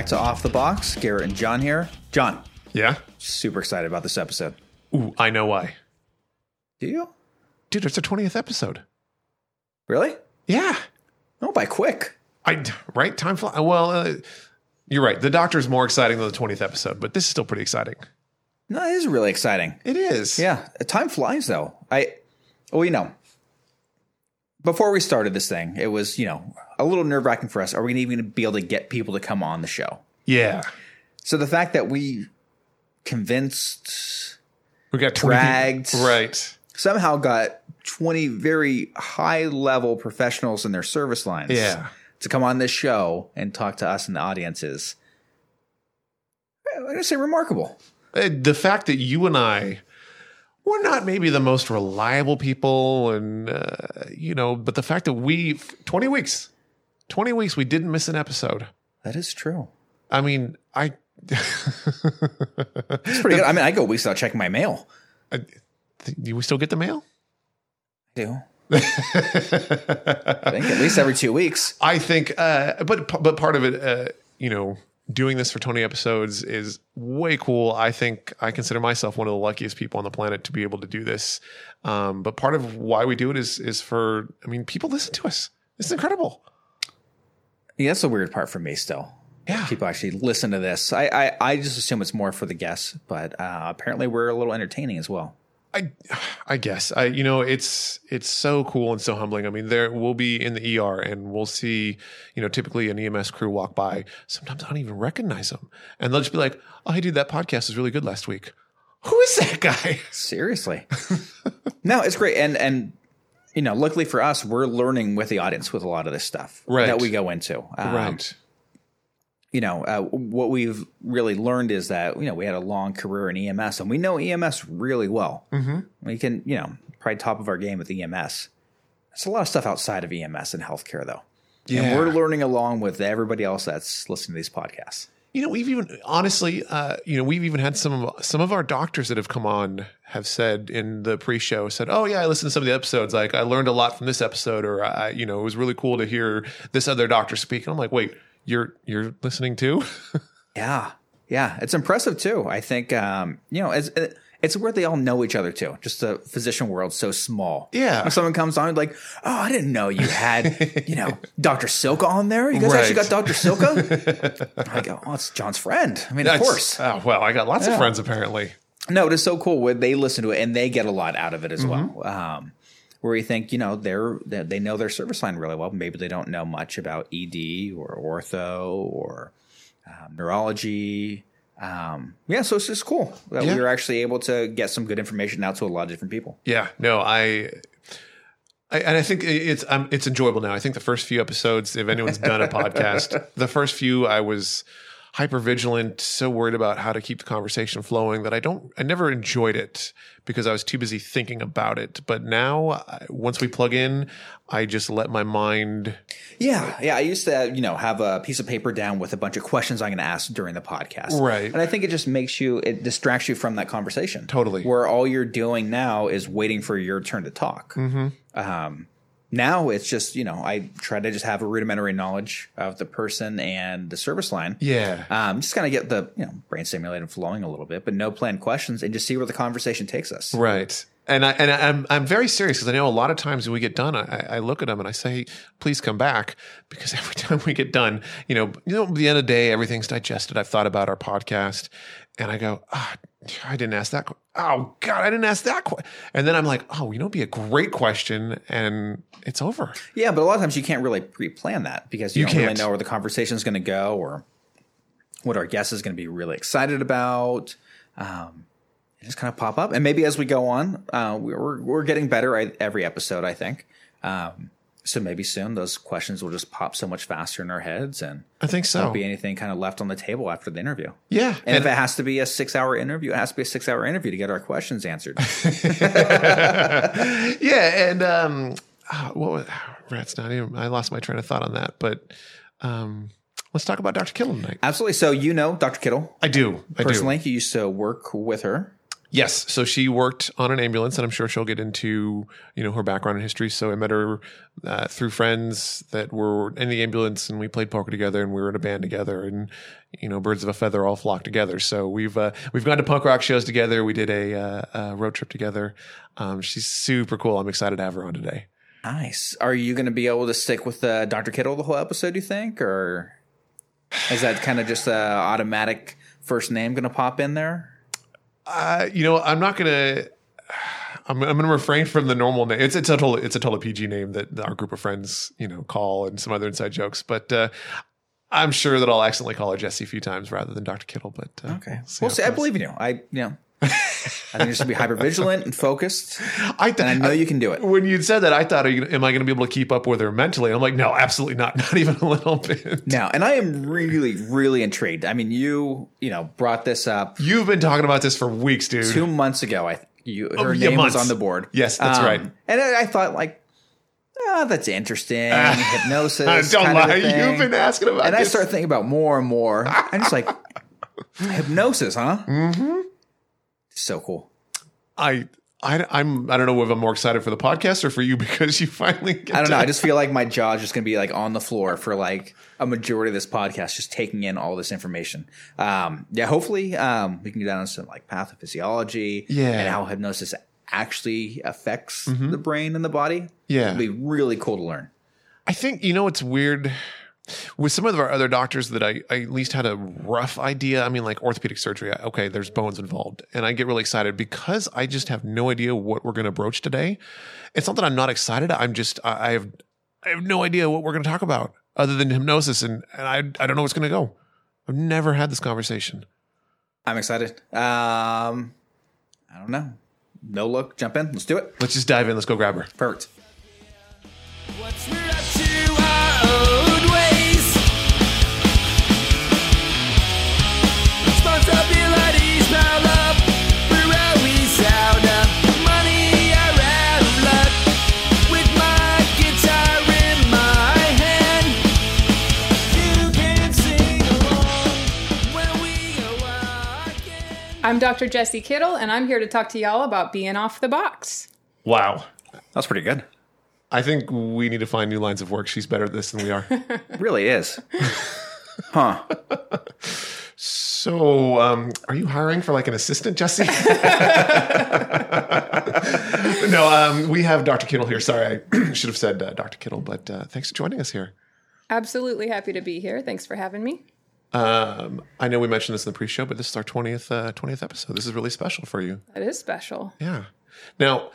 Back to Off the Box. Garrett and John here. John, Yeah. super excited about this episode. Ooh, I know why. Do you? Dude, it's our 20th episode. Really? Yeah. Oh, by quick. I right time fly. Well, uh, you're right. The Doctor's more exciting than the 20th episode, but this is still pretty exciting. No, it is really exciting. It is. Yeah, time flies though. I, well, you know, before we started this thing, it was you know a little nerve wracking for us. Are we even going to be able to get people to come on the show? Yeah. So the fact that we convinced, We got 20 Dragged. Right. somehow got twenty very high level professionals in their service lines, Yeah. to come on this show and talk to us and the audiences. I'm going to say remarkable. Uh, the fact that you and I we're not maybe the most reliable people and uh, you know, but the fact that we 20 weeks 20 weeks we didn't miss an episode. That is true. I mean, I It's pretty good. I mean, I go weeks without checking my mail. do we still get the mail? I do. I think at least every two weeks. I think, uh, but but part of it, uh, you know, doing this for 20 episodes is way cool. I think I consider myself one of the luckiest people on the planet to be able to do this. Um, but part of why we do it is is for, I mean, people listen to us. It's incredible. Yeah, that's the weird part for me still. Yeah. People actually listen to this. I, I, I just assume it's more for the guests, but uh, apparently we're a little entertaining as well. I, I guess I, you know, it's it's so cool and so humbling. I mean, there we'll be in the ER and we'll see, you know, typically an EMS crew walk by. Sometimes I don't even recognize them, and they'll just be like, "Oh, hey, dude, that podcast was really good last week." Who is that guy? Seriously. no, it's great. And, and, you know, luckily for us, we're learning with the audience with a lot of this stuff Right. that we go into. Um, right. You know, uh, what we've really learned is that, you know, we had a long career in EMS and we know EMS really well. Mm-hmm. We can, you know, probably top of our game with EMS. It's a lot of stuff outside of EMS and healthcare, though. Yeah. And we're learning along with everybody else that's listening to these podcasts. You know, we've even honestly, uh, you know, we've even had some of some of our doctors that have come on have said in the pre-show said, "Oh yeah, I listened to some of the episodes. Like I learned a lot from this episode, or I, you know, it was really cool to hear this other doctor speak." And I'm like, "Wait, you're you're listening to. Yeah. Yeah. It's impressive, too. I think, um, you know, it's, it's where they all know each other, too. Just the physician world's so small. Yeah. When someone comes on, like, oh, I didn't know you had, you know, Dr. Silka on there. You guys actually got Dr. Silka? I go, oh, it's John's friend. I mean, of course. Oh well, I got lots Yeah. of friends apparently. No, it is so cool when they listen to it and they get a lot out of it as Mm-hmm. well. Um, where you think, you know, they're, they they know their service line really well. Maybe they don't know much about ED or ortho or um, neurology. Um, yeah, so it's just cool that Yeah. we were actually able to get some good information out to a lot of different people. Yeah, no, I, I and I think it's um, it's enjoyable now. I think the first few episodes, if anyone's done a podcast, the first few I was hyper vigilant, so worried about how to keep the conversation flowing that I don't, I never enjoyed it because I was too busy thinking about it. But now, I- once we plug in, I just let my mind. Yeah, yeah. I used to, you know, have a piece of paper down with a bunch of questions I'm going to ask during the podcast. Right. And I think it just makes you, it distracts you from that conversation. Totally. Where all you're doing now is waiting for your turn to talk. Mm-hmm. Um, now it's just, you know, I try to just have a rudimentary knowledge of the person and the service line. Yeah, Um, just kind of get the, you know, brain stimulated flowing a little bit, but no planned questions and just see where the conversation takes us. Right. And I and I'm I'm very serious because I know a lot of times when we get done, I, I look at them and I say, "Please come back," because every time we get done, you know, you know, at the end of the day, everything's digested. I've thought about our podcast, and I go, "Ah, I didn't ask that. Oh God, I didn't ask that." que-" And then I'm like, "Oh, you know, it'd be a great question," and it's over. Yeah, but a lot of times you can't really pre-plan that because you, You don't really can't. know where the conversation is going to go or what our guest is going to be really excited about. Um, it just kind of pop up, and maybe as we go on, uh, we're we're getting better every episode. I think. Um, so maybe soon those questions will just pop so much faster in our heads, and I think so. won't be anything kind of left on the table after the interview. yeah, And, if it has to be a six-hour interview, it has to be a six-hour interview to get our questions answered. yeah, and um, ah, what was rats? Not even. I lost my train of thought on that, but um, let's talk about Dr. Kittle tonight. Absolutely. So you know Dr. Kittle I do. I personally. You used to work with her. Yes. So she worked on an ambulance, and I'm sure she'll get into you know her background and history. So I met her uh, through friends that were in the ambulance, and we played poker together, and we were in a band together, and you know birds of a feather all flock together. So we've uh, we've gone to punk rock shows together. We did a, uh, a road trip together. Um, she's super cool. I'm excited to have her on today. Nice. Are you going to be able to stick with uh, Dr. Kittle the whole episode? You think, or is that kind of just a automatic first name going to pop in there? Uh, you know, I'm not gonna. I'm, I'm going to refrain from the normal name. It's, it's a total it's a total PG name that our group of friends you know call and some other inside jokes. But uh, I'm sure that I'll accidentally call her Jesse a few times rather than Dr. Kittle. But uh, Okay. Well, see, I believe in you. I, you know, I think going to be hyper vigilant and focused. I, th- And I know you can do it. when you said that, I thought, you, am I going to be able to keep up with her mentally? I'm like, no, absolutely not, not even a little bit. Now, and I am really, really intrigued. I mean, you, you know, brought this up You've been talking about this for weeks, dude. two months ago. I you her yeah, name months. was on the board. Um, Yes, that's right. And I, I thought like, ah, that's interesting. Hypnosis. Don't kind of a lie, you've been asking about And I start thinking about more and more. I'm just like, hypnosis, huh? Mm-hmm. So cool. I, I, I'm, I don't know if I'm more excited for the podcast or for you because you finally. Get I don't to- know. I just feel like my jaw is just going to be like on the floor for like a majority of this podcast, just taking in all this information. Um, yeah, hopefully um, we can get down to some like pathophysiology Yeah. and how hypnosis actually affects the brain and the body. Yeah. It'd be really cool to learn. I think you know it's weird with some of our other doctors that I, I at least had a rough idea. I mean, like orthopedic surgery. Okay, there's bones involved, and I get really excited because I just have no idea what we're going to broach today. It's not that I'm not excited. I'm just I, I have I have no idea what we're going to talk about other than hypnosis, and and I I don't know what's going to go. I've never had this conversation. I'm excited. Um, I don't know. No look, jump in. Let's do it. Let's just dive in. Let's go grab her. Perfect. Dr. Jesse Kittle, and I'm here to talk to y'all about being off the box. Wow. That's pretty good. I think we need to find new lines of work. She's better at this than we are. really is. Huh. So, um, are you hiring for like an assistant, Jesse? no, um, we have Dr. Kittle here. Sorry, I should have said uh, Dr. Kittle, but uh, thanks for joining us here. Absolutely happy to be here. Thanks for having me. Um, I know we mentioned this in the pre-show, but this is our twentieth uh, twentieth episode. This is really special for you. It is special. Yeah. Now,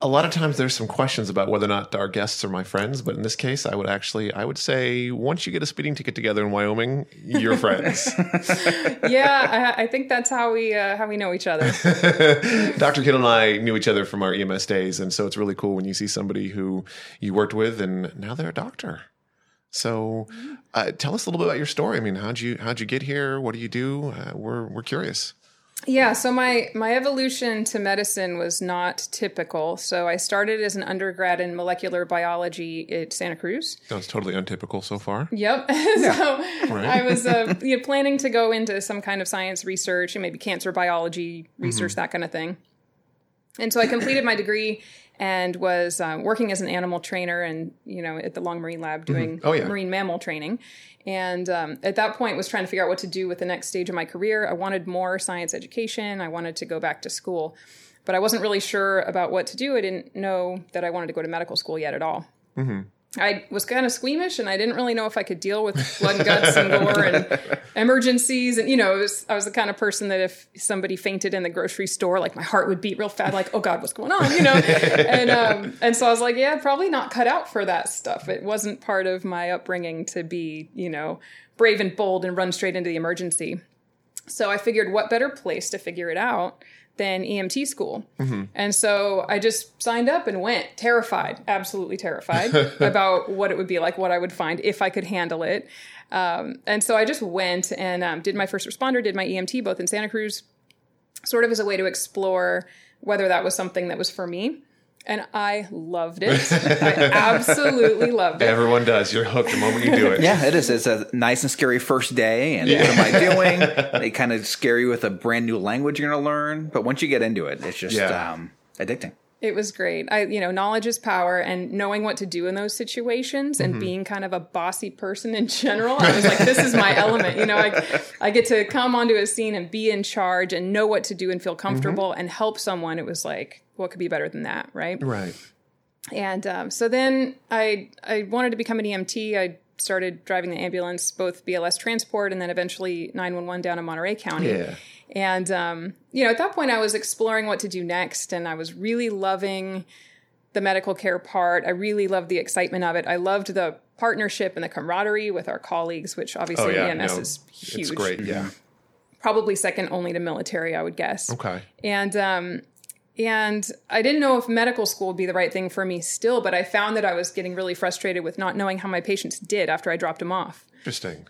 a lot of times there's some questions about whether or not our guests are my friends, but in this case, I would actually I would say once you get a speeding ticket together in Wyoming, you're friends. Yeah, I, I think that's how we uh, how we know each other. Dr. Kittle and I knew each other from our EMS days, and so it's really cool when you see somebody who you worked with, and now they're a doctor. So, uh, tell us a little bit about your story. I mean, how'd you how'd you get here? What do you do? Uh, we're we're curious. Yeah, so my my evolution to medicine was not typical. So I started as an undergrad in molecular biology at Santa Cruz. That's totally untypical so far. Yep. so I was uh, you know, planning to go into some kind of science research and maybe cancer biology research, that kind of thing. And so I completed my degree and was uh, working as an animal trainer and you know at the Long Marine Lab doing Oh, yeah. marine mammal training. And um, at that point, was trying to figure out what to do with the next stage of my career. I wanted more science education. I wanted to go back to school, but I wasn't really sure about what to do. I didn't know that I wanted to go to medical school yet at all. I was kind of squeamish and I didn't really know if I could deal with blood and guts and gore and emergencies. And, you know, was, I was the kind of person that if somebody fainted in the grocery store, like my heart would beat real fast, like, oh God, what's going on? You know? and, um, and so I was like, yeah, probably not cut out for that stuff. It wasn't part of my upbringing to be, you know, brave and bold and run straight into the emergency. So I figured what better place to figure it out than EMT school. And so I just signed up and went, terrified, absolutely terrified about what it would be like, what I would find if I could handle it. Um, and so I just went and um, did my first responder, did my EMT both in Santa Cruz, sort of as a way to explore whether that was something that was for me. And I loved it. I absolutely loved it. Everyone does. You're hooked the moment you do it. Yeah, it is. It's a nice and scary first day, and what am I doing? They kind of scare you with a brand new language you're going to learn, but once you get into it, it's just Yeah. um, addicting. It was great. I, you know, knowledge is power, and knowing what to do in those situations, Mm-hmm. and being kind of a bossy person in general. I was like, this is my element. You know, I, I get to come onto a scene and be in charge and know what to do and feel comfortable Mm-hmm. and help someone. It was like, what could be better than that, right? Right. And um, so then I I wanted to become an EMT. I started driving the ambulance, both BLS transport and then eventually 911 down in Monterey County. Yeah. And um, you know, at that point, I was exploring what to do next, and I was really loving the medical care part. I really loved the excitement of it. I loved the partnership and the camaraderie with our colleagues, which obviously Oh yeah. EMS no, is huge. It's great. Yeah. Probably second only to military, I would guess. Okay. And um, and I didn't know if medical school would be the right thing for me still, but I found that I was getting really frustrated with not knowing how my patients did after I dropped them off. Interesting.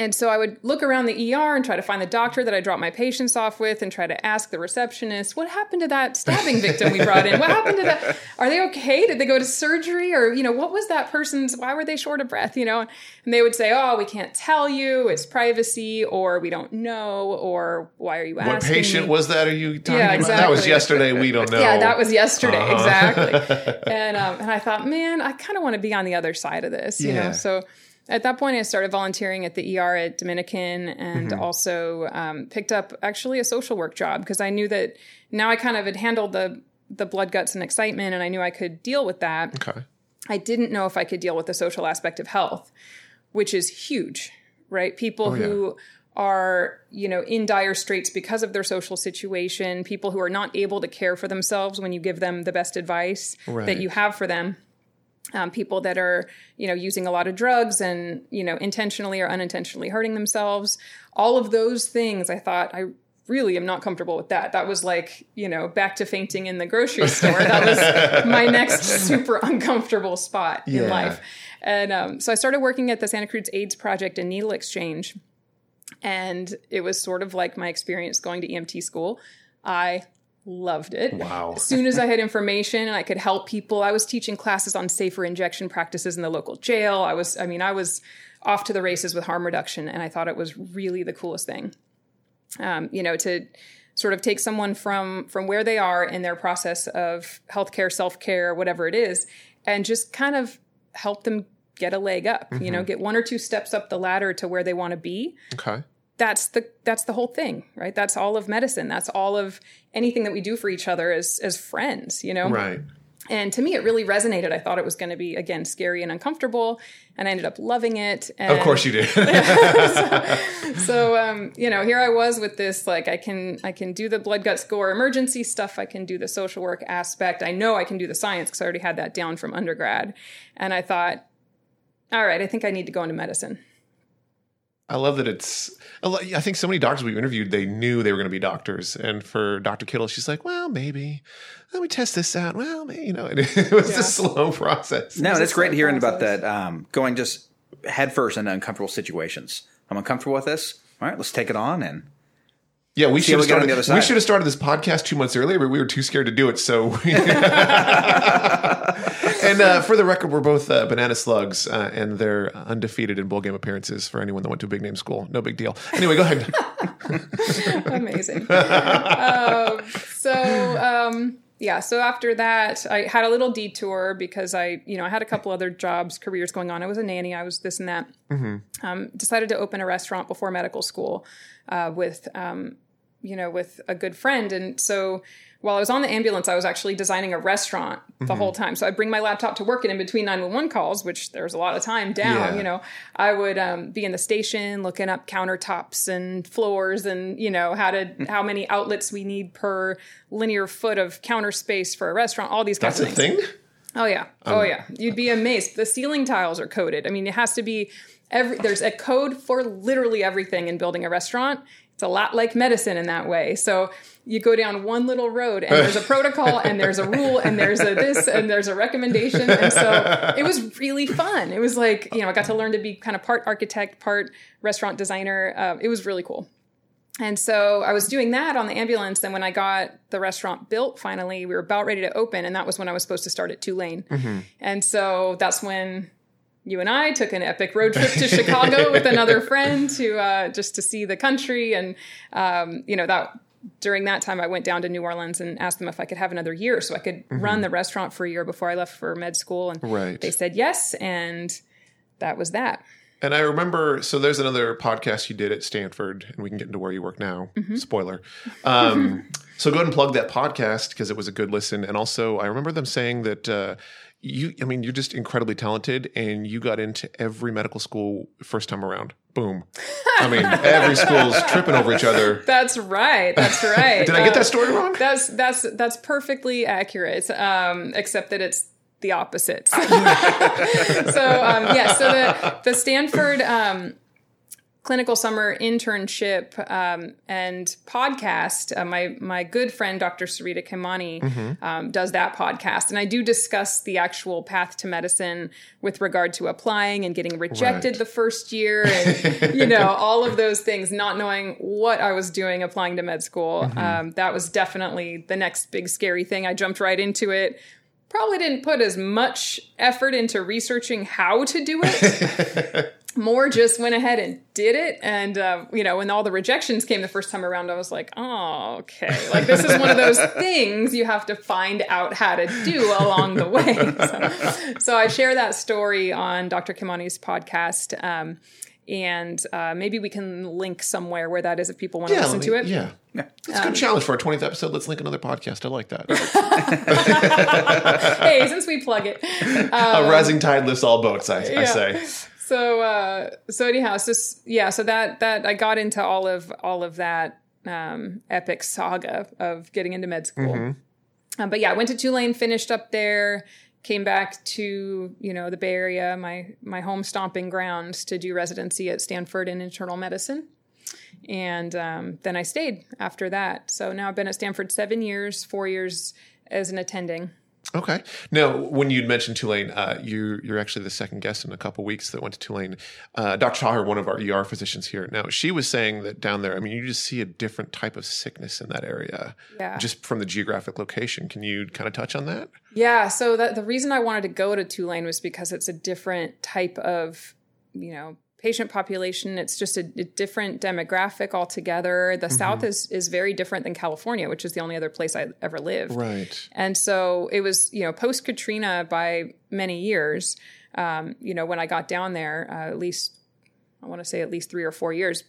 And so I would look around the ER and try to find the doctor that I dropped my patients off with and try to ask the receptionist, what happened to that stabbing victim we brought in? What happened to that? Are they okay? Did they go to surgery? Or, you know, what was that person's, why were they short of breath? You know, and they would say, oh, we can't tell you, it's privacy, or we don't know, or why are you asking? What patient me? was that? Are you talking Yeah, about? That was yesterday. We don't know. Yeah, that was yesterday, Uh-huh. exactly. and um, and I thought, man, I kind of want to be on the other side of this, you Yeah. know. So at that point, I started volunteering at the ER at Dominican, and Mm-hmm. also um, picked up actually a social work job because I knew that now I kind of had handled the the blood, guts, and excitement, and I knew I could deal with that. Okay. I didn't know if I could deal with the social aspect of health, which is huge, right? People Oh, yeah. who are, you know, in dire straits because of their social situation, people who are not able to care for themselves when you give them the best advice Right. that you have for them. Um, people that are, you know, using a lot of drugs and, you know, intentionally or unintentionally hurting themselves. All of those things, I thought, I really am not comfortable with that. That was like, you know, back to fainting in the grocery store. That was my next super uncomfortable spot Yeah. in life. And um, so I started working at the Santa Cruz AIDS Project and Needle Exchange. And it was sort of like my experience going to EMT school. I loved it. Wow. As soon as I had information and I could help people, I was teaching classes on safer injection practices in the local jail. I was, I mean, I was off to the races with harm reduction, and I thought it was really the coolest thing. Um, you know, to sort of take someone from from where they are in their process of healthcare, self care, whatever it is, and just kind of help them get a leg up. You know, get one or two steps up the ladder to where they want to be Okay. That's the that's the whole thing right? That's all of medicine. That's all of anything that we do for each other as as friends you know? Right. and to me it really resonated. I thought it was going to be again scary and uncomfortable and i ended up loving it and Of course you did. so um, you know here i was with this like i can i can do the blood gut score emergency stuff. I can do the social work aspect. I know i can do the science because i already had that down from undergrad. And i thought all right i think i need to go into medicine I love that it's. I think so many doctors we interviewed, they knew they were going to be doctors. And for Dr. Kittle, she's like, well, maybe. Let me test this out. Well, maybe, you know, and it was Yeah. a slow process. No, and it's great slow hearing about that. Um, going just headfirst into uncomfortable situations. I'm uncomfortable with this. All right, let's take it on and Yeah, we should have started. the other We should have started this podcast two months earlier, but we were too scared to do it. So, and uh, for the record, we're both uh, banana slugs, uh, and they're undefeated in bowl game appearances for anyone that went to a big name school. No big deal. Anyway, go ahead. amazing. um, so um, yeah, so after that, I had a little detour because I, you know, I had a couple other jobs, careers going on. I was a nanny. I was this and that. Um, decided to open a restaurant before medical school uh, with, um, you know, with a good friend, and so. While I was on the ambulance, I was actually designing a restaurant the whole time. So I'd bring my laptop to work, and in between 911 calls, which there's a lot of time down, Yeah. you know, I would um, be in the station looking up countertops and floors and, you know, how to, how many outlets we need per linear foot of counter space for a restaurant, all these kinds That's a of things. thing. Oh yeah. Um, Oh yeah. You'd be amazed. The ceiling tiles are coded. I mean, it has to be every there's a code for literally everything in building a restaurant. It's a lot like medicine in that way. So you go down one little road and there's a protocol and there's a rule and there's a this and there's a recommendation. And so it was really fun. It was like, you know, I got to learn to be kind of part architect, part restaurant designer. Uh, it was really cool. And so I was doing that on the ambulance. Then when I got the restaurant built, finally, we were about ready to open, and that was when I was supposed to start at Tulane. And so that's when you and I took an epic road trip to Chicago with another friend to uh, just to see the country. And um, you know that during that time, I went down to New Orleans and asked them if I could have another year so I could run the restaurant for a year before I left for med school. And Right. they said yes, and that was that. And I remember, so there's another podcast you did at Stanford, and we can get into where you work now. Mm-hmm. Spoiler. Um, so go ahead and plug that podcast because it was a good listen. And also, I remember them saying that uh, you, I mean, you're just incredibly talented, and you got into every medical school first time around. Boom. I mean, every school's tripping over each other. That's right. That's right. Did I get Uh, that story wrong? That's that's that's perfectly accurate. Um, except that it's the opposite. so um, yeah, so the the Stanford um, clinical summer internship um, and podcast. Uh, my my good friend Dr. Sarita Khemani um, does that podcast, and I do discuss the actual path to medicine with regard to applying and getting rejected Right. the first year, and you know all of those things. Not knowing what I was doing applying to med school, um, that was definitely the next big scary thing. I jumped right into it. Probably didn't put as much effort into researching how to do it more just went ahead and did it and uh, you know when all the rejections came the first time around i was like oh okay like this is one of those things you have to find out how to do along the way so, so i share that story on dr khemani's podcast um, and uh, maybe we can link somewhere where that is if people want to listen let to it Yeah. Yeah. It's a good challenge for our 20th episode. Let's link another podcast. I like that. hey since we plug it a rising tide lifts all boats, I, I say. So uh so anyhow so yeah so that that i got into all of all of that um epic saga of getting into med school. Um, but yeah i went to tulane finished up there came back to you know the bay area my my home stomping grounds to do residency at stanford in internal medicine. And um, then i stayed after that. So now i've been at stanford seven years four years as an attending Okay. Now, when you'd mentioned Tulane, uh, you, you're actually the second guest in a couple weeks that went to Tulane. Uh, Dr. Taher, one of our ER physicians here, now she was saying that down there, I mean, you just see a different type of sickness in that area, Yeah. just from the geographic location. Can you kind of touch on that? Yeah, so that the reason I wanted to go to Tulane was because it's a different type of, you know, patient population. It's just a, a different demographic altogether. The South is is very different than California, which is the only other place I ever lived. Right. And so it was, you know, post Katrina by many years. Um, you know, when I got down there, uh, at least I want to say at least three or four years.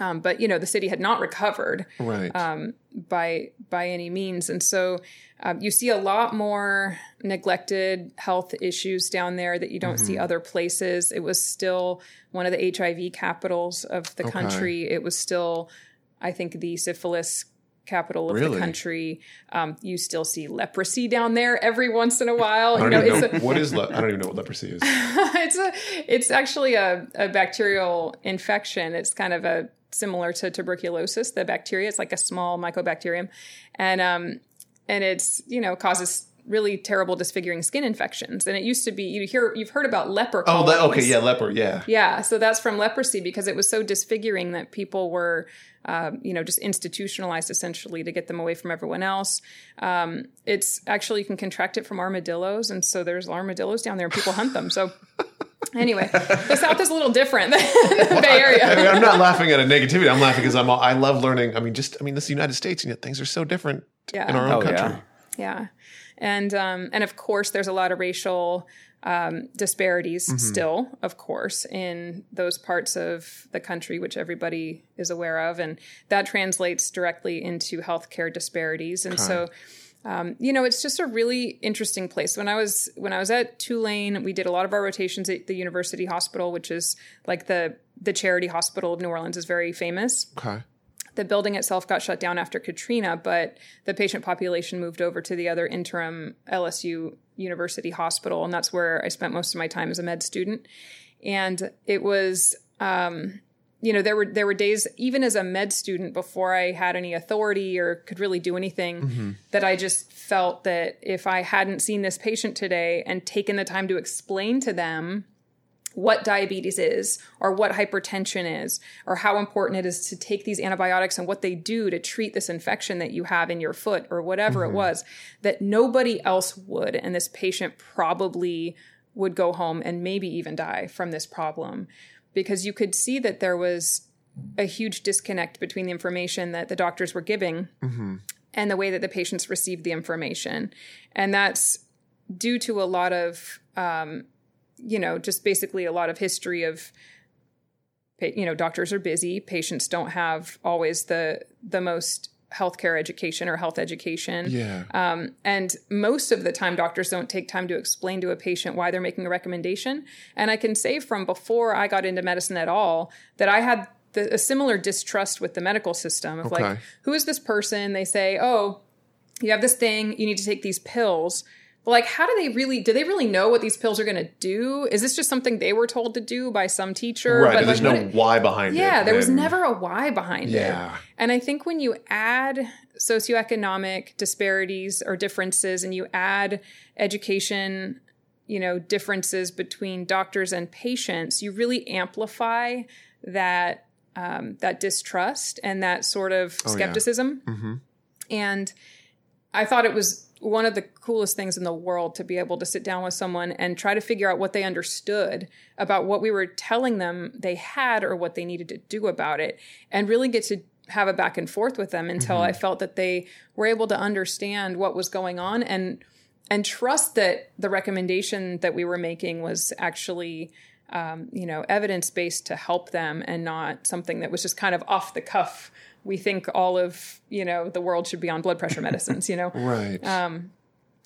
Um, but you know, the city had not recovered Right. um, by by any means, and so um, you see a lot more neglected health issues down there that you don't see Mm-hmm. other places. It was still one of the HIV capitals of the country. It was still, I think, the syphilis capital of Really? the country. Um, you still see leprosy down there every once in a while. I don't know, even it's know a, what is le- I don't even know what leprosy is. it's a it's actually a, a bacterial infection. It's kind of a similar to tuberculosis, the bacteria. It's like a small mycobacterium, and um and it's you know causes really terrible disfiguring skin infections. And it used to be you hear you've heard about leper. Oh, le- okay, yeah, leper, yeah. Yeah, so that's from leprosy because it was so disfiguring that people were, um, you know, just institutionalized essentially to get them away from everyone else. Um, it's actually you can contract it from armadillos, and so there's armadillos down there, and people hunt them. So anyway, the South is a little different than the Bay I mean, Area. I'm not laughing at a negativity. I'm laughing because I'm. I love learning. I mean, just I mean, this is the United States, and yet things are so different Yeah. in our own Oh, country. yeah. Yeah, and um, and of course, there's a lot of racial um, disparities still, of course, in those parts of the country, which everybody is aware of, and that translates directly into healthcare disparities. And so, um, you know, it's just a really interesting place. When I was when I was at Tulane, we did a lot of our rotations at the University Hospital, which is like the the charity hospital of New Orleans is very famous Okay. the building itself got shut down after Katrina, but the patient population moved over to the other interim LSU University Hospital, and that's where I spent most of my time as a med student. And it was, um, you know, there were there were days even as a med student before I had any authority or could really do anything mm-hmm. that I just felt that if I hadn't seen this patient today and taken the time to explain to them what diabetes is or what hypertension is or how important it is to take these antibiotics and what they do to treat this infection that you have in your foot or whatever it mm-hmm. was that nobody else would. And this patient probably would go home and maybe even die from this problem because you could see that there was a huge disconnect between the information that the doctors were giving and the way that the patients received the information and that's due to a lot of um, you know, just basically a lot of history of, you know, doctors are busy. Patients don't have always the the most healthcare education or health education. Yeah. Um, and most of the time, doctors don't take time to explain to a patient why they're making a recommendation. And I can say from before I got into medicine at all that I had the, a similar distrust with the medical system of like, who is this person? They say, oh, you have this thing, you need to take these pills. But like, how do they really? Do they really know what these pills are going to do? Is this just something they were told to do by some teacher? right. But and there's like, no what- why behind it. yeah, there was never a why behind Yeah. it. And I think when you add socioeconomic disparities or differences and you add education, you know, differences between doctors and patients, you really amplify that um, that distrust and that sort of Oh, yeah. skepticism. And I thought it was one of the coolest things in the world to be able to sit down with someone and try to figure out what they understood about what we were telling them they had or what they needed to do about it and really get to have a back and forth with them until I felt that they were able to understand what was going on and and trust that the recommendation that we were making was actually um, you know evidence based to help them and not something that was just kind of off the cuff we think all of you know the world should be on blood pressure medicines you know? Right. Um,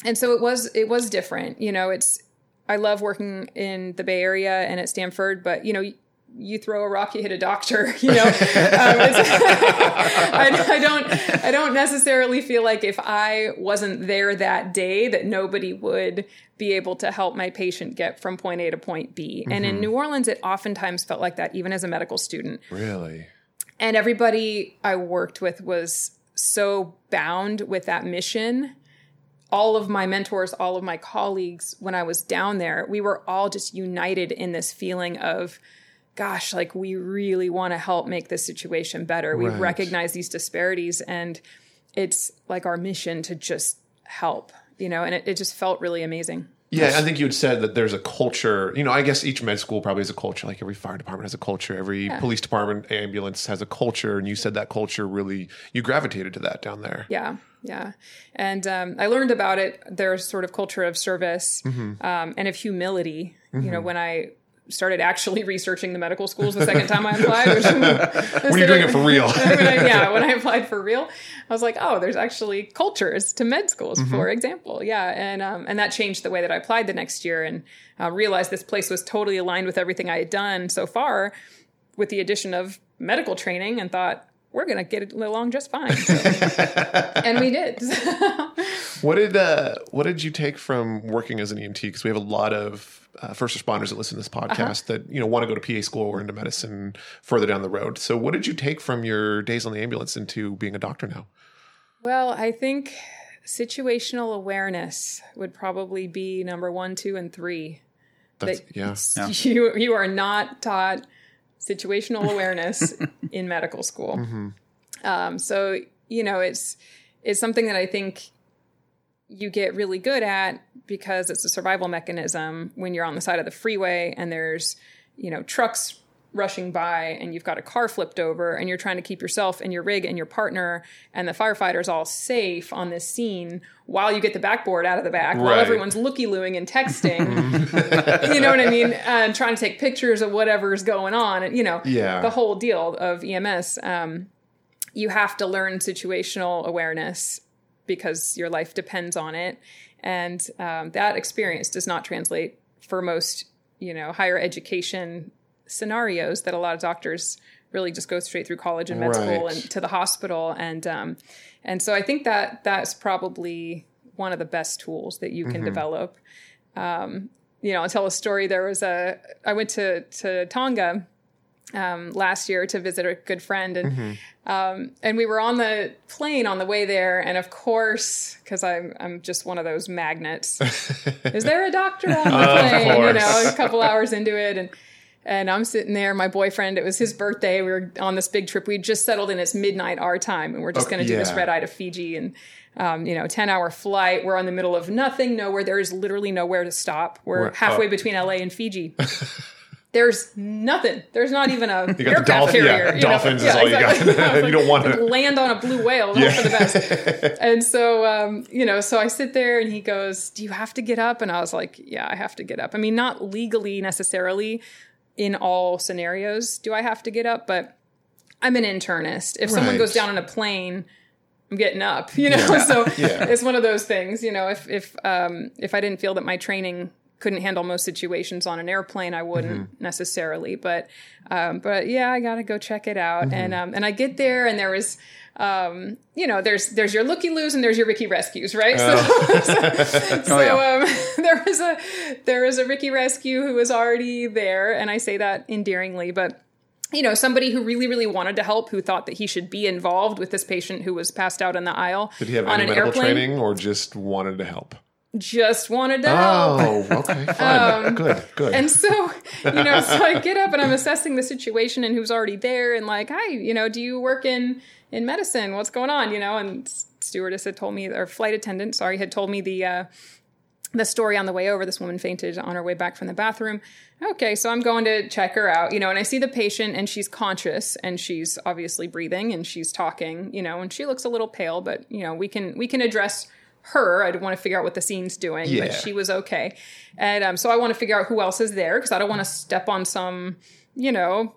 and so it was it was different you know? It's i love working in the bay area and at stanford but you know you, you throw a rock you hit a doctor you know? Um, I, I don't i don't necessarily feel like if i wasn't there that day that nobody would be able to help my patient get from point a to point b. And in new orleans it oftentimes felt like that even as a medical student. Really. And everybody I worked with was so bound with that mission. All of my mentors, all of my colleagues, when I was down there, we were all just united in this feeling of, gosh, like we really want to help make this situation better. We recognize these disparities and it's like our mission to just help, you know, and it, it just felt really amazing. Yeah, I think you had said that there's a culture. You know, I guess each med school probably has a culture. Like every fire department has a culture. Every police department, ambulance has a culture. And you said that culture really, you gravitated to that down there. Yeah, yeah. And um, I learned about it. There's sort of culture of service Mm-hmm. um, and of humility. You know, when I started actually researching the medical schools the second time I applied. Which, When you're doing it for real. when I, yeah, when I applied for real, I was like, oh, there's actually cultures to med schools, Mm-hmm. for example. Yeah, and um, and that changed the way that I applied the next year, and uh, realized this place was totally aligned with everything I had done so far, with the addition of medical training, and thought we're gonna get along just fine. So- and we did. What did uh, what did you take from working as an EMT? Because we have a lot of uh, first responders that listen to this podcast that you know want to go to PA school or into medicine further down the road. So, what did you take from your days on the ambulance into being a doctor now? Well, I think situational awareness would probably be number one, two, and three. That's, That yeah. You you are not taught situational awareness in medical school. Mm-hmm. Um, so you know it's it's something that I think you get really good at because it's a survival mechanism when you're on the side of the freeway and there's you know trucks rushing by and you've got a car flipped over and you're trying to keep yourself and your rig and your partner and the firefighters all safe on this scene while you get the backboard out of the back while everyone's looky-looing and texting. You know what i mean? And trying to take pictures of whatever's going on. And you know Yeah. the whole deal of ems um, you have to learn situational awareness because your life depends on it and um, that experience does not translate for most you know higher education scenarios that a lot of doctors really just go straight through college and med school and to the hospital and um, and so I think that that's probably one of the best tools that you can develop. Um, you know, I'll tell a story. There was a I went to to Tonga um, last year to visit a good friend, and Mm-hmm. um, and we were on the plane on the way there, and of course, because I'm I'm just one of those magnets. Is there a doctor on the plane? You know, a couple hours into it, and and I'm sitting there. My boyfriend, it was his birthday. We were on this big trip. We just settled in. It's midnight our time, and we're just Okay, going to do this red eye to Fiji, and um, you know, ten hour flight. We're on the middle of nothing, nowhere. There is literally nowhere to stop. We're Where- halfway oh. between LA and Fiji. There's nothing. There's not even a you got the aircraft dolphin- yeah, carrier. you dolphins know? is all you got. You don't want to- land on a blue whale. Hope for the best. And so, um, you know, so I sit there and he goes, "Do you have to get up?" And I was like, "Yeah, I have to get up." I mean, not legally necessarily in all scenarios do I have to get up, but I'm an internist. If someone goes down on a plane, I'm getting up, you know. So Yeah. it's one of those things, you know. If if um, if I didn't feel that my training couldn't handle most situations on an airplane, I wouldn't Mm-hmm. necessarily. But um, but yeah, I gotta go check it out. Mm-hmm. And um, and I get there, and there was. Um, you know, there's there's your looky loos and there's your Ricky rescues, right? So, so, Oh, yeah. um, there was a there was a Ricky rescue who was already there, and I say that endearingly, but you know, somebody who really, really wanted to help, who thought that he should be involved with this patient who was passed out in the aisle Did he have on any an medical airplane. training or just wanted to help? Just wanted to help. Oh, okay, fine, good, good. And so, you know, so I get up and I'm assessing the situation and who's already there and like, hi, you know, do you work in in medicine? What's going on? You know, and stewardess had told me, or flight attendant, sorry, had told me the uh, the story on the way over. This woman fainted on her way back from the bathroom. Okay, so I'm going to check her out, you know, and I see the patient and she's conscious and she's obviously breathing and she's talking, you know, and she looks a little pale, but you know, we can we can address her. I want to figure out what the scene's doing, Yeah. but she was okay. And um, so I want to figure out who else is there because I don't want to step on some, you know,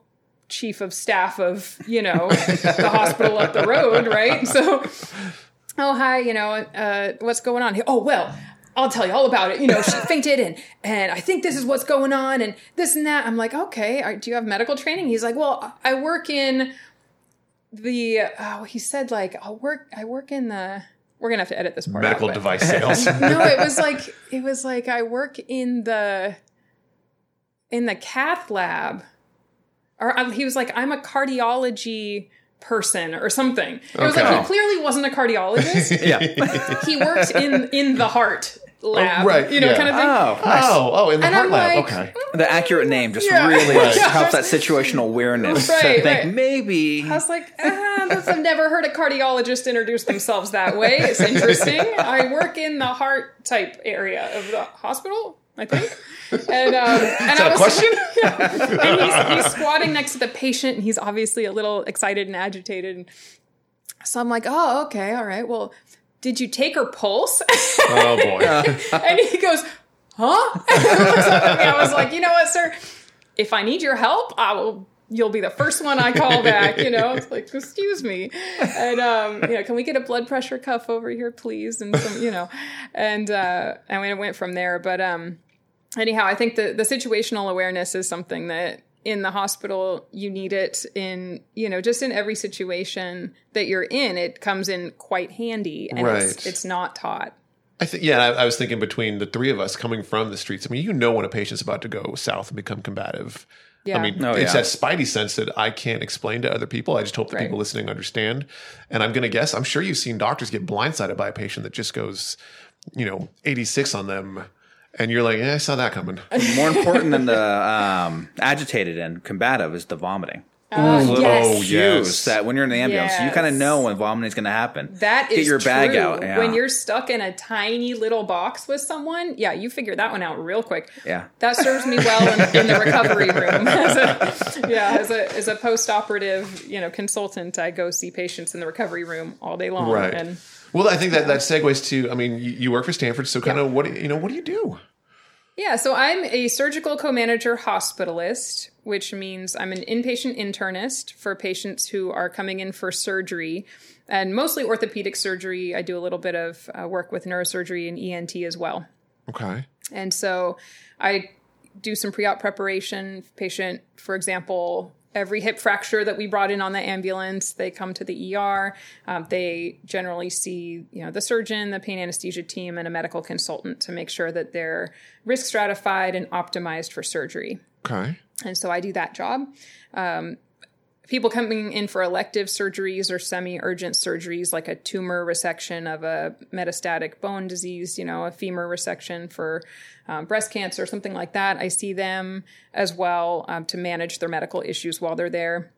chief of staff of, you know, the hospital up the road, right? So, oh, hi, you know, uh, what's going on here? Oh, well, I'll tell you all about it. You know, she fainted and, and I think this is what's going on and this and that. I'm like, okay, do you have medical training? He's like, well, I work in the, oh, he said like, I'll work, I work in the, we're going to have to edit this part. medical but- device sales. no, it was like it was like I work in the in the cath lab, or um, he was like I'm a cardiology person or something. It was like he clearly wasn't a cardiologist. Yeah. he worked in in the heart lab, right, You know, yeah. kind of thing. Oh, nice. oh, oh, in the And heart I'm lab. like, okay. the accurate name just Yeah. really Right. helps that situational awareness. Right, to think right. maybe I was like, ah, that's, I've never heard a cardiologist introduce themselves that way. It's interesting. I work in the heart type area of the hospital, I think. And, um, and I a was, question? Yeah. And he's, he's squatting next to the patient, and he's obviously a little excited and agitated. And so I'm like, oh, okay, all right. Well, did you take her pulse? Oh boy. and he goes, huh? And looks up at me. I was like, you know what, sir? If I need your help, I will. You'll be the first one I call back. You know, it's like, excuse me, and um, you know, can we get a blood pressure cuff over here, please? And some, you know, and uh, and we went from there. But um, anyhow, I think the the situational awareness is something that in the hospital you need it in you know just in every situation that you're in it comes in quite handy and it's, Right. it's not taught I think yeah, I, I was thinking between the three of us coming from the streets. I mean, you know when a patient's about to go south and become combative. Yeah. I mean, Oh, it's yeah. that spidey sense that I can't explain to other people. I just hope the Right. people listening understand. And I'm going to guess, I'm sure you've seen doctors get blindsided by a patient that just goes, you know, 86 on them. And you're like, eh, I saw that coming. more important than the um, agitated and combative is the vomiting. Oh, Cues yes. that when you're in the ambulance, you kind of know when vomiting is going to happen. That is Get your bag true. out. Yeah. When you're stuck in a tiny little box with someone, yeah, you figure that one out real quick. Yeah. That serves me well in, in the recovery room. As a, yeah, as a as a post operative, you know, consultant, I go see patients in the recovery room all day long. Right. And Well, I think that that segues to, I mean, you, you work for Stanford. So kind of what, do you know, what do you do? Yeah, so I'm a surgical co-manager hospitalist, which means I'm an inpatient internist for patients who are coming in for surgery, and mostly orthopedic surgery. I do a little bit of uh, work with neurosurgery and ENT as well. Okay. And so I do some pre-op preparation. Patient, for example, every hip fracture that we brought in on the ambulance, they come to the ER. Um, they generally see, you know, the surgeon, the pain anesthesia team, and a medical consultant to make sure that they're risk stratified and optimized for surgery. Okay. and so I do that job. Um, people coming in for elective surgeries or semi-urgent surgeries like a tumor resection of a metastatic bone disease you know a femur resection for um, breast cancer something like that i see them as well um, to manage their medical issues while they're there.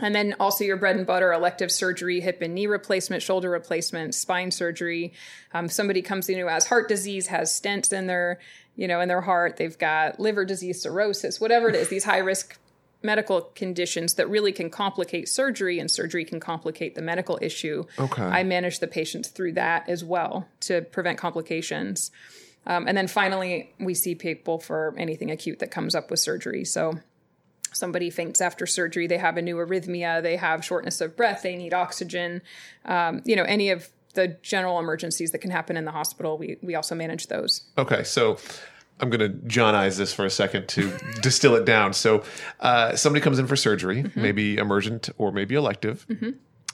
And then also your bread and butter elective surgery hip and knee replacement shoulder replacement spine surgery. Um, somebody comes in who has heart disease has stents in their you know in their heart. They've got liver disease cirrhosis whatever it is these high risk medical conditions that really can complicate surgery and surgery can complicate the medical issue. Okay. I manage the patients through that as well to prevent complications. Um, and then finally, we see people for anything acute that comes up with surgery. So somebody faints after surgery, they have a new arrhythmia, they have shortness of breath, they need oxygen, um, you know, any of the general emergencies that can happen in the hospital, we, we also manage those. Okay, so I'm going to Johnize this for a second to distill it down. So, uh, somebody comes in for surgery, maybe emergent or maybe elective,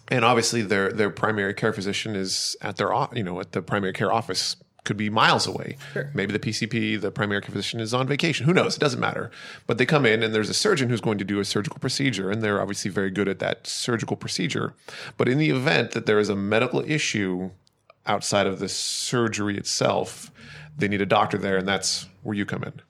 and obviously their their primary care physician is at their you know at the primary care office. Could be miles away. Maybe the PCP, the primary care physician, is on vacation. Who knows? It doesn't matter. But they come in, and there's a surgeon who's going to do a surgical procedure, and they're obviously very good at that surgical procedure. But in the event that there is a medical issue outside of the surgery itself, they need a doctor there, and that's where you come in.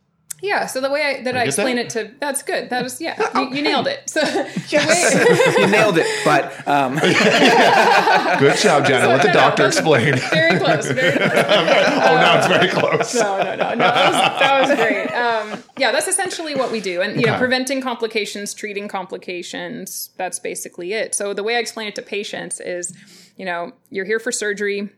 Yeah, so the way I, that I, get explain that? it to that's good. That was yeah, you, you nailed it. So you nailed it. But um, Good job, Jenna. Let the no, no, doctor that's explain. very close, very close. oh, now it's very close. No, no, no, no. That was, that was great. Um, yeah, that's essentially what we do, and you know, preventing complications, treating complications. That's basically it. So the way I explain it to patients is, you know, you're here for surgery.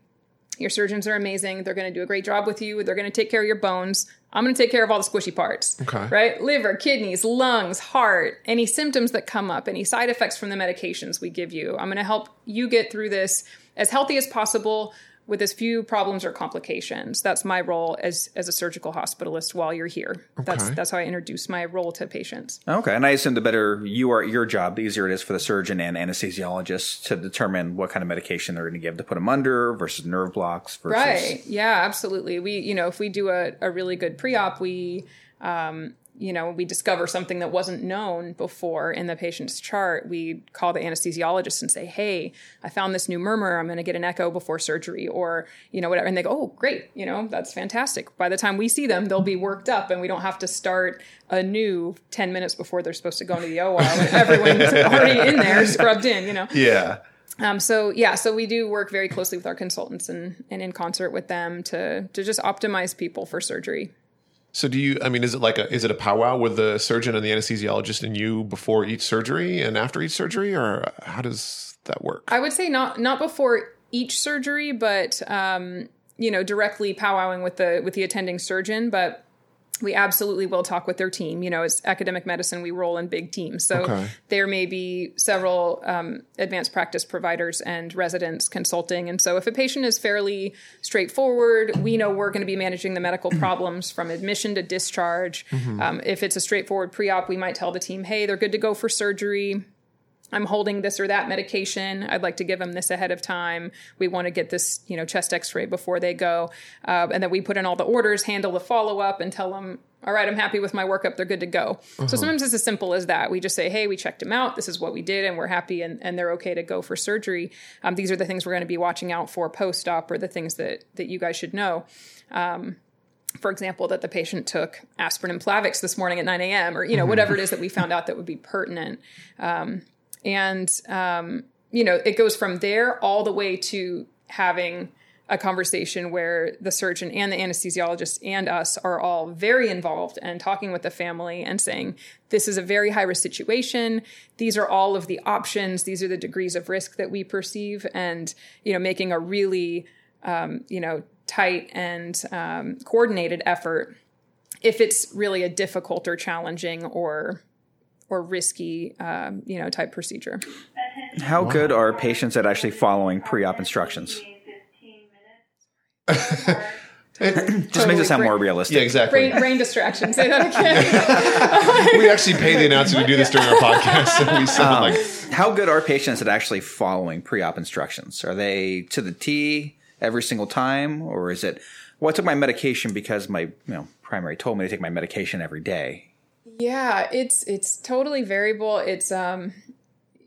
Your surgeons are amazing. They're going to do a great job with you. They're going to take care of your bones. I'm going to take care of all the squishy parts. Okay. Right? Liver, kidneys, lungs, heart, any symptoms that come up, any side effects from the medications we give you. I'm going to help you get through this as healthy as possible with as few problems or complications. That's my role as as a surgical hospitalist while you're here. That's that's how I introduce my role to patients. okay, and I assume the better you are at your job, the easier it is for the surgeon and anesthesiologist to determine what kind of medication they're going to give to put them under versus nerve blocks versus Right. Yeah, absolutely. We, you know, if we do a, a really good pre-op, we, um, you know, we discover something that wasn't known before in the patient's chart. We call the anesthesiologist and say, "Hey, I found this new murmur. I'm going to get an echo before surgery," or you know, whatever. And they go, "Oh, great! You know, that's fantastic." By the time we see them, they'll be worked up, and we don't have to start anew ten minutes before they're supposed to go into the OR when everyone's already in there, scrubbed in. You know. Yeah. Um, so yeah, so we do work very closely with our consultants and, and in concert with them to to just optimize people for surgery. So do you? I mean, is it like a is it a powwow with the surgeon and the anesthesiologist and you before each surgery and after each surgery, or how does that work? I would say not not before each surgery, but um, you know, directly powwowing with the with the attending surgeon, but we absolutely will talk with their team. You know, as academic medicine, we roll in big teams. So Okay. there may be several um, advanced practice providers and residents consulting. And so if a patient is fairly straightforward, we know we're going to be managing the medical problems from admission to discharge. Um, if it's a straightforward pre op, we might tell the team, hey, they're good to go for surgery. I'm holding this or that medication. I'd like to give them this ahead of time. We want to get this, you know, chest X-ray before they go, uh, and then we put in all the orders, handle the follow up, and tell them, all right, I'm happy with my workup. They're good to go. So sometimes it's as simple as that. We just say, hey, we checked him out. This is what we did, and we're happy, and, and they're okay to go for surgery. Um, these are the things we're going to be watching out for post op, or the things that that you guys should know for example, that the patient took aspirin and Plavix this morning at 9 a.m. or, you know, whatever it is that we found out that would be pertinent. Um, and, um, you know, it goes from there all the way to having a conversation where the surgeon and the anesthesiologist and us are all very involved and talking with the family and saying, this is a very high risk situation. These are all of the options. These are the degrees of risk that we perceive and, you know, making a really, um, you know, tight and um, coordinated effort if it's really a difficult or challenging or or risky um, you know type procedure How good are patients at actually following pre-op instructions? It Just makes it sound more realistic. yeah, exactly. brain, brain distraction say that again we actually pay the announcer to do this during our podcast, so we sound like How good are patients at actually following pre-op instructions? Are they to the T every single time, or is it? Well, I took my medication because my you know primary told me to take my medication every day. Yeah, it's it's totally variable. It's um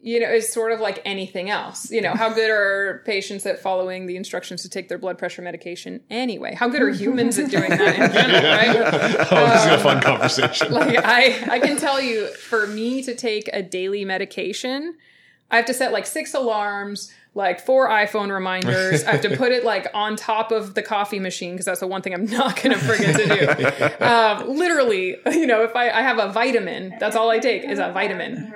you know, it's sort of like anything else. You know, how good are patients at following the instructions to take their blood pressure medication anyway? How good are humans at doing that in general, right? Oh, this is a fun conversation. Like I I can tell you for me to take a daily medication, I have to set like six alarms, like four iPhone reminders. I have to put it like on top of the coffee machine because that's the one thing I'm not going to forget to do. Um, literally, you know, if I, I have a vitamin, that's all I take is a vitamin.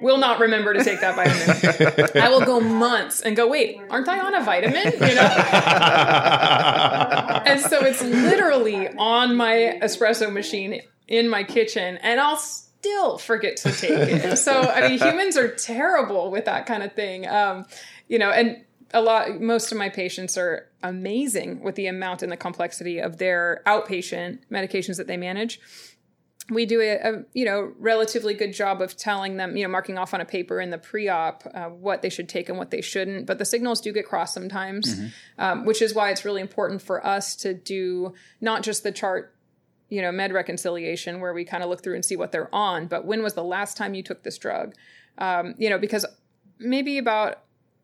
Will not remember to take that vitamin. I will go months and go, wait, aren't I on a vitamin? You know? and so it's literally on my espresso machine in my kitchen, and I'll still forget to take it. So I mean, humans are terrible with that kind of thing. Um, you know, and a lot, most of my patients are amazing with the amount and the complexity of their outpatient medications that they manage we do a, a, you know relatively good job of telling them you know marking off on a paper in the pre-op uh, what they should take and what they shouldn't but the signals do get crossed sometimes um, which is why it's really important for us to do not just the chart you know med reconciliation where we kind of look through and see what they're on but when was the last time you took this drug um, you know because maybe about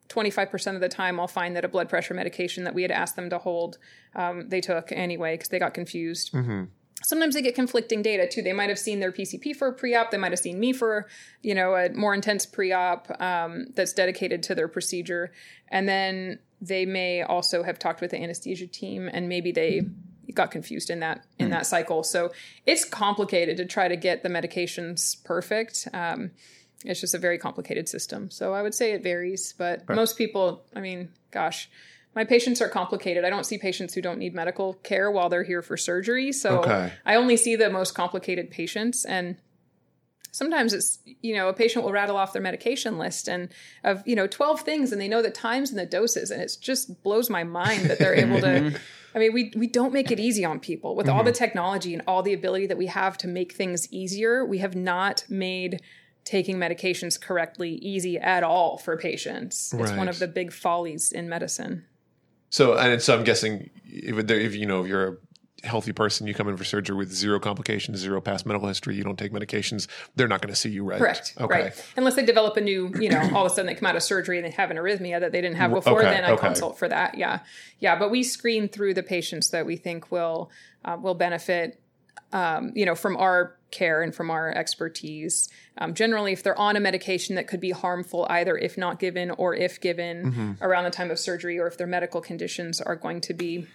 25% of the time i'll find that a blood pressure medication that we had asked them to hold um, they took anyway because they got confused sometimes they get conflicting data too. They might have seen their PCP for a pre-op. They might have seen me for, you know, a more intense pre-op um, that's dedicated to their procedure, and then they may also have talked with the anesthesia team, and maybe they got confused in that in that cycle. So it's complicated to try to get the medications perfect. Um, it's just a very complicated system. So I would say it varies, but most people, I mean, gosh. My patients are complicated. I don't see patients who don't need medical care while they're here for surgery. So Okay. I only see the most complicated patients and sometimes it's you know a patient will rattle off their medication list and of you know 12 things and they know the times and the doses and it just blows my mind that they're able to mm-hmm. i mean we we don't make it easy on people. With all the mm-hmm. technology and all the ability that we have to make things easier we have not made taking medications correctly easy at all for patients. It's one of the big follies in medicine. So, and so I'm guessing if, if you know if you're a healthy person, you come in for surgery with zero complications, zero past medical history, you don't take medications, they're not going to see you right. Correct. Okay. Right. Unless they develop a new, you know, all of a sudden they come out of surgery and they have an arrhythmia that they didn't have before, okay, then I okay. consult for that. Yeah. Yeah. But we screen through the patients that we think will uh, will benefit, um, you know, from our care and from our expertise. Um, generally, if they're on a medication that could be harmful, either if not given or if given Mm-hmm. around the time of surgery, or if their medical conditions are going to be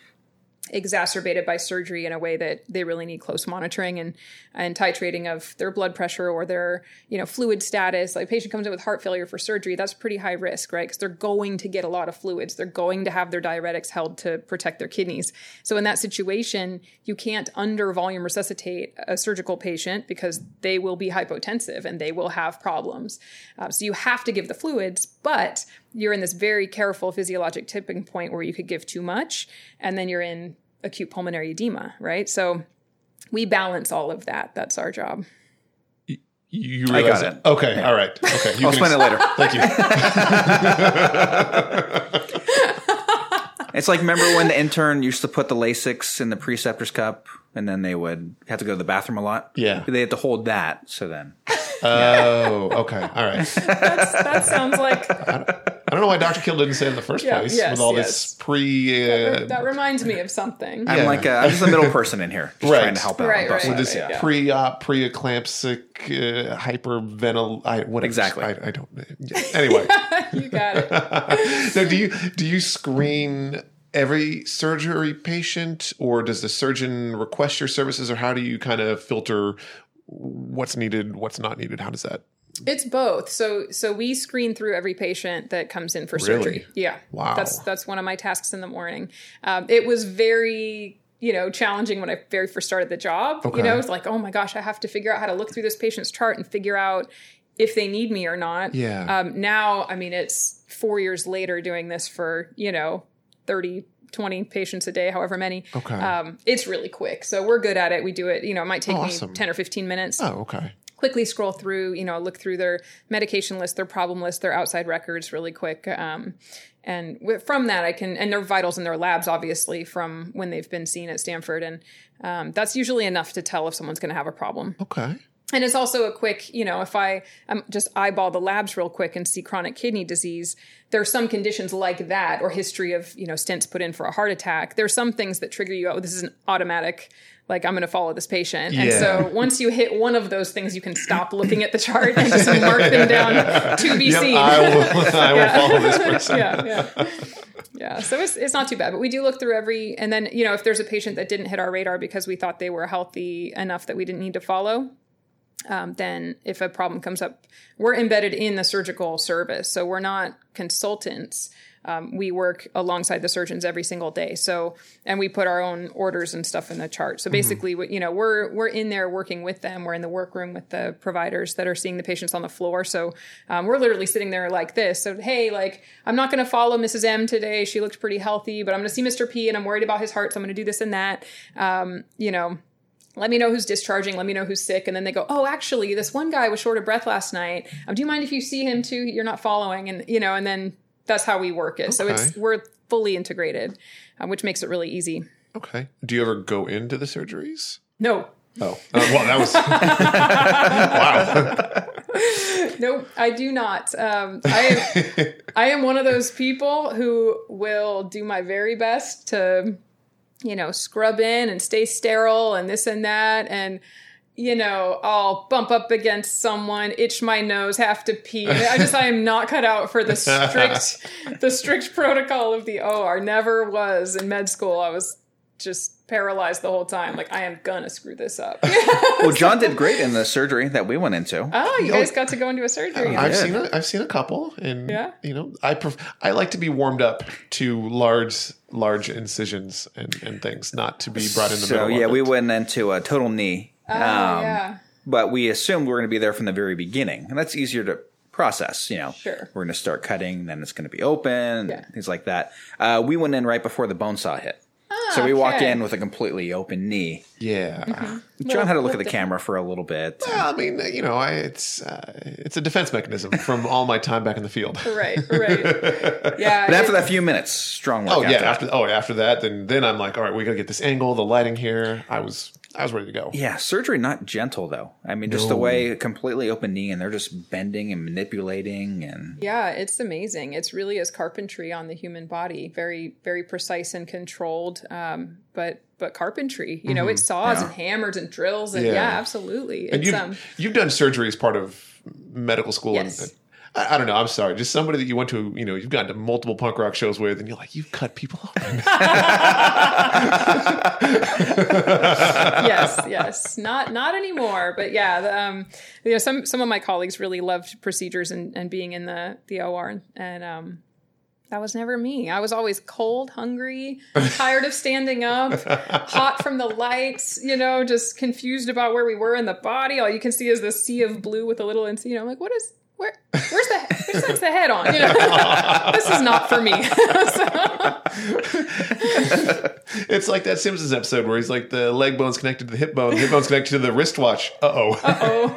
exacerbated by surgery in a way that they really need close monitoring and and titrating of their blood pressure or their you know fluid status. Like a patient comes in with heart failure for surgery that's pretty high risk right? Because they're going to get a lot of fluids. They're going to have their diuretics held to protect their kidneys. So in that situation you can't under volume resuscitate a surgical patient because they will be hypotensive and they will have problems. Uh, so you have to give the fluids but you're in this very careful physiologic tipping point where you could give too much and then you're in acute pulmonary edema, right? So we balance all of that. That's our job. You I realize got it. Okay. All right. Okay. You I'll can explain it later. Thank you. It's like remember when the intern used to put the Lasix in the preceptor's cup, and then they would have to go to the bathroom a lot. Yeah. they had to hold that. So then, Oh, okay. All right. That's, that sounds like I don't know why Dr. Kill didn't say it in the first Yeah, place yes, with all yes. this pre. Uh, that reminds me of something. I'm Yeah. like a, I'm just the middle person in here, just Right. trying to help out. Right, right, sides, this yeah. pre-op, pre-eclamptic, uh, hyperventil. I, whatever. Exactly. I, I don't. yeah. Anyway, you got it. now do you do you screen every surgery patient, or does the surgeon request your services, or how do you kind of filter what's needed, what's not needed? How does that? It's both. So so we screen through every patient that comes in for Really? surgery. Yeah. Wow. That's that's one of my tasks in the morning. Um, it was very you know challenging when I very first started the job. Okay. You know, it's like oh my gosh, I have to figure out how to look through this patient's chart and figure out if they need me or not. Yeah. Um, now, I mean, it's four years later doing this for you know 30 20 patients a day however many Okay. um, it's really quick so we're good at it we do it you know it might take Oh, me 10 or 15 minutes Oh, okay. Quickly scroll through, you know, look through their medication list, their problem list, their outside records really quick. Um, and wi- from that I can and their vitals and their labs obviously from when they've been seen at Stanford, and um, that's usually enough to tell if someone's going to have a problem. Okay. And it's also a quick, you know, if I um, just eyeball the labs real quick and see chronic kidney disease, there are some conditions like that or history of, you know, stents put in for a heart attack. There are some things that trigger you, oh, this is an automatic, like I'm going to follow this patient. And so once you hit one of those things, you can stop looking at the chart and just mark them down to be Yep, seen. I will, I will follow this person. yeah, yeah. Yeah, so it's, it's not too bad, but we do look through every, and then, you know, if there's a patient that didn't hit our radar because we thought they were healthy enough that we didn't need to follow, um, then if a problem comes up, we're embedded in the surgical service. So we're not consultants. Um, we work alongside the surgeons every single day. So, and we put our own orders and stuff in the chart. So basically, we- you know, we're we're in there working with them. We're in the workroom with the providers that are seeing the patients on the floor. So um, we're literally sitting there like this. So hey, like I'm not going to follow Mrs. M today. She looked pretty healthy, but I'm going to see Mr. P, and I'm worried about his heart. So I'm going to do this and that. Um, you know let me know who's discharging let me know who's sick and then they go oh actually this one guy was short of breath last night um, do you mind if you see him too you're not following and you know and then that's how we work it so it's we're fully integrated uh, which makes it really easy Okay. Do you ever go into the surgeries? no Oh, uh, well, that was wow. Nope, I do not. Um, I am, I am one of those people who will do my very best to, you know, scrub in and stay sterile and this and that. And, you know, I'll bump up against someone, itch my nose, have to pee. I just, I am not cut out for the strict, the strict protocol of the OR. Never was in med school. I was just paralyzed the whole time. Like, I am gonna screw this up. Well, John did great in the surgery that we went into. oh, you guys got to go into a surgery. I've seen a, I've seen a couple, and Yeah. you know, I pref- I like to be warmed up to large large incisions and, and things, not to be brought in the so middle. yeah, of we went into a total knee. Oh, um, yeah. But we assumed we were going to be there from the very beginning, and that's easier to process. You know, Sure. we're going to start cutting, then it's going to be open, Yeah. things like that. Uh, we went in right before the bone saw hit. so we walked Ah, in with a completely open knee. Yeah. John had to look at little the camera for a little bit. Well, I mean, you know, I, it's uh, it's a defense mechanism from all my time back in the field. Right, right. Yeah. But after that few minutes, strong work. Oh yeah, after that. after oh after that, then then I'm like, all right, we got to get this angle, the lighting here. I was I was ready to go. Yeah, surgery not gentle though. I mean, just the way completely open knee, and they're just bending and manipulating, and yeah, it's amazing. It's really is carpentry on the human body. Very, very precise and controlled. Um, but but carpentry. You know, it saws Yeah. and hammers and drills and Yeah. yeah, absolutely. And It's you've um you've done surgery as part of medical school. Yes. And, I, I don't know. I'm sorry. Just somebody that you went to, you know, you've gone to multiple punk rock shows with, and you're like, you've cut people open. yes, yes. Not not anymore. But yeah, the, um, you know, some some of my colleagues really loved procedures and, and being in the the OR, and, and um, that was never me. I was always cold, hungry, tired of standing up, hot from the lights. You know, just confused about where we were in the body. All you can see is the sea of blue with a little, and you know, I'm like, what is. Where, where's the where's like the head on? You know, this is not for me. it's like that Simpsons episode where he's like, the leg bone's connected to the hip bone, the hip bone's connected to the wristwatch. Uh oh. Uh oh,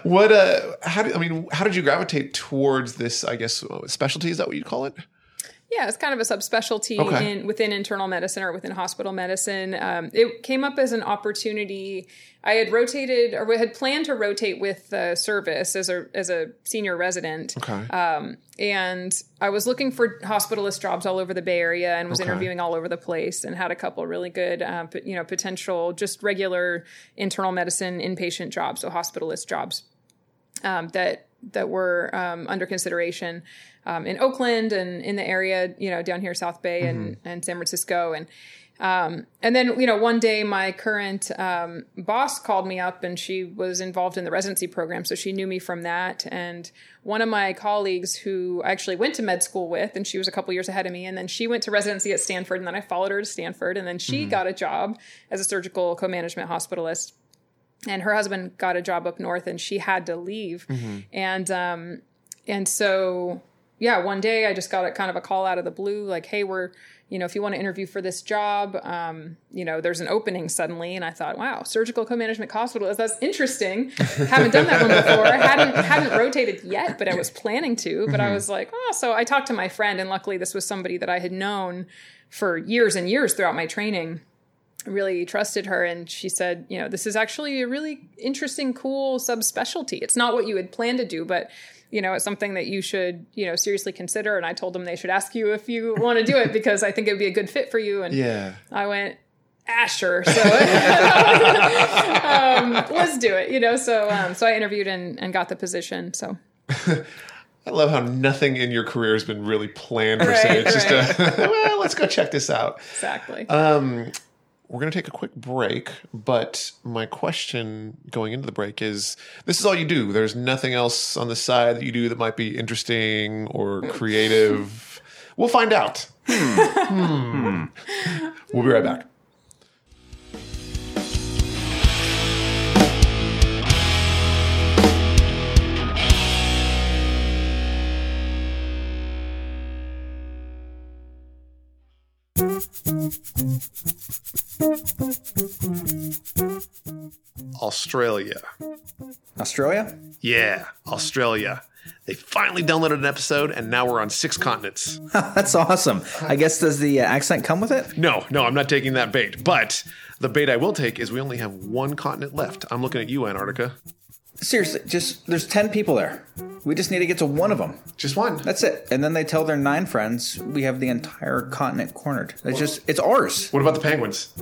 what? Uh, how did I mean? How did you gravitate towards this? I guess specialty is that what you'd call it? Yeah, it's kind of a subspecialty Okay. in within internal medicine or within hospital medicine. Um, it came up as an opportunity. I had rotated or had planned to rotate with the service as a as a senior resident. Okay. and I was looking for hospitalist jobs all over the Bay Area and was Okay. interviewing all over the place and had a couple really good, um, you know, potential just regular internal medicine inpatient jobs, so hospitalist jobs um, that that were um, under consideration um, in Oakland and in the area, you know, down here South Bay and, and San Francisco and. Um, and then, you know, one day my current um, boss called me up and she was involved in the residency program. So she knew me from that. And one of my colleagues who I actually went to med school with, and she was a couple years ahead of me, and then she went to residency at Stanford, and then I followed her to Stanford, and then she got a job as a surgical co management hospitalist and her husband got a job up north and she had to leave and um and so yeah one day i just got a kind of a call out of the blue like hey we're you know, if you want to interview for this job, um, you know, there's an opening suddenly. And I thought, wow, surgical co-management hospitalist, that's interesting. Haven't done that one before. hadn't hadn't rotated yet, but I was planning to. But I was like, oh, so I talked to my friend, and luckily this was somebody that I had known for years and years throughout my training really trusted her and she said you know this is actually a really interesting cool subspecialty it's not what you had planned to do but you know it's something that you should you know seriously consider and i told them they should ask you if you want to do it because i think it would be a good fit for you and Yeah. i went Asher, so um, let's do it you know so um, so i interviewed and, and got the position so I love how nothing in your career has been really planned per se. Right, It's just a, well, let's go check this out. exactly Um, we're going to take a quick break, but my question going into the break is this is all you do. There's nothing else on the side that you do that might be interesting or creative. we'll find out. Hmm. We'll be right back. Australia. Australia? Yeah, Australia. They finally downloaded an episode, and now we're on six continents. That's awesome. I guess does the uh, accent come with it? No, no, I'm not taking that bait. But the bait I will take is we only have one continent left. I'm looking at you, Antarctica. Seriously, just there's 10 people there. We just need to get to one of them. Just one. That's it. And then they tell their nine friends we have the entire continent cornered. It's just it's ours. What about the penguins?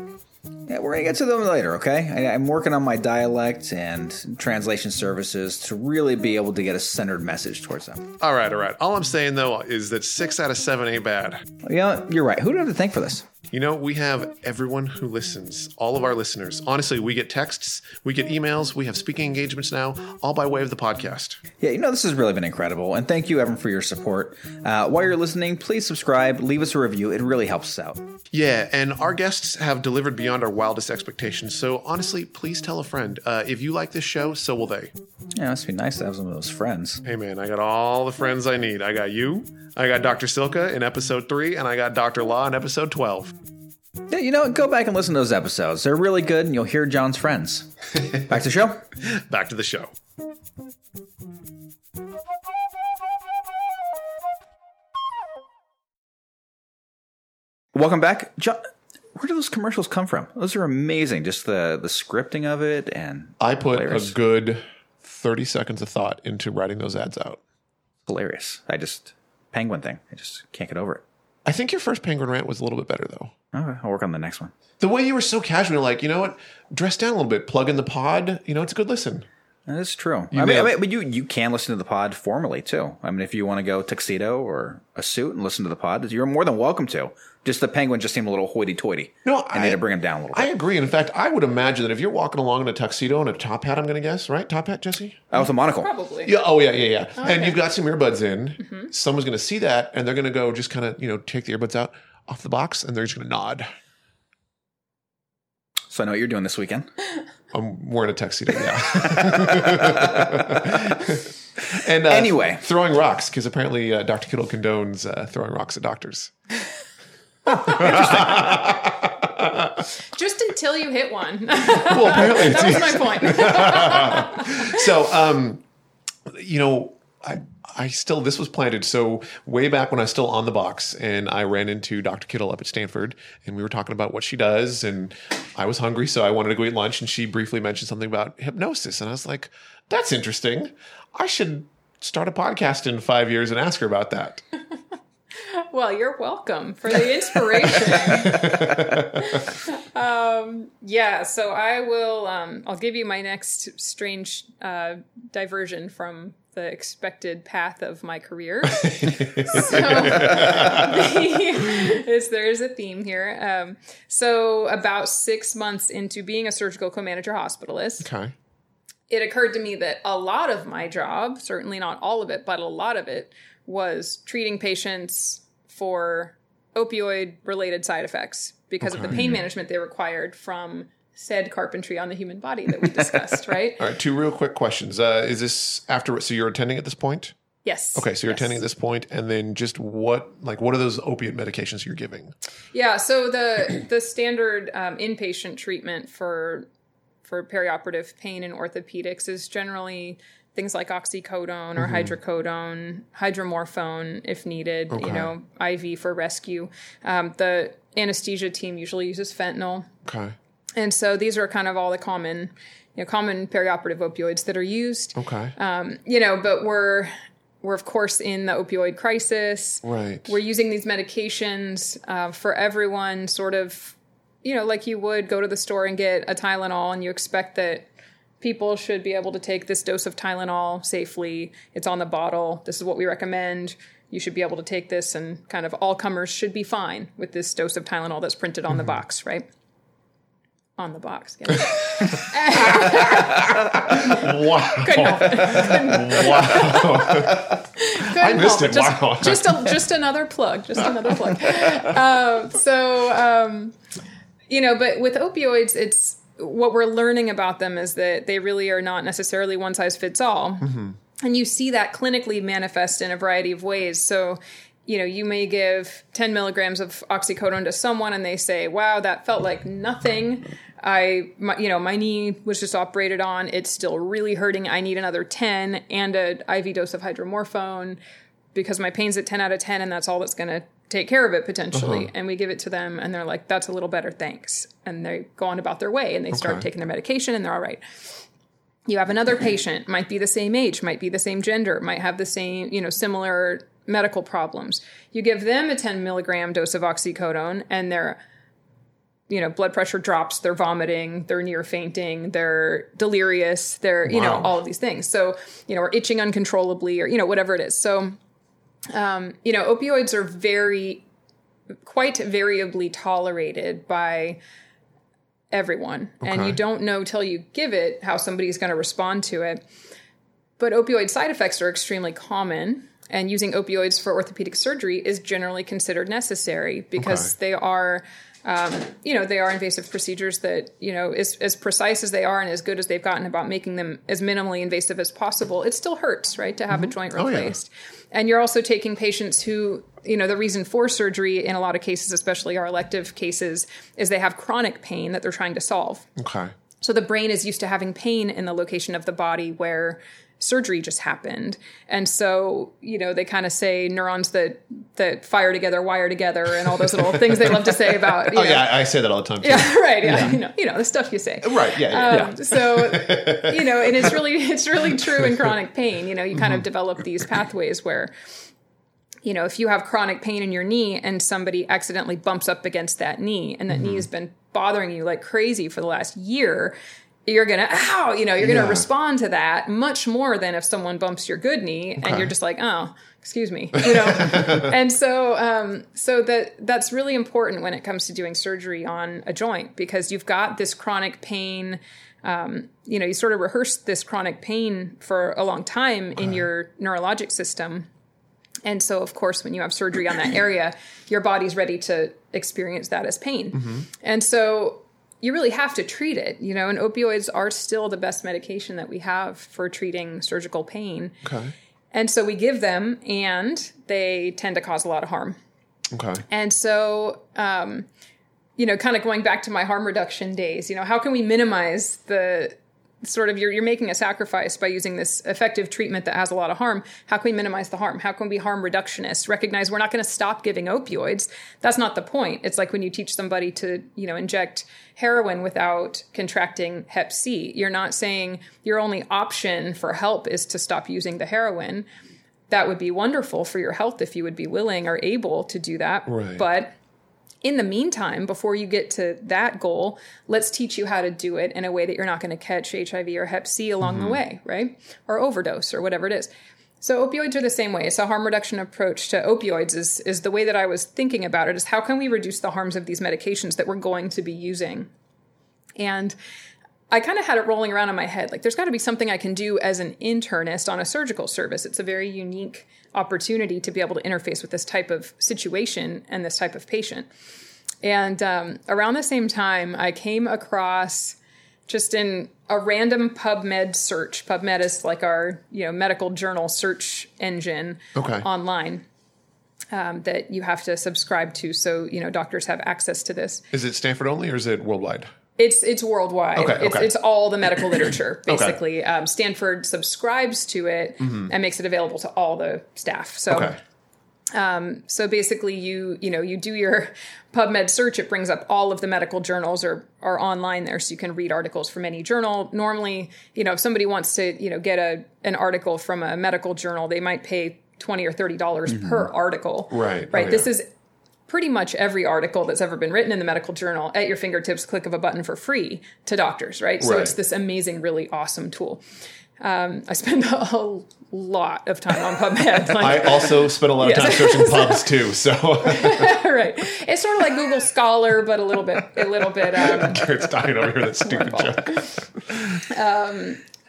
Yeah, we're gonna get to them later, okay? I, I'm working on my dialect and translation services to really be able to get a centered message towards them. All right, all right. All I'm saying though is that six out of seven ain't bad. Yeah, you're right. Who do I have to thank for this? You know, we have everyone who listens, all of our listeners. Honestly, we get texts, we get emails, we have speaking engagements now, all by way of the podcast. Yeah, you know, this has really been incredible. And thank you, Evan, for your support. Uh, while you're listening, please subscribe, leave us a review. It really helps us out. Yeah, and our guests have delivered beyond our wildest expectations. So honestly, please tell a friend. Uh, if you like this show, so will they. Yeah, it must be nice to have some of those friends. Hey man, I got all the friends I need. I got you, I got Dr. Silka in episode three, and I got Dr. Law in episode 12. Yeah, you know, go back and listen to those episodes. They're really good, and you'll hear John's friends. Back to the show. Back to the show. Welcome back, John. Where do those commercials come from? Those are amazing. Just the the scripting of it and I put Hilarious. a good 30 seconds of thought into writing those ads out. hilarious. I just penguin thing. I just can't get over it. I think your first penguin rant was a little bit better though. Okay, I'll work on the next one. The way you were so casual, like, you know what? Dress down a little bit, plug in the pod. You know, it's a good listen. That's true. I mean, I mean, but you you can listen to the pod formally too. I mean, if you want to go tuxedo or a suit and listen to the pod, you're more than welcome to. Just the penguin just seemed a little hoity-toity. No, I need to bring him down a little I bit. agree. In fact, I would imagine that if you're walking along in a tuxedo and a top hat, I'm going to guess, right? Top hat, Jesse? I, with a monocle. probably Yeah. Oh, yeah, yeah, yeah. And you've got some earbuds in. Mm-hmm. Someone's going to see that, and they're going to go just kind of, you know, take the earbuds out off the box, and they're just going to nod. So I know what you're doing this weekend. I'm wearing a tuxedo. Yeah. and uh, Anyway. throwing rocks because apparently uh, Dr. Kittle condones uh, throwing rocks at doctors. just until you hit one Well, apparently, that was my point so um, you know, I I still this was planted so way back when I was still on the box, and I ran into Dr. Kittle up at Stanford, and we were talking about what she does, and I was hungry, so I wanted to go eat lunch, and she briefly mentioned something about hypnosis, and I was like, that's interesting. I should start a podcast in five years and ask her about that. Well, you're welcome for the inspiration. um, yeah, so I will. Um, I'll give you my next strange uh, diversion from the expected path of my career. so, is there is a theme here. Um, so, about six months into being a surgical co-manager hospitalist, Okay. it occurred to me that a lot of my job, certainly not all of it, but a lot of it, was treating patients for opioid related side effects because of the pain management they required from said carpentry on the human body that we discussed, right? All right. Two real quick questions. Uh, is this after? So you're attending at this point? Yes. Okay, so you're Yes. attending at this point, and then just what, like, what are those opiate medications you're giving? Yeah, so the the standard um, inpatient treatment for for perioperative pain in orthopedics is generally things like oxycodone or hydrocodone, hydromorphone if needed. Okay. You know, IV for rescue. Um, the anesthesia team usually uses fentanyl, Okay. and so these are kind of all the common, you know, common perioperative opioids that are used. Okay. You know, but we're we're of course in the opioid crisis right. we're using these medications uh, for everyone sort of you know like you would go to the store and get a tylenol and you expect that people should be able to take this dose of tylenol safely it's on the bottle this is what we recommend you should be able to take this and kind of all comers should be fine with this dose of tylenol that's printed on the box right on the box yeah. wow. couldn't help it. wow. Couldn't missed help it. Just, Wow. just, a, just another plug. Just another plug. um, so, um, you know, but with opioids, it's what we're learning about them is that they really are not necessarily one size fits all. Mm-hmm. And you see that clinically manifest in a variety of ways. So, you know, you may give 10 milligrams of oxycodone to someone and they say, wow, that felt like nothing. I, my, you know, my knee was just operated on. It's still really hurting. I need another 10 and an IV dose of hydromorphone because my pain's at 10 out of 10 and that's all that's going to take care of it potentially. Uh-huh. And we give it to them and they're like, that's a little better. Thanks. And they go on about their way and they start taking their medication and they're all right. You have another patient, might be the same age, might be the same gender, might have the same, you know, similar medical problems. You give them a 10 milligram dose of oxycodone and they're you know, blood pressure drops, they're vomiting, they're near fainting, they're delirious, they're, you know, all of these things. So, you know, or itching uncontrollably or, you know, whatever it is. So, um, you know, opioids are very, quite variably tolerated by everyone. And you don't know till you give it how somebody's going to respond to it. But opioid side effects are extremely common. And using opioids for orthopedic surgery is generally considered necessary because Okay. they are, um, you know, they are invasive procedures that, you know, as, as precise as they are and as good as they've gotten about making them as minimally invasive as possible, it still hurts, right, to have a joint Oh, yeah. And you're also taking patients who, you know, the reason for surgery in a lot of cases, especially our elective cases, is they have chronic pain that they're trying to solve. Okay. So the brain is used to having pain in the location of the body where surgery just happened. And so, you know, they kind of say neurons that that fire together wire together and all those little things they love to say about Oh know. yeah, I say that all the time. Too. Yeah, right. Yeah. You know, you know, the stuff you say. Right. Yeah. yeah, Um, so, you know, and it's really it's really true in chronic pain. You know, you Mm-hmm. kind of develop these pathways where you know, if you have chronic pain in your knee and somebody accidentally bumps up against that knee and that Mm-hmm. knee has been bothering you like crazy for the last year, you're gonna ow, you know, you're gonna Yeah. respond to that much more than if someone bumps your good knee and you're just like, oh, excuse me, you know. and so, um, so that that's really important when it comes to doing surgery on a joint because you've got this chronic pain. Um, you know, you sort of rehearse this chronic pain for a long time in your neurologic system. And so, of course, when you have surgery on that area, your body's ready to experience that as pain. And so, you really have to treat it, you know, and opioids are still the best medication that we have for treating surgical pain. Okay. And so, we give them, and they tend to cause a lot of harm. Okay. And so, um, you know, kind of going back to my harm reduction days, you know, how can we minimize the sort of you're, you're making a sacrifice by using this effective treatment that has a lot of harm? How can we minimize the harm? How can we be harm reductionists? Recognize we're not going to stop giving opioids. That's not the point. It's like when you teach somebody to, you know, inject heroin without contracting hep C. You're not saying your only option for help is to stop using the heroin that would be wonderful for your health if you would be willing or able to do that. Right. But in the meantime, before you get to that goal, let's teach you how to do it in a way that you're not going to catch HIV or Hep C along Mm-hmm. the way, right? Or overdose or whatever it is. So opioids are the same way. So harm reduction approach to opioids is is the way that I was thinking about it is how can we reduce the harms of these medications that we're going to be using? And I kind of had it rolling around in my head. Like, there's got to be something I can do as an internist on a surgical service. It's a very unique opportunity to be able to interface with this type of situation and this type of patient. And um, around the same time, I came across just in a random PubMed search. PubMed is like our you know medical journal search engine Okay. online um, that you have to subscribe to, so you know doctors have access to this. Is it Stanford only or is it worldwide? It's it's worldwide. Okay, it's, okay. it's all the medical literature basically. Um, Stanford subscribes to it and makes it available to all the staff. So Mm-hmm. Okay. so basically you you know you do your PubMed search it brings up all of the medical journals are are online there so you can read articles from any journal normally you know if somebody wants to you know get a an article from a medical journal they might pay 20 or 30 dollars per article Mm-hmm. Right. right Oh, this yeah. is pretty much every article that's ever been written in the medical journal at your fingertips click of a button for free to doctors right so it's this amazing really awesome tool um, I spend a lot of time on PubMed. Like, I also spend a lot of Yes. time searching pubs too, so right. It's sort of like Google Scholar, but a little bit, a little bit. Um, Garrett's dying over here. That stupid joke.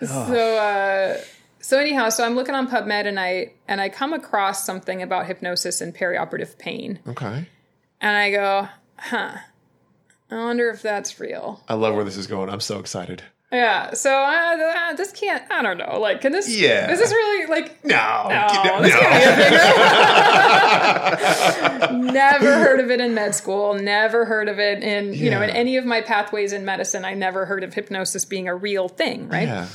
so, uh, so anyhow, so I'm looking on PubMed and I and I come across something about hypnosis and perioperative pain, Okay. and I go, huh. I wonder if that's real. I love where this is going. I'm so excited. Yeah. So uh, uh, this can't. I don't know. Like, can this? Yeah. Is this really like? No. No, no. this never heard of it in med school never heard of it in you know in any of my pathways in medicine i never heard of hypnosis being a real thing right Yeah.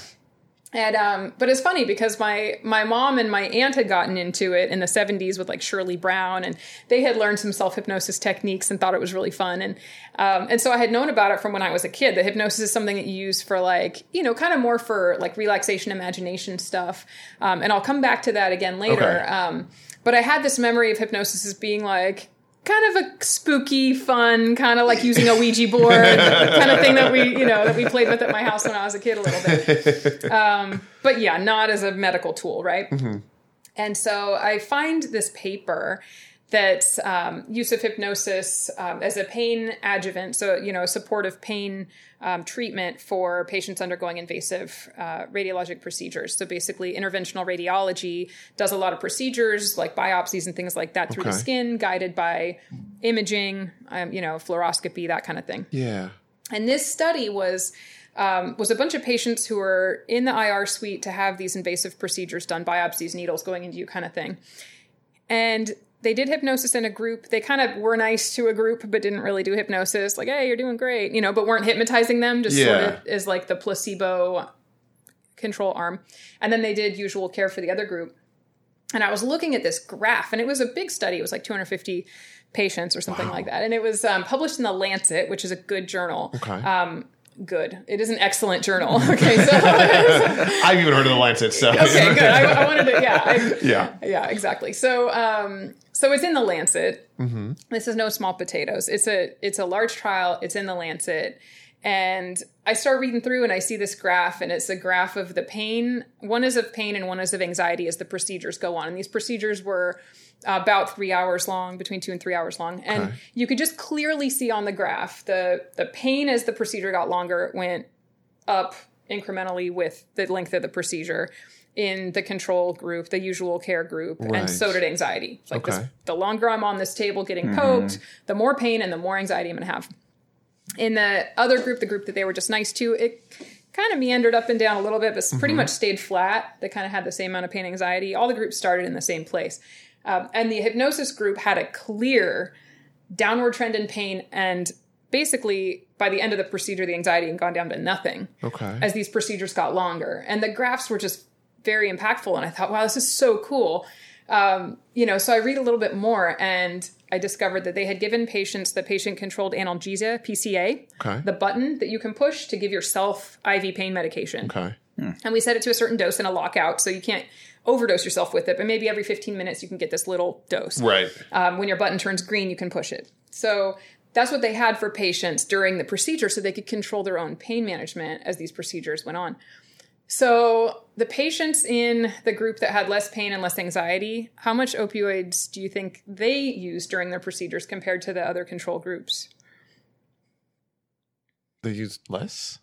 And um but it's funny because my my mom and my aunt had gotten into it in the 70s with like shirley brown and they had learned some self-hypnosis techniques and thought it was really fun. And um and so i had known about it from when i was a kid. That hypnosis is something that you use for like you know kind of more for like relaxation imagination stuff. Um and i'll come back to that again later. Okay. um but i had this memory of hypnosis as being like kind of a spooky, fun, kind of like using a Ouija board kind of thing that we, you know, that we played with at my house when I was a kid a little bit. Um, but yeah, not as a medical tool, right? And so I find this paper that's um, use of hypnosis um, as a pain adjuvant, so you know, a supportive pain um, treatment for patients undergoing invasive uh, radiologic procedures. So basically, interventional radiology does a lot of procedures like biopsies and things like that through the skin, guided by imaging, um, you know, fluoroscopy, that kind of thing. Yeah. And this study was um, was a bunch of patients who were in the IR suite to have these invasive procedures done, biopsies, needles going into you, kind of thing. And they did hypnosis in a group. They kind of were nice to a group, but didn't really do hypnosis. Like, hey, you're doing great, you know, but weren't hypnotizing them. Just sort of as like the placebo control arm. And then they did usual care for the other group. And I was looking at this graph, and it was a big study. It was like 250 patients or something like that. And it was um, published in the Lancet, which is a good journal. Okay. Um, good. It is an excellent journal. Okay, so I've even heard of the Lancet, so okay, good. I, I wanted to, yeah, I, yeah. yeah, exactly. So, um, so it's in the Lancet. Mm-hmm. This is no small potatoes. It's a it's a large trial. It's in the Lancet, and I start reading through and I see this graph, and it's a graph of the pain. One is of pain, and one is of anxiety as the procedures go on. And these procedures were about three hours long, between two and three hours long, and Okay. you could just clearly see on the graph the the pain as the procedure got longer went up incrementally with the length of the procedure in the control group, the usual care group, Right. and so did anxiety. It's like this, the longer I'm on this table getting poked, the more pain and the more anxiety I'm going to have. In the other group, the group that they were just nice to, it kind of meandered up and down a little bit, but pretty much stayed flat. They kind of had the same amount of pain anxiety. All the groups started in the same place. Um, and the hypnosis group had a clear downward trend in pain and basically by the end of the procedure the anxiety had gone down to nothing Okay. as these procedures got longer and the graphs were just very impactful and i thought wow this is so cool um, you know so i read a little bit more and i discovered that they had given patients the patient controlled analgesia pca Okay. the button that you can push to give yourself iv pain medication Okay. and we set it to a certain dose in a lockout so you can't overdose yourself with it but maybe every 15 minutes you can get this little dose Right. um, when your button turns green, you can push it. So that's what they had for patients during the procedure so they could control their own pain management as these procedures went on. So the patients in the group that had less pain and less anxiety, how much opioids do you think they used during their procedures compared to the other control groups? They used less.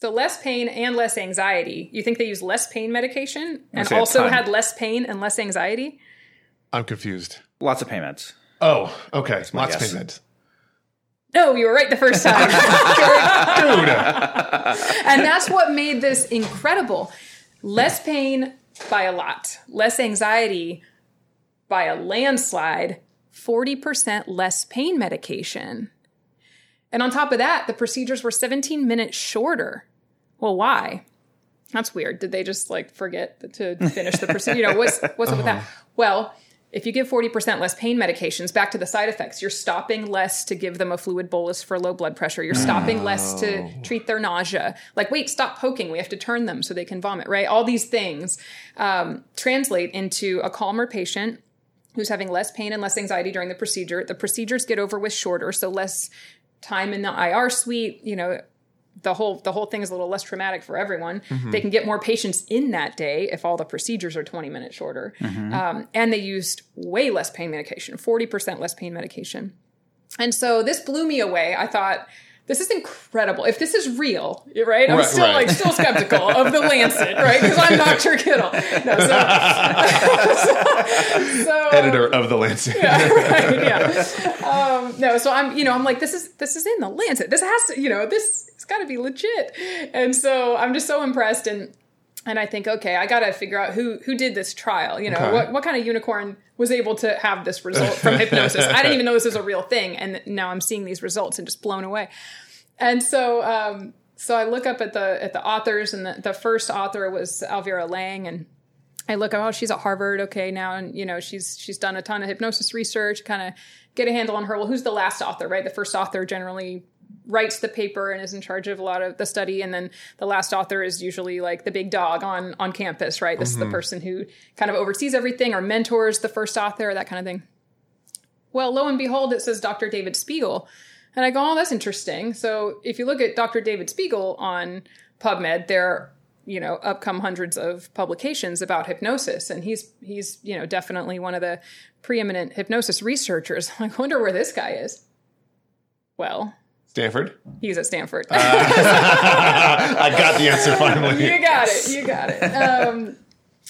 So less pain and less anxiety. You think they used less pain medication and also had less pain and less anxiety? I'm confused. Lots of payments. Oh, okay. my Lots of guess. pain meds. No, you were right the first time. Dude. and that's what made this incredible. Less pain by a lot, less anxiety by a landslide, 40% less pain medication. And on top of that, the procedures were 17 minutes shorter. Well, why? That's weird. Did they just like forget to finish the procedure? You know, what's what's up with that? Uh-huh. Well, if you give 40% less pain medications, back to the side effects, you're stopping less to give them a fluid bolus for low blood pressure. You're stopping less to treat their nausea. Like, wait, stop poking. We have to turn them so they can vomit, right? All these things um, translate into a calmer patient who's having less pain and less anxiety during the procedure. The procedures get over with shorter, so less time in the IR suite, you know, the whole the whole thing is a little less traumatic for everyone. They can get more patients in that day if all the procedures are 20 minutes shorter. Um, and they used way less pain medication, 40% less pain medication. And so this blew me away. I thought, this is incredible. If this is real, right? I'm Right, still right. like still skeptical of the Lancet, right? Because I'm Dr. Kittle. No, so, so Editor of the Lancet. right, yeah. Um, no, so I'm, you know, I'm like, this is this is in the Lancet. This has to, you know, this got to be legit. And so I'm just so impressed, and and I think, okay, I got to figure out who who did this trial. You know, Okay. what what kind of unicorn was able to have this result from hypnosis? I didn't even know this was a real thing, and now I'm seeing these results and just blown away. And so, um, so I look up at the at the authors, and the, the first author was Elvira Lang, and I look, oh, she's at Harvard, okay, now, and you know, she's she's done a ton of hypnosis research, kind of get a handle on her. Well, who's the last author, right? The first author generally writes the paper and is in charge of a lot of the study, and then the last author is usually like the big dog on on campus, right? This is the mm-hmm. person who kind of oversees everything or mentors the first author, that kind of thing. Well, lo and behold, it says Dr. David Spiegel. And I go, oh, that's interesting. So if you look at Dr. David Spiegel on PubMed, there, you know, up come hundreds of publications about hypnosis. And he's, he's, you know, definitely one of the preeminent hypnosis researchers. I wonder where this guy is. Well, Stanford. he's at Stanford. I got the answer finally. you got it. You got it. Um,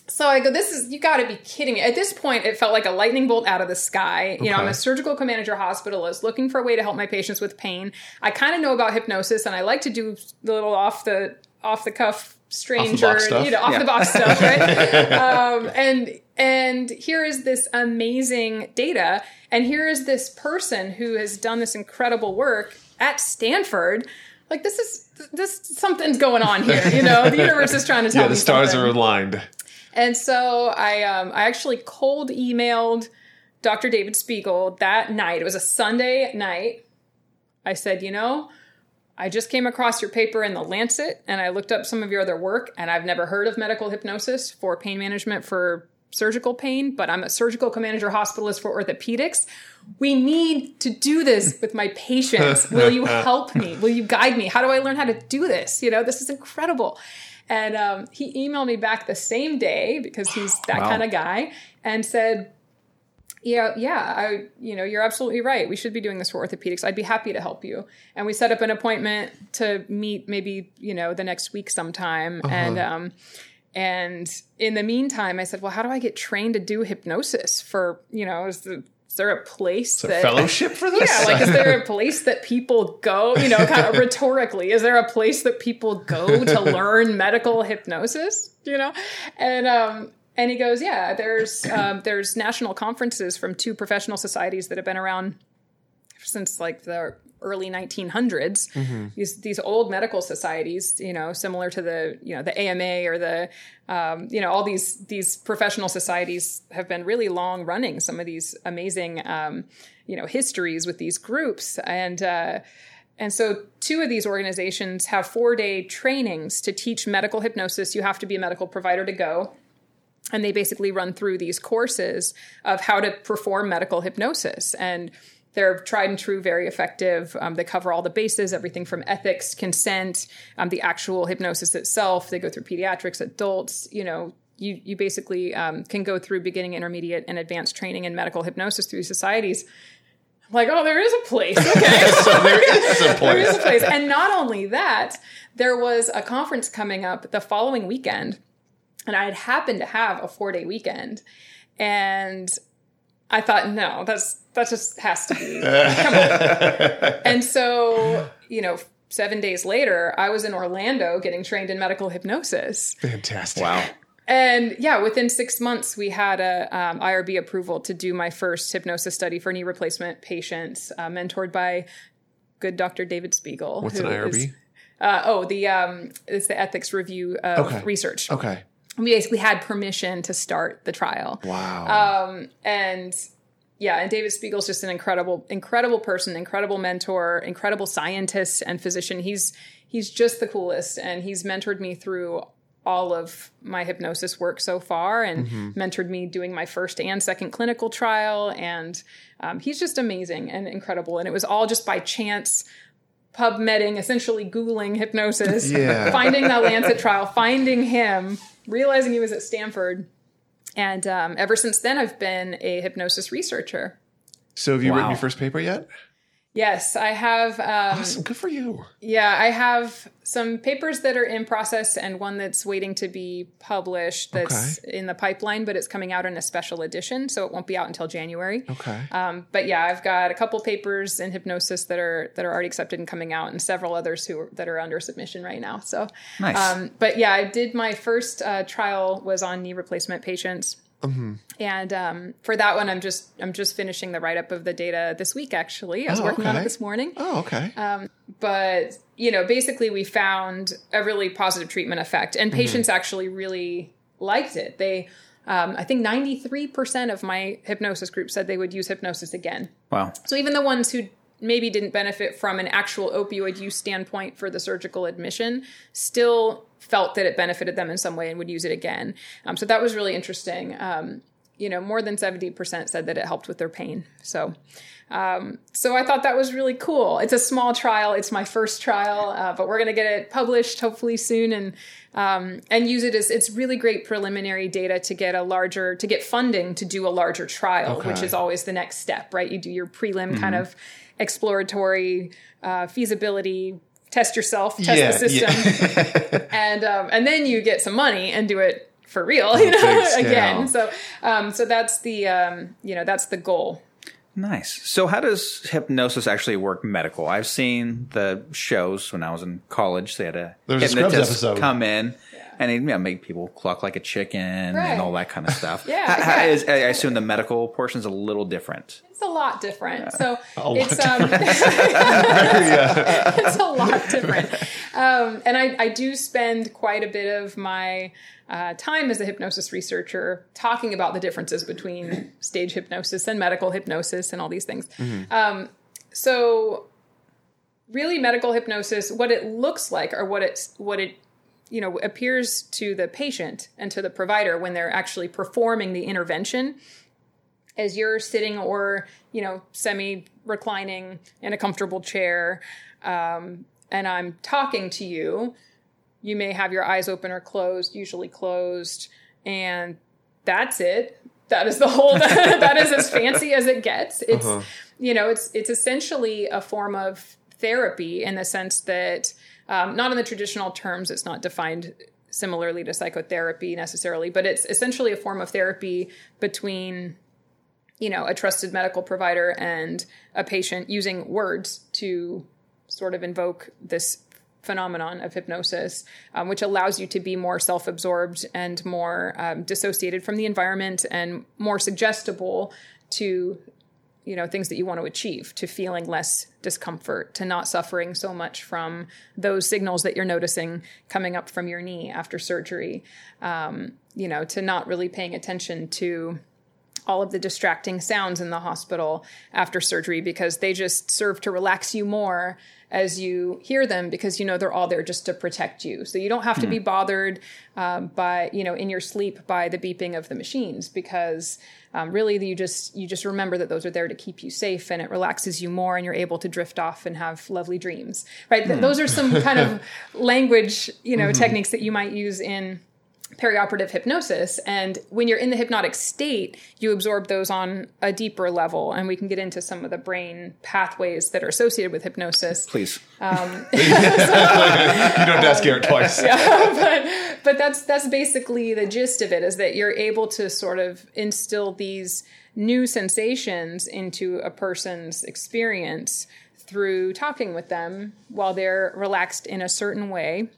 so I go, this is, you got to be kidding me. At this point, it felt like a lightning bolt out of the sky. You know, I'm a surgical co-manager hospitalist looking for a way to help my patients with pain. I kind of know about hypnosis and I like to do the little off the, off the cuff stranger, box you know, off Yeah. the box stuff, right? um, and, and here is this amazing data. And here is this person who has done this incredible work at Stanford. Like this is, this, something's going on here. You know, the universe is trying to tell Yeah, me the stars something. are aligned. And so I um, I actually cold emailed Dr. David Spiegel that night. It was a Sunday night. I said, you know, I just came across your paper in the Lancet and I looked up some of your other work and I've never heard of medical hypnosis for pain management for surgical pain, but I'm a surgical co-manager hospitalist for orthopedics. We need to do this with my patients. Will you help me? Will you guide me? How do I learn how to do this? You know, this is incredible. And um, he emailed me back the same day because he's that Wow. kind of guy and said, yeah, yeah, I, you know, you're absolutely right. We should be doing this for orthopedics. I'd be happy to help you. And we set up an appointment to meet maybe, you know, the next week sometime. And, um, and in the meantime, I said, well, how do I get trained to do hypnosis for, you know, is, the, is there a place A that fellowship for this? yeah, like is there a place that people go, you know, kind of rhetorically, is there a place that people go to learn medical hypnosis, you know? And um and he goes, yeah, there's um, there's national conferences from two professional societies that have been around since like the early 1900s. These these old medical societies, you know, similar to the you know the AMA or the um, you know all these these professional societies have been really long running. Some of these amazing um, you know histories with these groups and. Uh, and so, two of these organizations have four day trainings to teach medical hypnosis. You have to be a medical provider to go and they basically run through these courses of how to perform medical hypnosis and they're tried and true very effective um, they cover all the bases everything from ethics consent um, the actual hypnosis itself they go through pediatrics adults you know you, you basically um, can go through beginning intermediate and advanced training in medical hypnosis through societies I'm like oh there is a place okay so there is a there is place. a place. And not only that, there was a conference coming up the following weekend, and I had happened to have a four day weekend. And I thought, no, that's that just has to be. Come on. And so, you know, seven days later, I was in Orlando getting trained in medical hypnosis. Fantastic. Wow. And yeah, within six months, we had a um, IRB approval to do my first hypnosis study for knee replacement patients, uh, mentored by good Dr. David Spiegel. What's an IRB? is- uh, oh, the um, it's the ethics review of Okay. research. Okay. We basically had permission to start the trial. Wow. Um, and yeah, and David Spiegel's just an incredible, incredible person, incredible mentor, incredible scientist and physician. He's he's just the coolest, and he's mentored me through all of my hypnosis work so far, and mentored me doing my first and second clinical trial. And um, he's just amazing and incredible. And it was all just by chance. PubMedding, essentially Googling hypnosis, Yeah. finding that Lancet trial, finding him, realizing he was at Stanford, and um, ever since then, I've been a hypnosis researcher. so have you written your first paper yet? Yes, I have. Um, Awesome. Good for you. yeah, I have some papers that are in process and one that's waiting to be published that's in the pipeline, but it's coming out in a special edition, so it won't be out until January. Okay. Um, but yeah, I've got a couple papers in hypnosis that are that are already accepted and coming out, and several others who are, that are under submission right now. So, Nice. um, but yeah, I did my first uh, trial was on knee replacement patients, and um, for that one, I'm just I'm just finishing the write up of the data this week. Actually, I was Oh, working on it this morning oh, okay. but you know basically we found a really positive treatment effect and patients actually really liked it they um, i think 93% of my hypnosis group said they would use hypnosis again wow. so even the ones who maybe didn't benefit from an actual opioid use standpoint for the surgical admission still felt that it benefited them in some way and would use it again um, so that was really interesting um, you know more than 70% said that it helped with their pain so um, so I thought that was really cool. It's a small trial. It's my first trial, uh, but we're going to get it published hopefully soon and um, and use it as it's really great preliminary data to get a larger to get funding to do a larger trial, which is always the next step, right? You do your prelim kind of exploratory uh, feasibility, test yourself, test Yeah, the system, and um, and then you get some money and do it for real, you know, again. So um, so that's the um, you know that's the goal. Nice. So, how does hypnosis actually work medical? I've seen the shows when I was in college. They had a There's hypnotist episode. come in and he'd you know, make people cluck like a chicken Right. and all that kind of stuff. Yeah, How- how yeah. is- I assume the medical portion is a little different. It's a lot different. So lot it's um, it's a lot different. Um, and I, I do spend quite a bit of my uh, time as a hypnosis researcher talking about the differences between stage hypnosis and medical hypnosis and all these things. Um, so really medical hypnosis what it looks like or what it's what it you know appears to the patient and to the provider when they're actually performing the intervention. As you're sitting or you know semi reclining in a comfortable chair um, and i'm talking to you you may have your eyes open or closed usually closed and that's it. That is the whole that is as fancy as it gets. It's you know it's it's essentially a form of therapy in the sense that um, not in the traditional terms it's not defined similarly to psychotherapy necessarily but it's essentially a form of therapy between you know a trusted medical provider and a patient using words to sort of invoke this phenomenon of hypnosis um, which allows you to be more self-absorbed and more um, dissociated from the environment and more suggestible to you know things that you want to achieve to feeling less discomfort to not suffering so much from those signals that you're noticing coming up from your knee after surgery um, you know to not really paying attention to all of the distracting sounds in the hospital after surgery because they just serve to relax you more as you hear them because you know they're all there just to protect you. So you don't have to be bothered um, by you know in your sleep by the beeping of the machines because um, really you just you just remember that those are there to keep you safe and it relaxes you more and you're able to drift off and have lovely dreams right? Th- those are some kind of language you know techniques that you might use in perioperative hypnosis. And when you're in the hypnotic state, you absorb those on a deeper level. And we can get into some of the brain pathways that are associated with hypnosis. Please. Um, you don't have to ask Garrett twice. but, but that's that's basically the gist of it is that you're able to sort of instill these new sensations into a person's experience through talking with them while they're relaxed in a certain way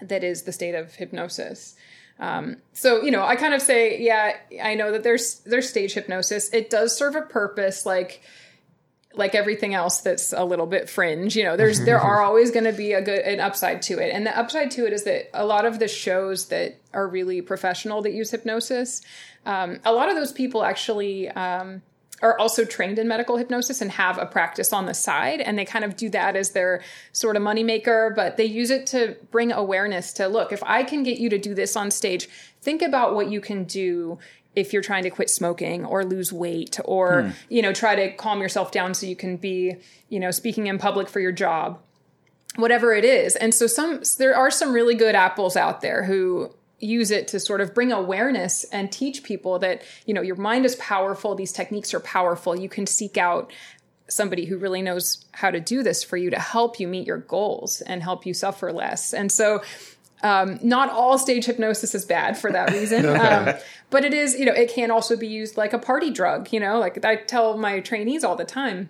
that is the state of hypnosis. Um, so you know, I kind of say, yeah, I know that there's there's stage hypnosis. It does serve a purpose, like like everything else that's a little bit fringe. You know, there's there are always going to be a good an upside to it, and the upside to it is that a lot of the shows that are really professional that use hypnosis, um, a lot of those people actually. Um, are also trained in medical hypnosis and have a practice on the side and they kind of do that as their sort of moneymaker but they use it to bring awareness to look if i can get you to do this on stage think about what you can do if you're trying to quit smoking or lose weight or hmm. you know try to calm yourself down so you can be you know speaking in public for your job whatever it is. And so some there are some really good apples out there who use it to sort of bring awareness and teach people that you know your mind is powerful these techniques are powerful. You can seek out somebody who really knows how to do this for you to help you meet your goals and help you suffer less. And so um, not all stage hypnosis is bad for that reason. Um, but it is you know it can also be used like a party drug you know like i tell my trainees all the time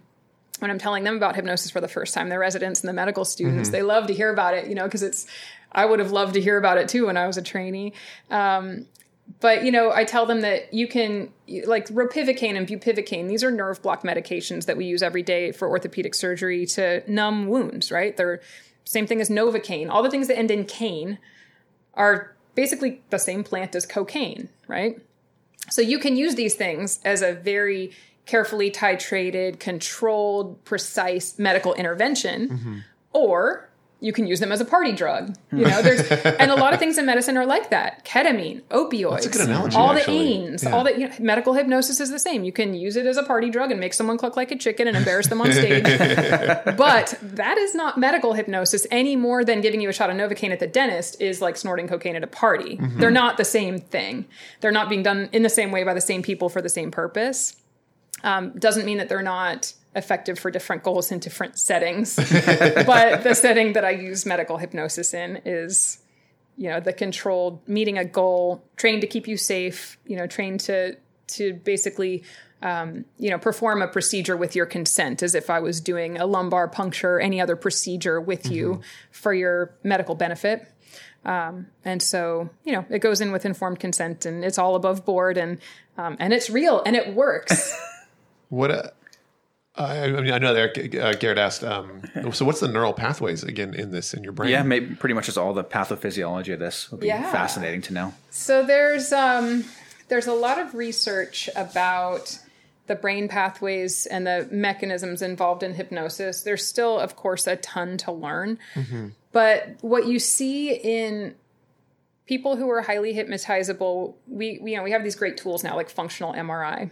when I'm telling them about hypnosis for the first time, the residents and the medical students, they love to hear about it, you know, because it's, I would have loved to hear about it too when I was a trainee. Um, but, you know, I tell them that you can, like ropivacaine and bupivacaine, these are nerve block medications that we use every day for orthopedic surgery to numb wounds, right? They're same thing as Novocaine. All the things that end in caine are basically the same plant as cocaine, right? So you can use these things as a very carefully titrated, controlled, precise medical intervention, or you can use them as a party drug. You know, there's and a lot of things in medicine are like that: ketamine, opioids, analogy, all the actually. anes, Yeah. all the you know, medical hypnosis is the same. You can use it as a party drug and make someone cluck like a chicken and embarrass them on stage. but that is not medical hypnosis any more than giving you a shot of Novocaine at the dentist is like snorting cocaine at a party. They're not the same thing. They're not being done in the same way by the same people for the same purpose. Um, doesn't mean that they're not effective for different goals in different settings. but the setting that I use medical hypnosis in is, you know, the controlled meeting a goal, trained to keep you safe, you know, trained to to basically um, you know, perform a procedure with your consent as if I was doing a lumbar puncture or any other procedure with you for your medical benefit. Um, and so, you know, it goes in with informed consent and it's all above board and, um, and it's real and it works. What? Uh, I, I mean, I know that uh, Garrett asked. Um, so, what's the neural pathways again in this in your brain? Yeah, maybe pretty much just all the pathophysiology of this would be Yeah. fascinating to know. So there's um, there's a lot of research about the brain pathways and the mechanisms involved in hypnosis. There's still, of course, a ton to learn, but what you see in people who are highly hypnotizable, we, we you know we have these great tools now like functional MRI.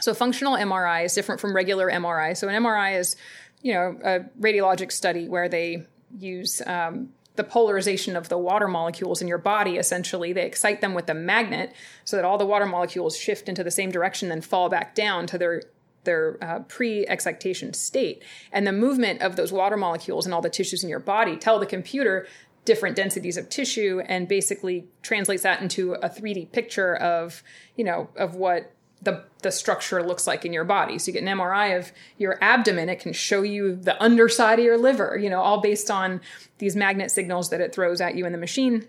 So functional MRI is different from regular MRI. So an MRI is, you know, a radiologic study where they use um, the polarization of the water molecules in your body. Essentially, they excite them with a magnet so that all the water molecules shift into the same direction, then fall back down to their their uh, pre-excitation state. And the movement of those water molecules and all the tissues in your body tell the computer different densities of tissue and basically translates that into a 3D picture of, you know, of what the the structure looks like in your body. So you get an MRI of your abdomen, it can show you the underside of your liver, you know, all based on these magnet signals that it throws at you in the machine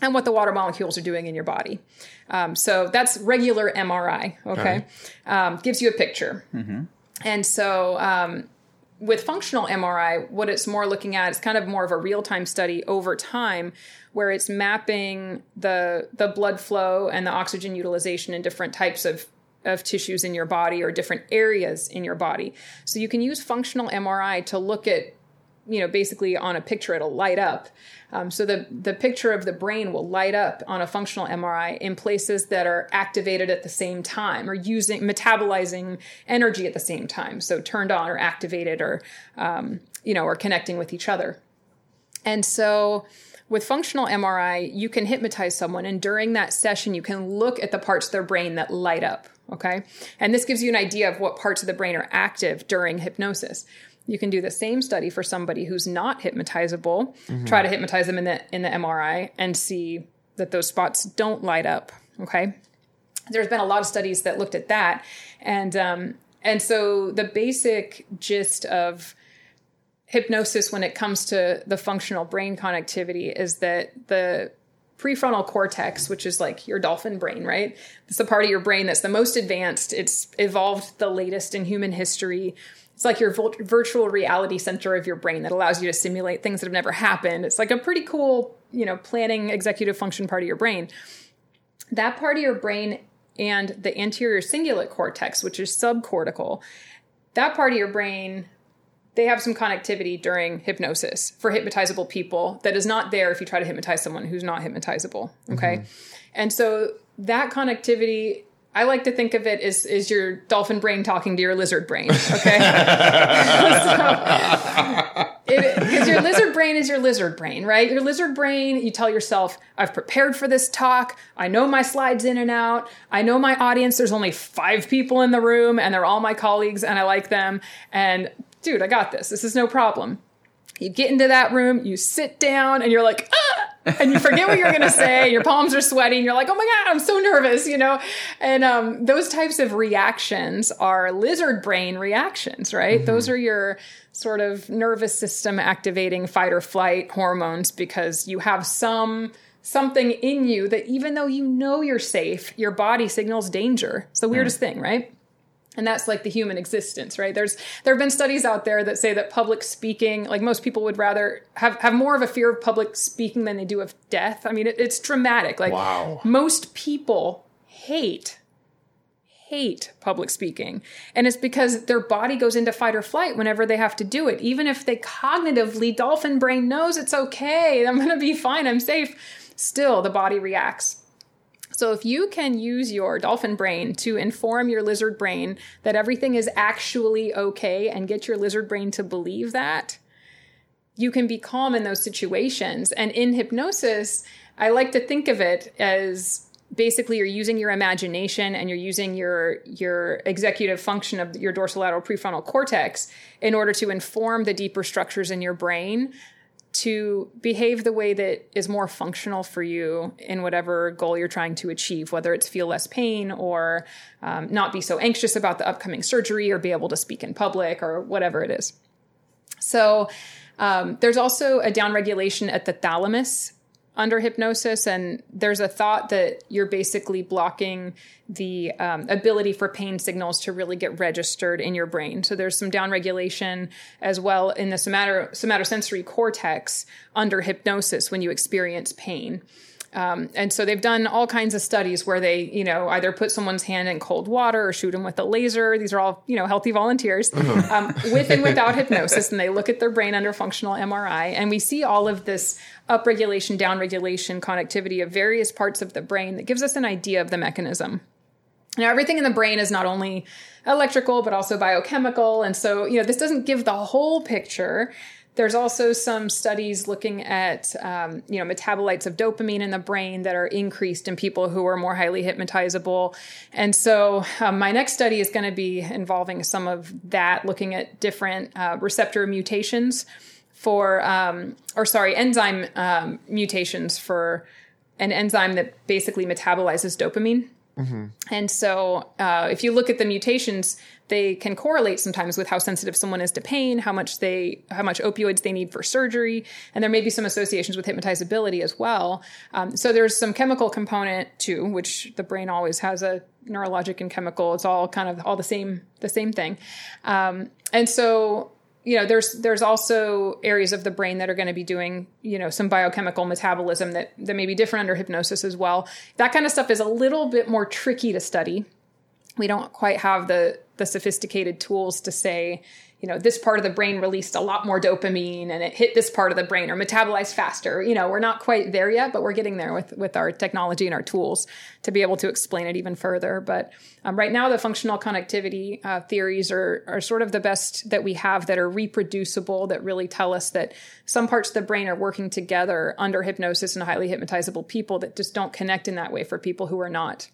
and what the water molecules are doing in your body. Um, so that's regular MRI, okay? Um, gives you a picture. And so um, with functional MRI, what it's more looking at is kind of more of a real time study over time, where it's mapping the the blood flow and the oxygen utilization in different types of of tissues in your body or different areas in your body. So you can use functional MRI to look at you know, basically on a picture, it'll light up. Um, so the the picture of the brain will light up on a functional MRI in places that are activated at the same time or using metabolizing energy at the same time. So turned on or activated or um, you know or connecting with each other. And so with functional MRI, you can hypnotize someone, and during that session, you can look at the parts of their brain that light up. Okay. And this gives you an idea of what parts of the brain are active during hypnosis. You can do the same study for somebody who's not hypnotizable, try to hypnotize them in the in the MRI and see that those spots don't light up. Okay. There's been a lot of studies that looked at that. And um, and so the basic gist of hypnosis when it comes to the functional brain connectivity is that the prefrontal cortex, which is like your dolphin brain, right? It's the part of your brain that's the most advanced. It's evolved the latest in human history. It's like your virtual reality center of your brain that allows you to simulate things that have never happened. It's like a pretty cool, you know, planning executive function part of your brain. That part of your brain and the anterior cingulate cortex, which is subcortical, that part of your brain they have some connectivity during hypnosis for hypnotizable people that is not there if you try to hypnotize someone who's not hypnotizable. Okay. Mm-hmm. And so that connectivity, I like to think of it as, is your dolphin brain talking to your lizard brain. Okay. Because your lizard brain is your lizard brain, right? Your lizard brain, you tell yourself, I've prepared for this talk. I know my slides in and out. I know my audience. There's only five people in the room and they're all my colleagues and I like them. And dude, I got this. This is no problem. You get into that room, you sit down, and you're like, ah! and you forget what you're going to say. Your palms are sweating. You're like, oh my God, I'm so nervous, you know? And um, those types of reactions are lizard brain reactions, right? Those are your sort of nervous system activating fight or flight hormones because you have some something in you that even though you know you're safe, your body signals danger. It's the weirdest thing, right? And that's like the human existence right? There's there have been studies out there that say that public speaking like most people would rather have have more of a fear of public speaking than they do of death. I mean it, it's dramatic. Like Wow. most people hate hate public speaking. And it's because their body goes into fight or flight whenever they have to do it. Even if they cognitively dolphin brain knows it's okay i'm going to be fine i'm safe still the body reacts so if you can use your dolphin brain to inform your lizard brain that everything is actually okay and get your lizard brain to believe that, you can be calm in those situations. And in hypnosis, I like to think of it as basically you're using your imagination and you're using your your executive function of your dorsolateral prefrontal cortex in order to inform the deeper structures in your brain to behave the way that is more functional for you in whatever goal you're trying to achieve, whether it's feel less pain or um, not be so anxious about the upcoming surgery or be able to speak in public or whatever it is. So, um, there's also a downregulation at the thalamus under hypnosis, and there's a thought that you're basically blocking the um, ability for pain signals to really get registered in your brain. So there's some downregulation as well in the somato- somatosensory cortex under hypnosis when you experience pain. Um, and so they've done all kinds of studies where they, you know, either put someone's hand in cold water or shoot them with a laser. These are all, you know, healthy volunteers um, with and without hypnosis. And they look at their brain under functional MRI. And we see all of this upregulation, downregulation, connectivity of various parts of the brain that gives us an idea of the mechanism. Now, everything in the brain is not only electrical, but also biochemical. And so, you know, this doesn't give the whole picture. There's also some studies looking at, um, you know, metabolites of dopamine in the brain that are increased in people who are more highly hypnotizable. And so, um, my next study is going to be involving some of that, looking at different uh, receptor mutations for, um, or sorry, enzyme um, mutations for an enzyme that basically metabolizes dopamine. And so, uh, if you look at the mutations, they can correlate sometimes with how sensitive someone is to pain, how much they, how much opioids they need for surgery, and there may be some associations with hypnotizability as well. Um, so there's some chemical component too, which the brain always has a neurologic and chemical. It's all kind of all the same, the same thing. Um, and so you know there's there's also areas of the brain that are going to be doing you know some biochemical metabolism that that may be different under hypnosis as well that kind of stuff is a little bit more tricky to study we don't quite have the the sophisticated tools to say you know this part of the brain released a lot more dopamine and it hit this part of the brain or metabolized faster. You know we're not quite there yet but we're getting there with with our technology and our tools to be able to explain it even further. But um, right now the functional connectivity uh, theories are are sort of the best that we have that are reproducible that really tell us that some parts of the brain are working together under hypnosis and highly hypnotizable people that just don't connect in that way for people who are not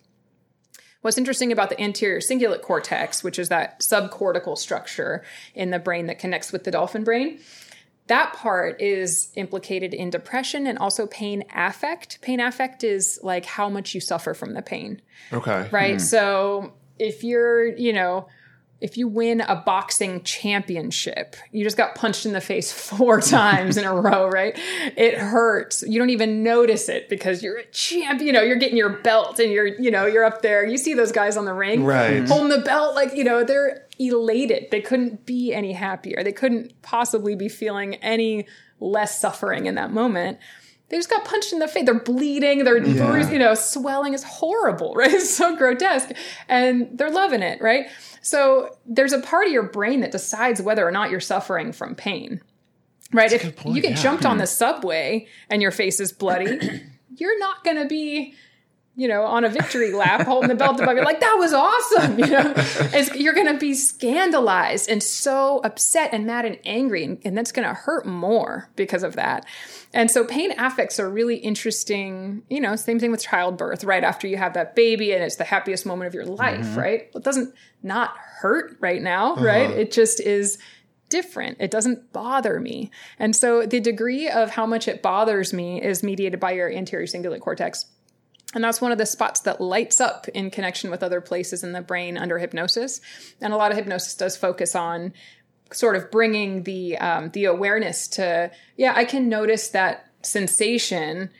What's interesting about the anterior cingulate cortex, which is that subcortical structure in the brain that connects with the dolphin brain, that part is implicated in depression and also pain affect. Pain affect is like how much you suffer from the pain, Okay. right? Hmm. So if you're, you know, if you win a boxing championship, you just got punched in the face four times in a row, right? It hurts. You don't even notice it because you're a champ. You know, you're getting your belt and you're, you know, you're up there. You see those guys on the ring, Right. Holding the belt, like you know, they're elated. They couldn't be any happier. They couldn't possibly be feeling any less suffering in that moment. They just got punched in the face. They're bleeding. They're bruised, you know, swelling is horrible, right? It's so grotesque. And they're loving it, right? So there's a part of your brain that decides whether or not you're suffering from pain. Right? If point, you get yeah. jumped on the subway and your face is bloody, you're not gonna be you know, on a victory lap, holding the belt above you, like that was awesome. You know, it's, you're going to be scandalized and so upset and mad and angry, and, and that's going to hurt more because of that. And so, pain affects are really interesting. You know, same thing with childbirth. Right after you have that baby, and it's the happiest moment of your life. Mm-hmm. Right? It doesn't not hurt right now. Uh-huh. Right? It just is different. It doesn't bother me. And so the degree of how much it bothers me is mediated by your anterior cingulate cortex. And that's one of the spots that lights up in connection with other places in the brain under hypnosis. And a lot of hypnosis does focus on sort of bringing the um, the awareness to yeah, I can notice that sensation,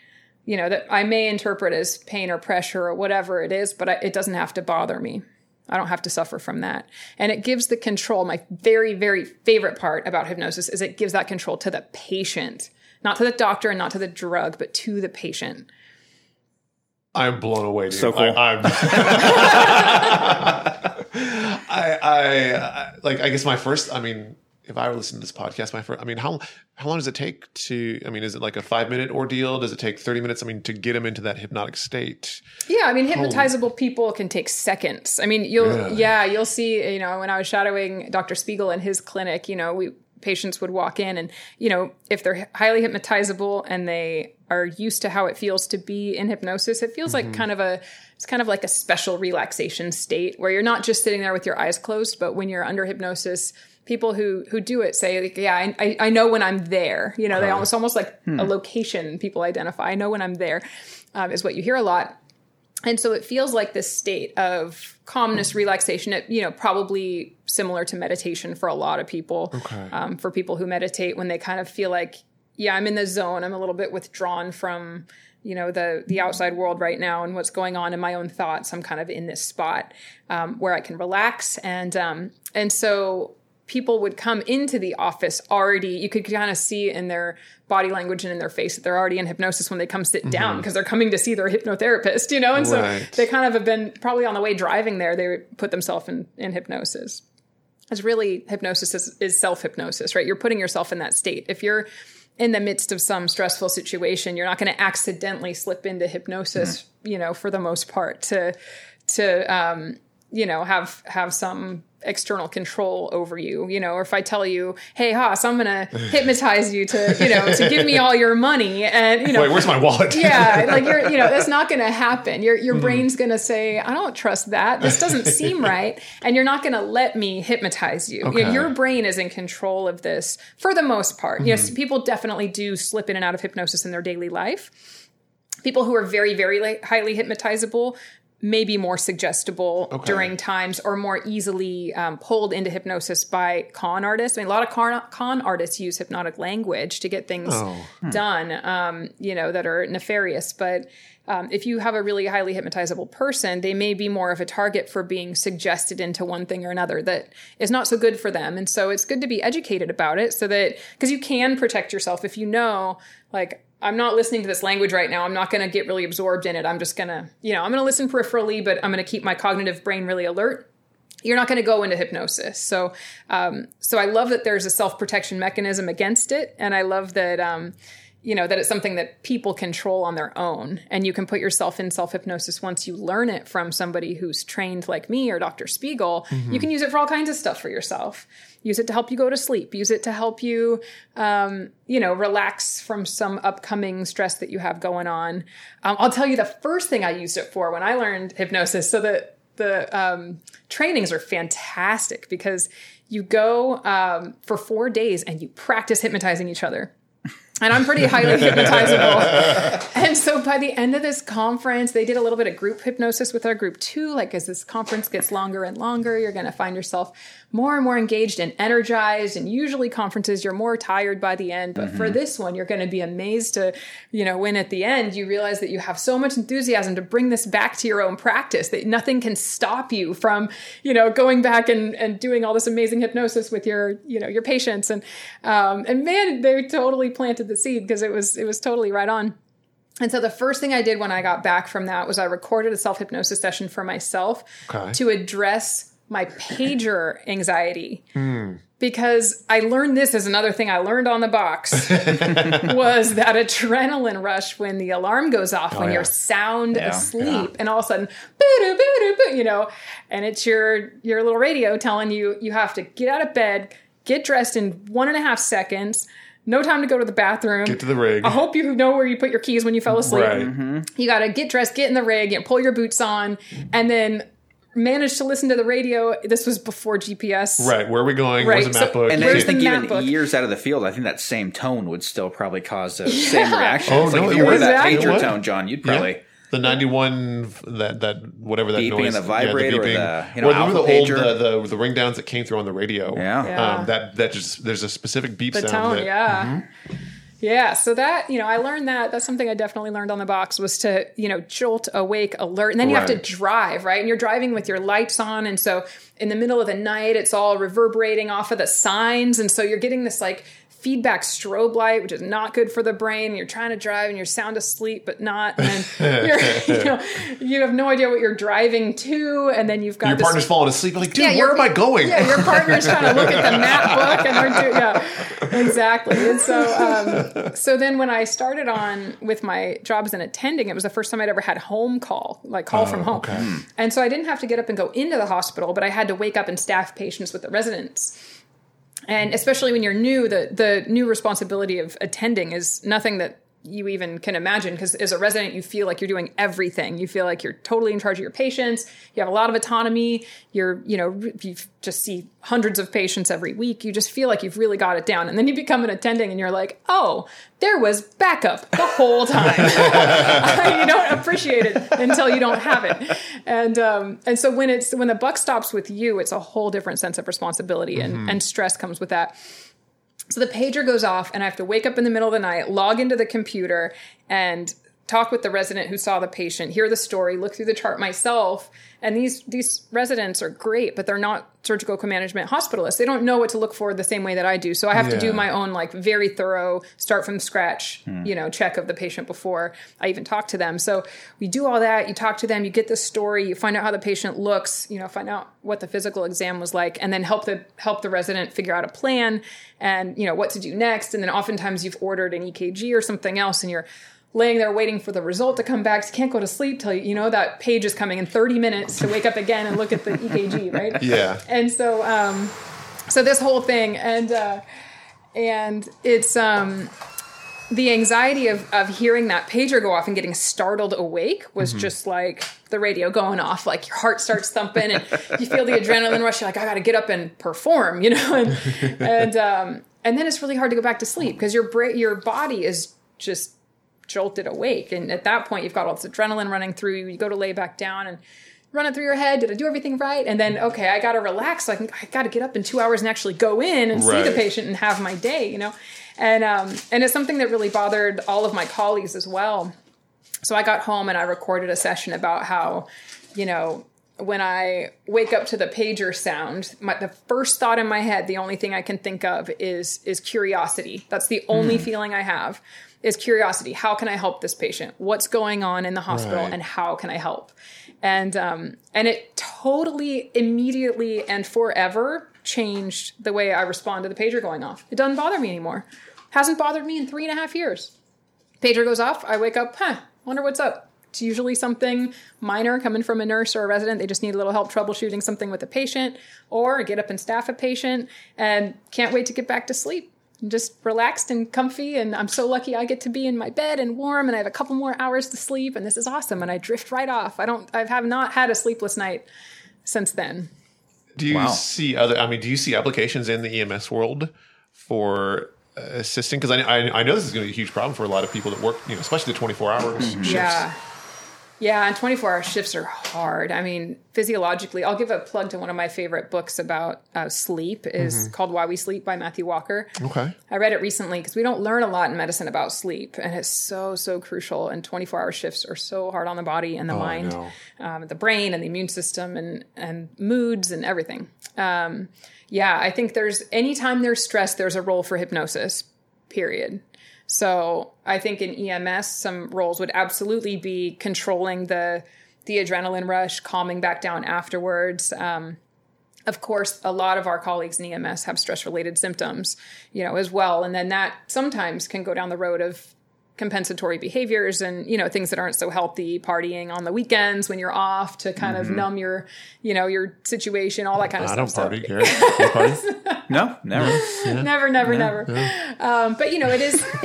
you know, that I may interpret as pain or pressure or whatever it is, but I, it doesn't have to bother me. I don't have to suffer from that. And it gives the control. My very, very favorite part about hypnosis is it gives that control to the patient, not to the doctor and not to the drug, but to the patient. I'm blown away. Dude. So cool. I, I'm. I, I, I like. I guess my first. I mean, if I were listening to this podcast, my first. I mean, how how long does it take to? I mean, is it like a five minute ordeal? Does it take thirty minutes? I mean, to get them into that hypnotic state. Yeah, I mean, hypnotizable people can take seconds. I mean, you'll Really? yeah, you'll see. You know, when I was shadowing Dr. Spiegel in his clinic, you know, we patients would walk in, and you know, if they're highly hypnotizable and they are used to how it feels to be in hypnosis, it feels like kind of a it's kind of like a special relaxation state where you're not just sitting there with your eyes closed, but when you're under hypnosis. People who who do it say, like, "Yeah, I, I- know when I'm there." You know, they almost almost like a location people identify. I know when I'm there, um, is what you hear a lot. And so it feels like this state of calmness, relaxation. It, you know, probably similar to meditation for a lot of people. Okay. Um, for people who meditate, when they kind of feel like, yeah, I'm in the zone. I'm a little bit withdrawn from, you know, the the outside world right now and what's going on in my own thoughts. I'm kind of in this spot um, where I can relax, and um, and so people would come into the office already. You could kind of see in their body language and in their face that they're already in hypnosis when they come sit down because they're coming to see their hypnotherapist you know? And so they kind of have been probably on the way driving there. They put themselves in, in hypnosis. It's really hypnosis is, is self-hypnosis right? You're putting yourself in that state. If you're in the midst of some stressful situation you're not going to accidentally slip into hypnosis you know for the most part to to um you know have have some external control over you you know or if i tell you hey haas i'm gonna hypnotize you to you know to give me all your money and you know Wait, where's my wallet? yeah, like you're, you know, that's not to happen. Your your hmm. brain's going to say, "I don't trust that. This doesn't seem right," and you're not to let me hypnotize you. You know, Okay. your brain is in control of this for the most part. Yes, hmm. people definitely do slip in and out of hypnosis in their daily life. People who are very, very highly hypnotizable may be more suggestible during times or more easily um, pulled into hypnosis by con artists. I mean, a lot of con, con artists use hypnotic language to get things done, um, you know, that are nefarious. But um, if you have a really highly hypnotizable person, they may be more of a target for being suggested into one thing or another that is not so good for them. And so it's good to be educated about it so that, because you can protect yourself if you know, like, I'm not listening to this language right now. I'm not going to get really absorbed in it. I'm just going to, you know, I'm going to listen peripherally, but I'm going to keep my cognitive brain really alert. You're not going to go into hypnosis. So, um, so I love that there's a self protection mechanism against it, and I love that, um, you know, that it's something that people control on their own, and you can put yourself in self hypnosis once you learn it from somebody who's trained like me or Dr. Spiegel. You can use it for all kinds of stuff for yourself. Use it to help you go to sleep. Use it to help you, um, you know, relax from some upcoming stress that you have going on. Um, I'll tell you the first thing I used it for when I learned hypnosis. So that the um, trainings are fantastic because you go um, for four days and you practice hypnotizing each other. And I'm pretty highly hypnotizable. and so by the end of this conference, they did a little bit of group hypnosis with our group too. Like as this conference gets longer and longer, you're going to find yourself more and more engaged and energized. And usually conferences, you're more tired by the end. But for this one, you're going to be amazed to, you know, when at the end you realize that you have so much enthusiasm to bring this back to your own practice that nothing can stop you from, you know, going back and, and doing all this amazing hypnosis with your, you know, your patients. And, um, and man, they totally planted the seed because it was, it was totally right on. And so the first thing I did when I got back from that was I recorded a self hypnosis session for myself Okay. to address my pager anxiety. Hmm. Because I learned this as another thing I learned on the box was that adrenaline rush when the alarm goes off oh, when yeah. you're sound Yeah, asleep and all of a sudden boo doo boo doo boo you know and it's your your little radio telling you you have to get out of bed get dressed in one and a half seconds no time to go to the bathroom Get to the rig. I hope you know where you put your keys when you fell asleep. Right. Mm-hmm. You got to get dressed, get in the rig, you know, pull your boots on, and then manage to listen to the radio. This was before GPS. Right. Where are we going? Right, Where's the map so- book? And I Where's just think map even book? years out of the field, I think that same tone would still probably cause the same reaction. Oh, It's like no, if it you were would. that Exactly. pager It tone, John, you'd Yeah. probably The 91, that, that whatever that Beeping noise. and the vibrate or beeping. the, you know, Or remember alpha the old, the, the, the ring downs that came through on the radio. Yeah. Yeah. Um, that, that just, there's a specific beep The sound. tone, that, yeah. Yeah, so that, you know, I learned that. That's something I definitely learned on the box was to, you know, jolt, awake, alert. And then you have to drive, right? And you're driving with your lights on. And so in the middle of the night, it's all reverberating off of the signs. And so you're getting this like feedback strobe light, which is not good for the brain. You're trying to drive and you're sound asleep, but not. And you're, you know, you have no idea what you're driving to. And then you've got Your partner's falling asleep. Like, dude, yeah, where am I going? Yeah, your partner's trying to look at the map book, and they're doing yeah, exactly. And so, um, so then when I started on with my job as an attending, it was the first time I'd ever had home call, like call from home. okay. Hmm. And so I didn't have to get up and go into the hospital, but I had to wake up and staff patients with the residents. And especially when you're new, the the new responsibility of attending is nothing that you even can imagine because as a resident you feel like you're doing everything. You feel like you're totally in charge of your patients. You have a lot of autonomy. You're you know you just see hundreds of patients every week. You just feel like you've really got it down. And then you become an attending and you're like oh there was backup the whole time. You don't appreciate it until you don't have it. And um, and so when it's when the buck stops with you it's a whole different sense of responsibility and, and stress comes with that so the pager goes off, and I have to wake up in the middle of the night, log into the computer, and talk with the resident who saw the patient, hear the story, look through the chart myself. And these these residents are great, but they're not surgical co-management hospitalists. They don't know what to look for the same way that I do. So I have to do my own like very thorough start from scratch, hmm. you know, check of the patient before I even talk to them. So we do all that. You talk to them, you get the story, you find out how the patient looks, you know, find out what the physical exam was like, and then help the help the resident figure out a plan and you know what to do next. And then oftentimes you've ordered an EKG or something else, and you're laying there waiting for the result to come back. So you can't go to sleep till you, you know that page is coming in 30 minutes to wake up again and look at the EKG, right? Yeah. And so, um, so this whole thing, and uh, and it's um, the anxiety of of hearing that pager go off and getting startled awake was just like the radio going off. Like your heart starts thumping, and you feel the adrenaline rush. You're like, I got to get up and perform, you know, and and um, and then it's really hard to go back to sleep because your bra- your body is just jolted awake. And at that point, you've got all this adrenaline running through you. You go to lay back down and run it through your head. Did I do everything right? And then, okay, I got to relax. So I, can, I got to get up in two hours and actually go in and see the patient and have my day, you know? And, um, and it's something that really bothered all of my colleagues as well. So I got home and I recorded a session about how, you know, when I wake up to the pager sound, my, the first thought in my head, the only thing I can think of is is curiosity. That's the only feeling I have is curiosity. How can I help this patient? What's going on in the hospital, Right. and how can I help? And um, and it totally, immediately, and forever changed the way I respond to the pager going off. It doesn't bother me anymore. Hasn't bothered me in three and a half years pager goes off. I wake up, huh, wonder what's up. It's usually something minor coming from a nurse or a resident. They just need a little help troubleshooting something with a patient or get up and staff a patient and can't wait to get back to sleep. Just relaxed and comfy. And I'm so lucky I get to be in my bed and warm, and I have a couple more hours to sleep, and this is awesome. And I drift right off. I don't. I have not had a sleepless night since then. Do you Wow. see other? I mean, do you see applications in the EMS world for uh, assisting? Because I, I I know this is going to be a huge problem for a lot of people that work, you know, especially the twenty four hours shifts. Yeah. Yeah, and 24 hour shifts are hard. I mean, physiologically, I'll give a plug to one of my favorite books about uh, sleep is called Why We Sleep by Matthew Walker. Okay. I read it recently because we don't learn a lot in medicine about sleep, and it's so so crucial. And 24 hour shifts are so hard on the body and the mind, know. um, the brain and the immune system, and and moods and everything. Um, yeah, I think there's anytime there's stress, there's a role for hypnosis. Period. So I think in EMS, some roles would absolutely be controlling the the adrenaline rush, calming back down afterwards. Um, of course, a lot of our colleagues in EMS have stress related symptoms, you know, as well, and then that sometimes can go down the road of compensatory behaviors and you know things that aren't so healthy partying on the weekends when you're off to kind of numb your you know your situation all that kind of I stuff don't party. Gary. Party? No, never. never never never um, but you know it is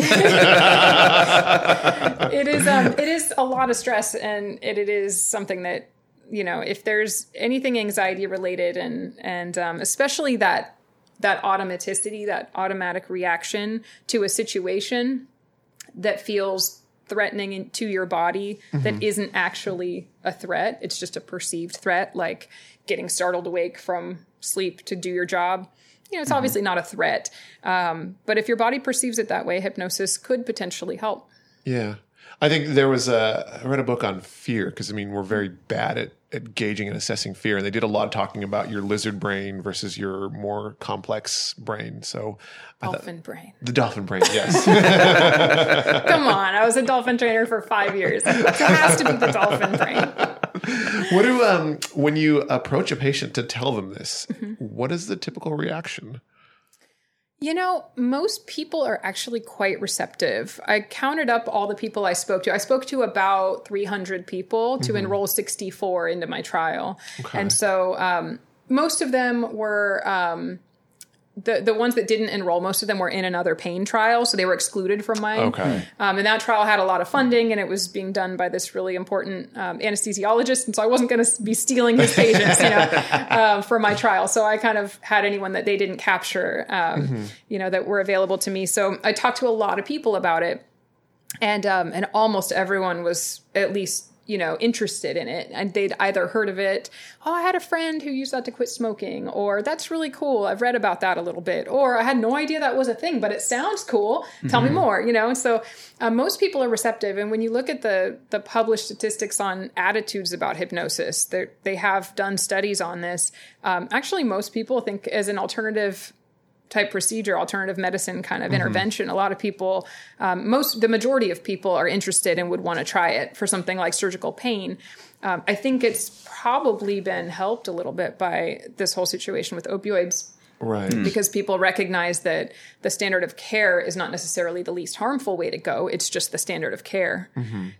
it is um, it is a lot of stress and it, it is something that you know if there's anything anxiety related and and um, especially that that automaticity that automatic reaction to a situation that feels threatening in- to your body that isn't actually a threat. It's just a perceived threat like getting startled awake from sleep to do your job. You know it's obviously not a threat. Um, but if your body perceives it that way hypnosis could potentially help. Yeah. I think there was a, I read a book on fear because I mean, we're very bad at, at gauging and assessing fear. And they did a lot of talking about your lizard brain versus your more complex brain. So thought, dolphin brain the dolphin brain, yes. come on i was a dolphin trainer for five years it has to be the dolphin brain what do, um, when you approach a patient to tell them this, Mm-hmm. what is the typical reaction? You know, most people are actually quite receptive. I counted up all the people I spoke to. I spoke to about 300 people to enroll 64 into my trial. And so um, most of them were. Um, the, the ones that didn't enroll, most of them were in another pain trial, so they were excluded from mine. Okay. Um, and that trial had a lot of funding, and it was being done by this really important um, anesthesiologist. And so I wasn't going to be stealing his patients, you know, um, for my trial. So I kind of had anyone that they didn't capture, um, you know, that were available to me. So I talked to a lot of people about it, and um, and almost everyone was at least you know interested in it and they'd either heard of it oh i had a friend who used that to quit smoking or that's really cool i've read about that a little bit or i had no idea that was a thing but it sounds cool tell me more you know and so uh, most people are receptive and when you look at the the published statistics on attitudes about hypnosis they they have done studies on this um, actually most people think as an alternative type procedure, alternative medicine kind of intervention. A lot of people, um, most, the majority of people are interested and would want to try it for something like surgical pain. Um, I think it's probably been helped a little bit by this whole situation with opioids Right. because people recognize that the standard of care is not necessarily the least harmful way to go. It's just the standard of care.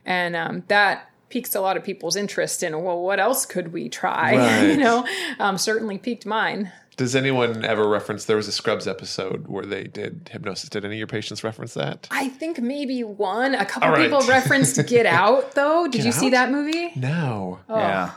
And um, that piques a lot of people's interest in, well, what else could we try? you know, um, certainly piqued mine. Does anyone ever reference, there was a Scrubs episode where they did hypnosis. Did any of your patients reference that? I think maybe one. A couple All right. people referenced Get Out, though. Did you see that movie? No. Yeah.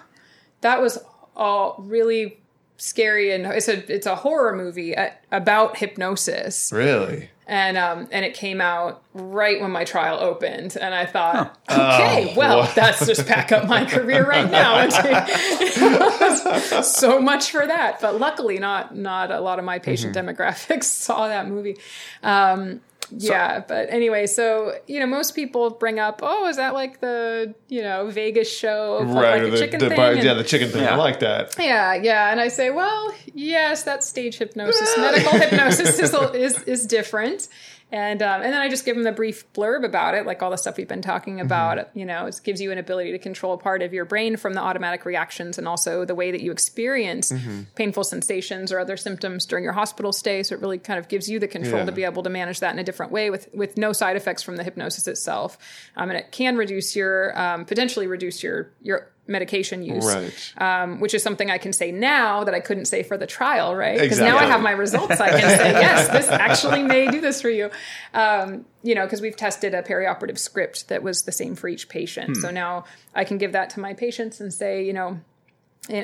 That was all really scary, and it's a it's a horror movie uh, about hypnosis, Really? And um and it came out right when my trial opened, and I thought, okay, well, wow. that's just pack up my career right now. so much for that, but luckily, not not a lot of my patient demographics saw that movie. Um, yeah, but anyway, so you know, most people bring up, oh, is that like the you know Vegas show, of like or the, chicken thing? bar- And- yeah, the chicken thing. I like that. yeah, yeah, and I say, well, yes, that's stage hypnosis. Medical hypnosis is, is is different, and um, and then I just give them the brief blurb about it, like all the stuff we've been talking about. You know, it gives you an ability to control a part of your brain from the automatic reactions, and also the way that you experience painful sensations or other symptoms during your hospital stay. So it really kind of gives you the control Yeah. to be able to manage that in a different way with with no side effects from the hypnosis itself, um, and it can reduce your um, potentially reduce your your medication use Right. um, which is something I can say now that I couldn't say for the trial, right? Because now I have my results. I can say, yes, this actually may do this for you. Um, you know, because we've tested a perioperative script that was the same for each patient. So now I can give that to my patients and say, you know,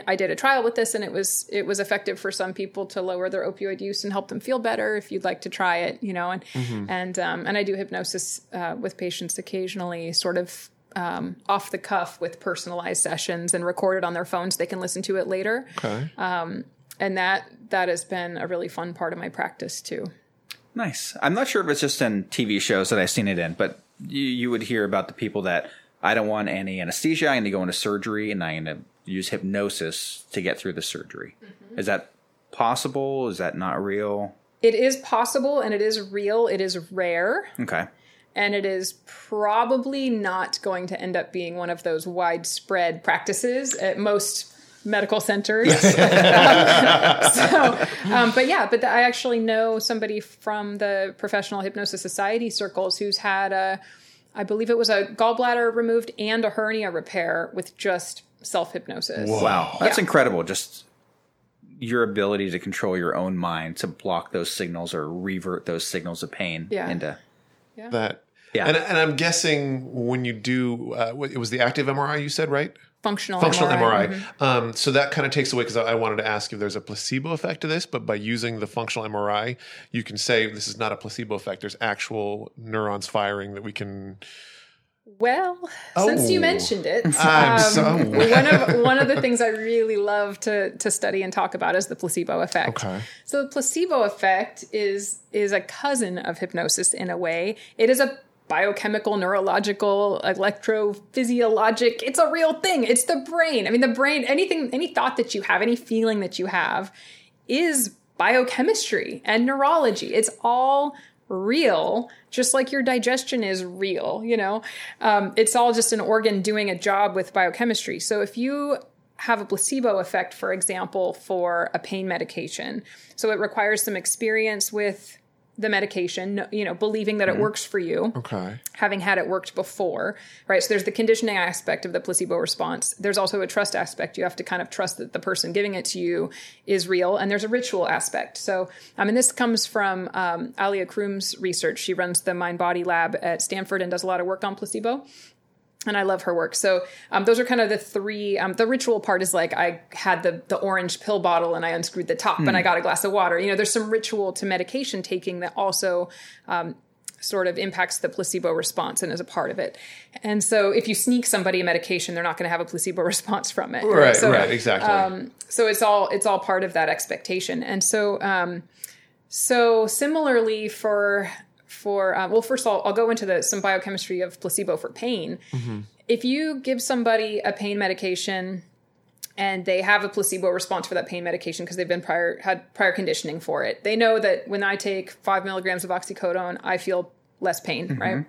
I did a trial with this, and it was it was effective for some people to lower their opioid use and help them feel better. If you'd like to try it, you know, and and um, and I do hypnosis uh, with patients occasionally, sort of um, off the cuff with personalized sessions and record it on their phones. They can listen to it later, Okay. and that that has been a really fun part of my practice too. Nice. I'm not sure if it's just in TV shows that I've seen it in, but you, you would hear about the people that I don't want any anesthesia. I'm going to go into surgery and I'm going to use hypnosis to get through the surgery. Is that possible? Is that not real? It is possible, and it is real. It is rare. Okay. And it is probably not going to end up being one of those widespread practices at most medical centers. so, um, but yeah, but I actually know somebody from the Professional Hypnosis Society circles who's had a, I believe it was a gallbladder removed and a hernia repair with just self hypnosis. Wow. That's Yeah. incredible. Just your ability to control your own mind to block those signals or revert those signals of pain Yeah. into. That. Yeah. And, and I'm guessing when you do, uh, it was the active MRI you said, right? Functional, Functional MRI. MRI. Um, so that kind of takes away because I, I wanted to ask if there's a placebo effect to this, but by using the functional MRI, you can say this is not a placebo effect. There's actual neurons firing that we can. Well, since you Oh. mentioned it, um, so- one of one of the things I really love to to study and talk about is the placebo effect. Okay. So the placebo effect is is a cousin of hypnosis in a way. It is a biochemical, neurological, electrophysiologic. It's a real thing. It's the brain. I mean, the brain. Anything, any thought that you have, any feeling that you have, is biochemistry and neurology. It's all real, just like your digestion is real, you know? Um, it's all just an organ doing a job with biochemistry. So if you have a placebo effect, for example, for a pain medication, so it requires some experience with the medication, you know, believing that it works for you Okay. having had it worked before, right? So there's the conditioning aspect of the placebo response. There's also a trust aspect. You have to kind of trust that the person giving it to you is real, and there's a ritual aspect. So, I mean, this comes from um, Alia Crum's research. She runs the Mind Body Lab at Stanford and does a lot of work on placebo and I love her work. So um, those are kind of the three. Um, the ritual part is like I had the the orange pill bottle and I unscrewed the top and I got a glass of water. You know, there's some ritual to medication taking that also um, sort of impacts the placebo response and is a part of it. And so if you sneak somebody a medication, they're not going to have a placebo response from it. Right. So, right. Exactly. so it's all it's all part of that expectation and so um so similarly for for uh, well first of all i'll go into the some biochemistry of placebo for pain mm-hmm. if you give somebody a pain medication and they have a placebo response for that pain medication because they've been prior had prior conditioning for it they know that when i take five milligrams of oxycodone i feel less pain mm-hmm. right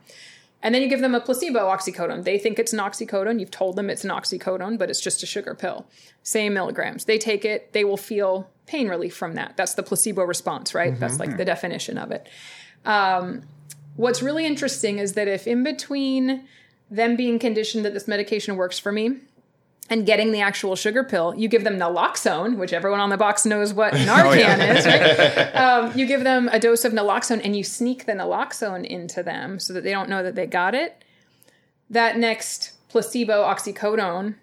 and then you give them a placebo oxycodone. They think it's an oxycodone. You've told them it's an oxycodone, but it's just a sugar pill. Same milligrams. They take it, they will feel pain relief from that. That's the placebo response, right? Mm-hmm. That's like the definition of it. Um, what's really interesting is that if in between them being conditioned that this medication works for me and getting the actual sugar pill, you give them naloxone, which everyone on the box knows what Narcan is, right? um, you give them a dose of naloxone and you sneak the naloxone into them so that they don't know that they got it. That next placebo oxycodone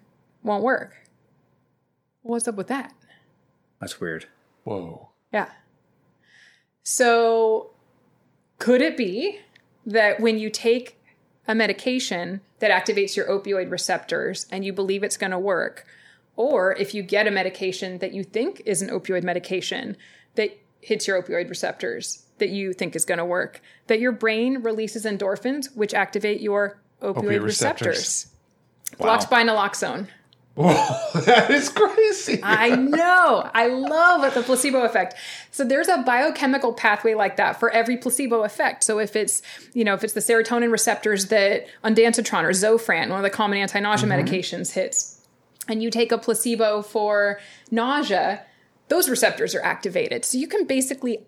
won't work. What's up with that? That's weird. Whoa. Yeah. So, could it be that when you take a medication that activates your opioid receptors and you believe it's going to work, or if you get a medication that you think is an opioid medication that hits your opioid receptors that you think is going to work, that your brain releases endorphins which activate your opioid, Opioid receptors? receptors. Blocked by naloxone. Whoa. that is crazy. I know. I love the placebo effect. So there's a biochemical pathway like that for every placebo effect. So if it's, you know, if it's the serotonin receptors that ondansetron or Zofran, one of the common anti-nausea mm-hmm. medications hits, and you take a placebo for nausea, those receptors are activated. So you can basically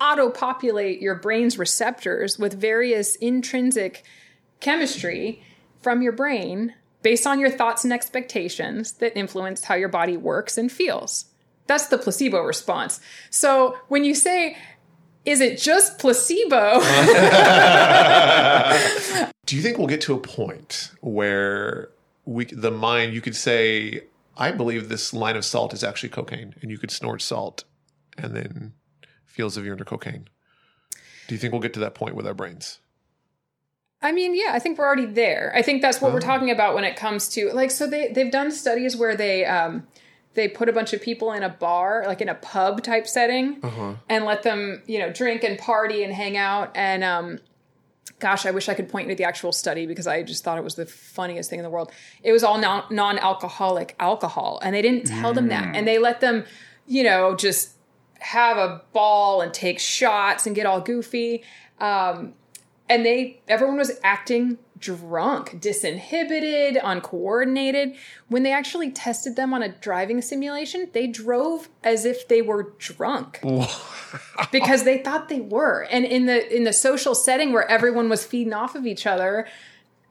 auto-populate your brain's receptors with various intrinsic chemistry from your brain based on your thoughts and expectations that influence how your body works and feels. That's the placebo response. So when you say, is it just placebo? Do you think we'll get to a point where we, the mind, you could say, I believe this line of salt is actually cocaine, and you could snort salt and then feel as if you're under cocaine? Do you think we'll get to that point with our brains? I mean, yeah, I think we're already there. I think that's what we're talking about when it comes to like. So they they've done studies where they um, they put a bunch of people in a bar, like in a pub type setting, and let them you know drink and party and hang out. And um, gosh, I wish I could point you to the actual study because I just thought it was the funniest thing in the world. It was all non non alcoholic alcohol, and they didn't tell them that, and they let them you know just have a ball and take shots and get all goofy. Um, and they everyone was acting drunk, disinhibited, uncoordinated. When they actually tested them on a driving simulation, they drove as if they were drunk. because they thought they were. And in the in the social setting where everyone was feeding off of each other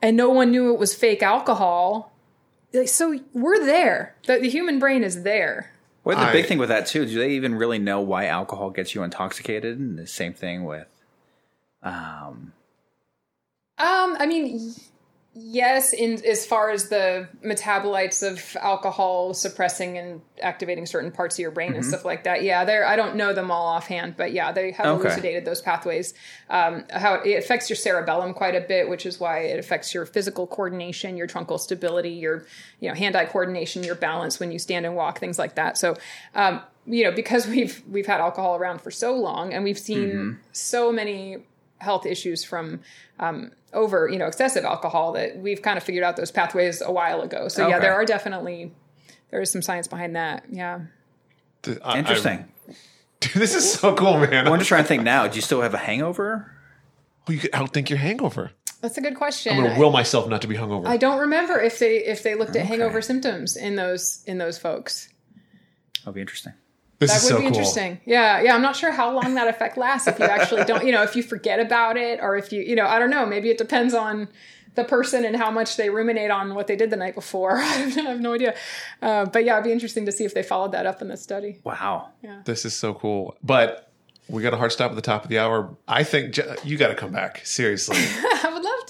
and no one knew it was fake alcohol. So we're there. The, the human brain is there. Well, the I- big thing with that too, do they even really know why alcohol gets you intoxicated? And the same thing with, um, Um, I mean, yes, in as far as the metabolites of alcohol suppressing and activating certain parts of your brain and stuff like that. Yeah, there. I don't know them all offhand, but yeah, they have Okay. elucidated those pathways. Um, how it affects your cerebellum quite a bit, which is why it affects your physical coordination, your truncal stability, your you know hand-eye coordination, your balance when you stand and walk, things like that. So. Um, you know, because we've we've had alcohol around for so long, and we've seen so many health issues from um, over you know excessive alcohol that we've kind of figured out those pathways a while ago so yeah there are definitely there is some science behind that yeah I- I- interesting. Dude, this is so cool, man. I'm just trying to think now. Do you still have a hangover? Oh, you could outthink your hangover. that's a good question I'm going to will myself not to be hungover. I don't remember if they if they looked at hangover symptoms in those in those folks That'll be interesting. This that would so be cool. interesting yeah yeah i'm not sure how long that effect lasts if you actually don't you know if you forget about it or if you you know i don't know maybe it depends on the person and how much they ruminate on what they did the night before i have no- I have no idea uh, but yeah it'd be interesting to see if they followed that up in the study Wow. Yeah. This is so cool. But we got a hard stop at the top of the hour. I think Je- you got to come back. Seriously.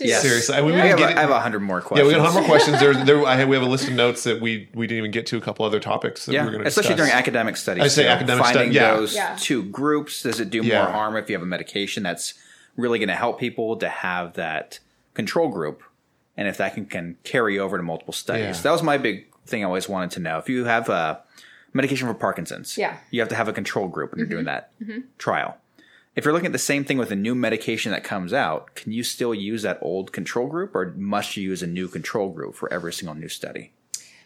i would love to Yes. Seriously. I, mean, we I didn't have, get a, I it- have a hundred more questions. Yeah, we got a hundred more questions. There's, there, I have, we have a list of notes that we we didn't even get to. A couple other topics that Yeah, we were going to especially discuss. during academic studies. I say too. academic stu- Finding yeah. those Yeah. two groups, does it do Yeah. more harm if you have a medication that's really going to help people to have that control group, and if that can, can carry over to multiple studies? Yeah. That was my big thing. I always wanted to know if you have a medication for Parkinson's. Yeah. you have to have a control group when you're doing mm-hmm. that mm-hmm. trial. If you're looking at the same thing with a new medication that comes out, can you still use that old control group, or must you use a new control group for every single new study?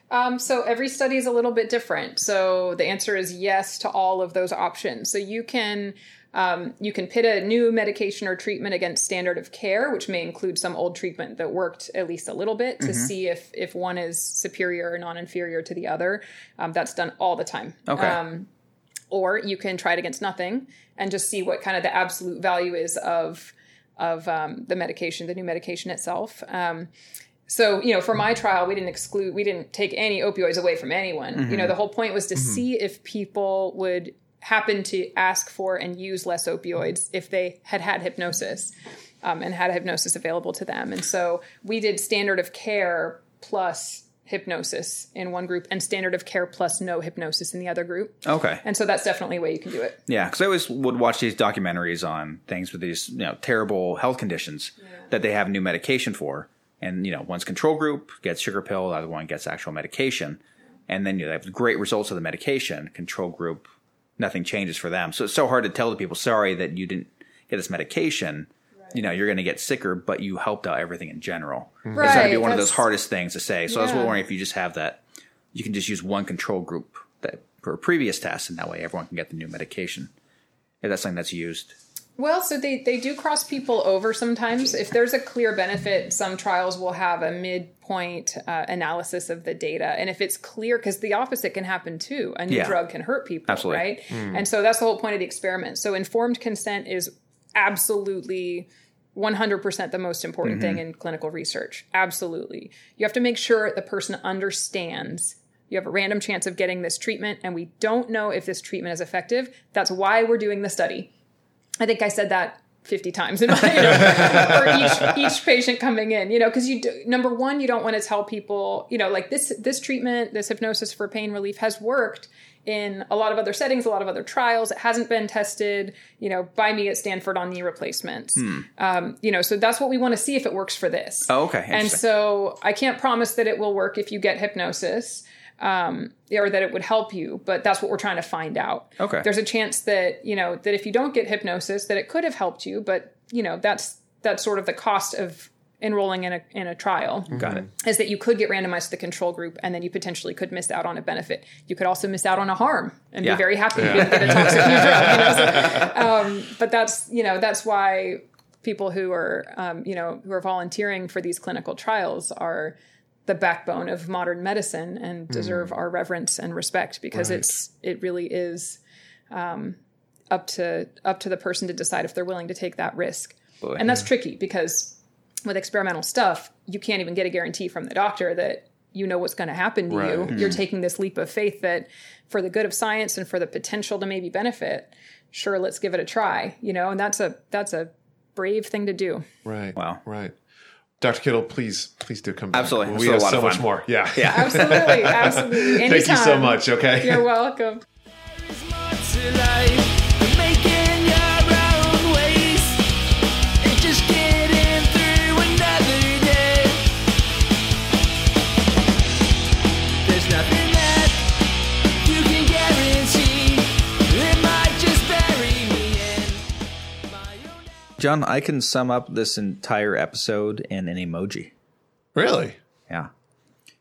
Um, so every study is a little bit different. So the answer is yes to all of those options. So you can um, you can pit a new medication or treatment against standard of care, which may include some old treatment that worked at least a little bit to see if if one is superior or non-inferior to the other. Um, that's done all the time. Okay. Or you can try it against nothing and just see what kind of the absolute value is of of um, the medication, the new medication itself. Um, so you know, for my trial, we didn't exclude, we didn't take any opioids away from anyone. You know, the whole point was to see if people would happen to ask for and use less opioids if they had had hypnosis um, and had hypnosis available to them. And so we did standard of care plus hypnosis in one group and standard of care plus no hypnosis in the other group. Okay. And so that's definitely a way you can do it. Yeah, because I always would watch these documentaries on things with these you know terrible health conditions that they have new medication for, and you know one's control group gets sugar pill, the other one gets actual medication, and then you have great results of the medication. Control group, nothing changes for them. So it's so hard to tell the people, sorry that you didn't get this medication. You know, you're going to get sicker, but you helped out everything in general. It's going to be one of those hardest things to say. So I was wondering if you just have that, you can just use one control group that for a previous test, and that way everyone can get the new medication if that's something that's used. Well, so they, they do cross people over sometimes. If there's a clear benefit, some trials will have a midpoint uh, analysis of the data. And if it's clear, because the opposite can happen too, a new Yeah. drug can hurt people, Absolutely. right? And so that's the whole point of the experiment. So informed consent is absolutely 100% the most important thing mm-hmm. in clinical research. Absolutely. You have to make sure the person understands you have a random chance of getting this treatment, and we don't know if this treatment is effective. That's why we're doing the study. I think I said that 50 times in my, you know, for each, each patient coming in, you know, because you do, number one, you don't want to tell people, you know, like this, this treatment, this hypnosis for pain relief has worked in a lot of other settings, a lot of other trials. It hasn't been tested, you know, by me at Stanford on knee replacements. Um, you know, so that's what we want to see if it works for this. Oh, okay. And so I can't promise that it will work if you get hypnosis um, or that it would help you, but that's what we're trying to find out. Okay. There's a chance that, you know, that if you don't get hypnosis, that it could have helped you, but, you know, that's that's sort of the cost of enrolling in a in a trial Got it. is that you could get randomized to the control group and then you potentially could miss out on a benefit. You could also miss out on a harm and Yeah. be very happy you didn't get a toxic new drug. You know? so, um, but that's you know that's why people who are um, you know who are volunteering for these clinical trials are the backbone of modern medicine and deserve our reverence and respect because it's it really is um, up to up to the person to decide if they're willing to take that risk. and that's tricky because with experimental stuff, you can't even get a guarantee from the doctor that you know what's going to happen to you. Right. Hmm. You're taking this leap of faith that for the good of science and for the potential to maybe benefit, sure, let's give it a try, you know, and that's a that's a brave thing to do. Right. Wow. Right. Dr. Kittle, please, please do come back. Absolutely. We It's a have lot so much more. Yeah. Yeah. Absolutely, absolutely. Anytime. Thank you so much. Okay. You're welcome. John, I can sum up this entire episode in an emoji. really? Yeah.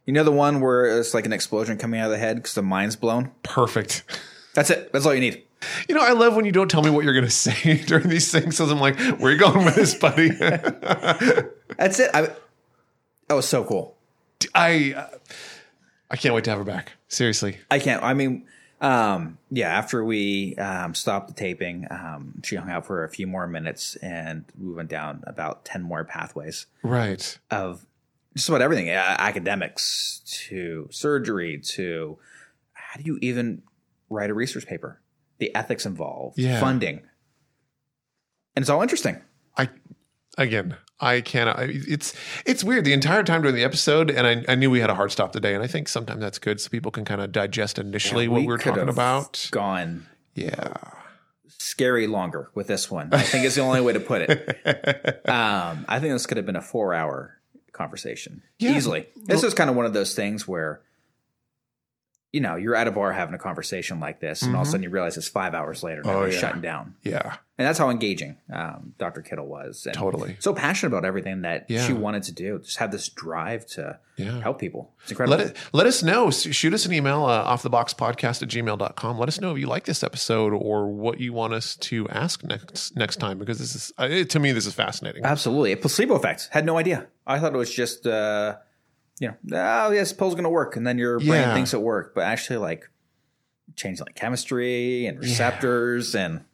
You know the one where it's like an explosion coming out of the head because the mind's blown? Perfect. That's it. That's all you need. You know, I love when you don't tell me what you're going to say during these things. So I'm like, where are you going with this, buddy? That's it. I, that was so cool. I, uh, I can't wait to have her back. Seriously. I can't. I mean, um, yeah. After we um, stopped the taping, um, she hung out for a few more minutes, and we went down about ten more pathways Right. of just about everything: uh, academics to surgery to how do you even write a research paper, the ethics involved, Yeah. funding, and it's all interesting. I again, I cannot. I- It's it's weird the entire time during the episode, and I, I knew we had a hard stop today, and I think sometimes that's good so people can kind of digest initially what we were talking about. Gone Yeah, scary longer with this one. I think is the only way to put it. Um, I think this could have been a four hour conversation Yeah. easily. This is kind of one of those things where, you know, you're at a bar having a conversation like this, and all of a sudden you realize it's five hours later, and Mm-hmm. Oh, yeah. shutting down. yeah, And that's how engaging um, Dr. Kittle was. And Totally. So passionate about everything that Yeah. she wanted to do. Just had this drive to Yeah. help people. It's incredible. let it let us know. Shoot us an email uh, off the box podcast at gmail.com. Let us know if you like this episode or what you want us to ask next next time because this is uh, it, to me this is fascinating. Absolutely. A placebo effect. Had no idea. I thought it was just, uh, you know, oh, yes, pill's going to work. And then your brain Yeah. thinks it worked. But actually, like, changing like chemistry and receptors. And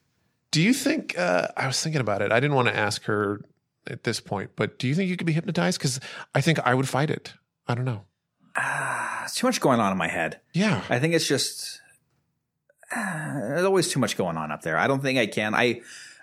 Do you think uh, I was thinking about it? I didn't want to ask her at this point, but do you think you could be hypnotized? Because I think I would fight it. I don't know. ah, it's too much going on in my head. Yeah. I think it's just, ah, there's always too much going on up there. I don't think I can. I,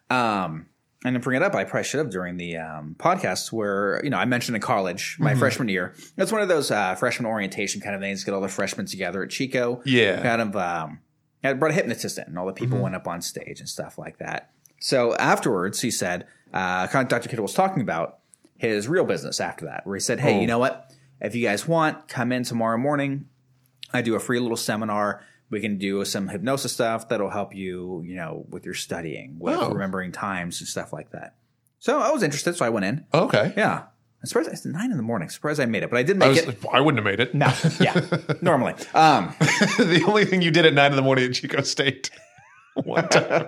um, and to bring it up, I probably should have during the um, podcast where, you know, I mentioned in college, my freshman year. It's one of those uh, freshman orientation kind of things, get all the freshmen together at Chico. Yeah. Kind of, um, I brought a hypnotist in, and all the people went up on stage and stuff like that. So afterwards, he said, uh, kind of Dr. Kittle was talking about his real business after that, where he said, Hey, you know what? If you guys want, come in tomorrow morning. I do a free little seminar. We can do some hypnosis stuff that'll help you, you know, with your studying, with Oh. remembering times and stuff like that. So I was interested, so I went in. Okay. Yeah. I'm surprised it's nine in the morning. Surprised I made it, but I did I, make was, it. I wouldn't have made it. No, yeah, normally. Um, the only thing you did at nine in the morning at Chico State. One time.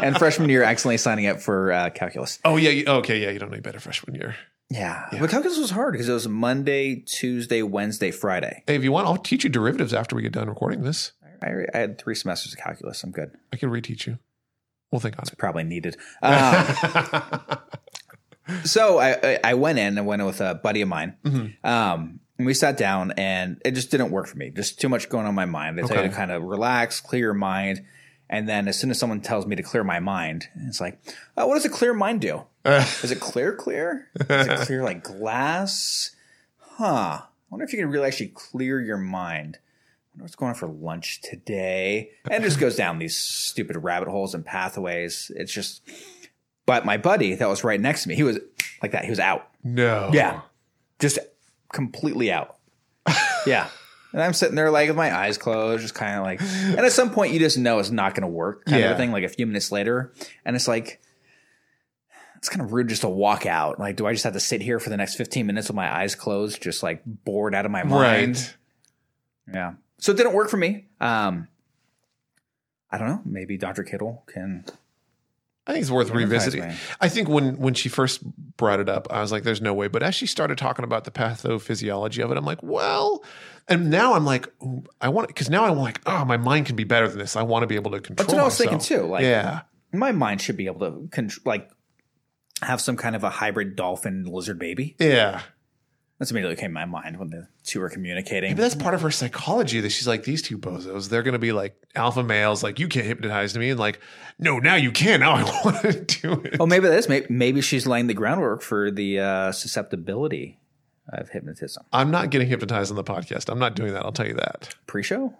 and freshman year, accidentally signing up for uh, calculus. oh yeah. You, okay. Yeah. You don't need better freshman year. Yeah. but calculus was hard because it was Monday, Tuesday, Wednesday, Friday. Hey, if you want, I'll teach you derivatives after we get done recording this. I, I had three semesters of calculus. I'm good. I can reteach you. We'll think on it. Probably needed. Um, so I, I- I went in and went with a buddy of mine. Um, and we sat down and it just didn't work for me. Just too much going on in my mind. They tell you to kind of relax, clear your mind. And then as soon as someone tells me to clear my mind, it's like, oh, what does a clear mind do? Is it clear, clear? Is it clear like glass? Huh. I wonder if you can really actually clear your mind. I wonder what's going on for lunch today. And it just goes down these stupid rabbit holes and pathways. It's just, but my buddy that was right next to me, he was like that. He was out. No. Yeah. Just completely out. Yeah. And I'm sitting there like with my eyes closed, just kind of like, and at some point you just know it's not going to work kind of Yeah. a thing, like a few minutes later. And it's like, it's kind of rude just to walk out. Like, do I just have to sit here for the next 15 minutes with my eyes closed, just like bored out of my mind? Right. Yeah. So it didn't work for me. Um, I don't know. Maybe Dr. Kittle can. I think it's worth revisiting. me. I think when when she first brought it up, I was like, "There's no way." But as she started talking about the pathophysiology of it, I'm like, "Well," and now I'm like, "I want because now I'm like, oh, my mind can be better than this. I want to be able to control." That's what I was thinking too. Like, yeah, my mind should be able to contr like have some kind of a hybrid dolphin lizard baby. yeah. That's immediately came to my mind when the two were communicating. Maybe that's part of her psychology that she's like, these two bozos, they're going to be like alpha males. Like, you can't hypnotize me, and like, no, now you can. Now I want to do it. oh, maybe this, Maybe, maybe she's laying the groundwork for the uh, susceptibility of hypnotism. I'm not getting hypnotized on the podcast. I'm not doing that. I'll tell you that. Pre-show.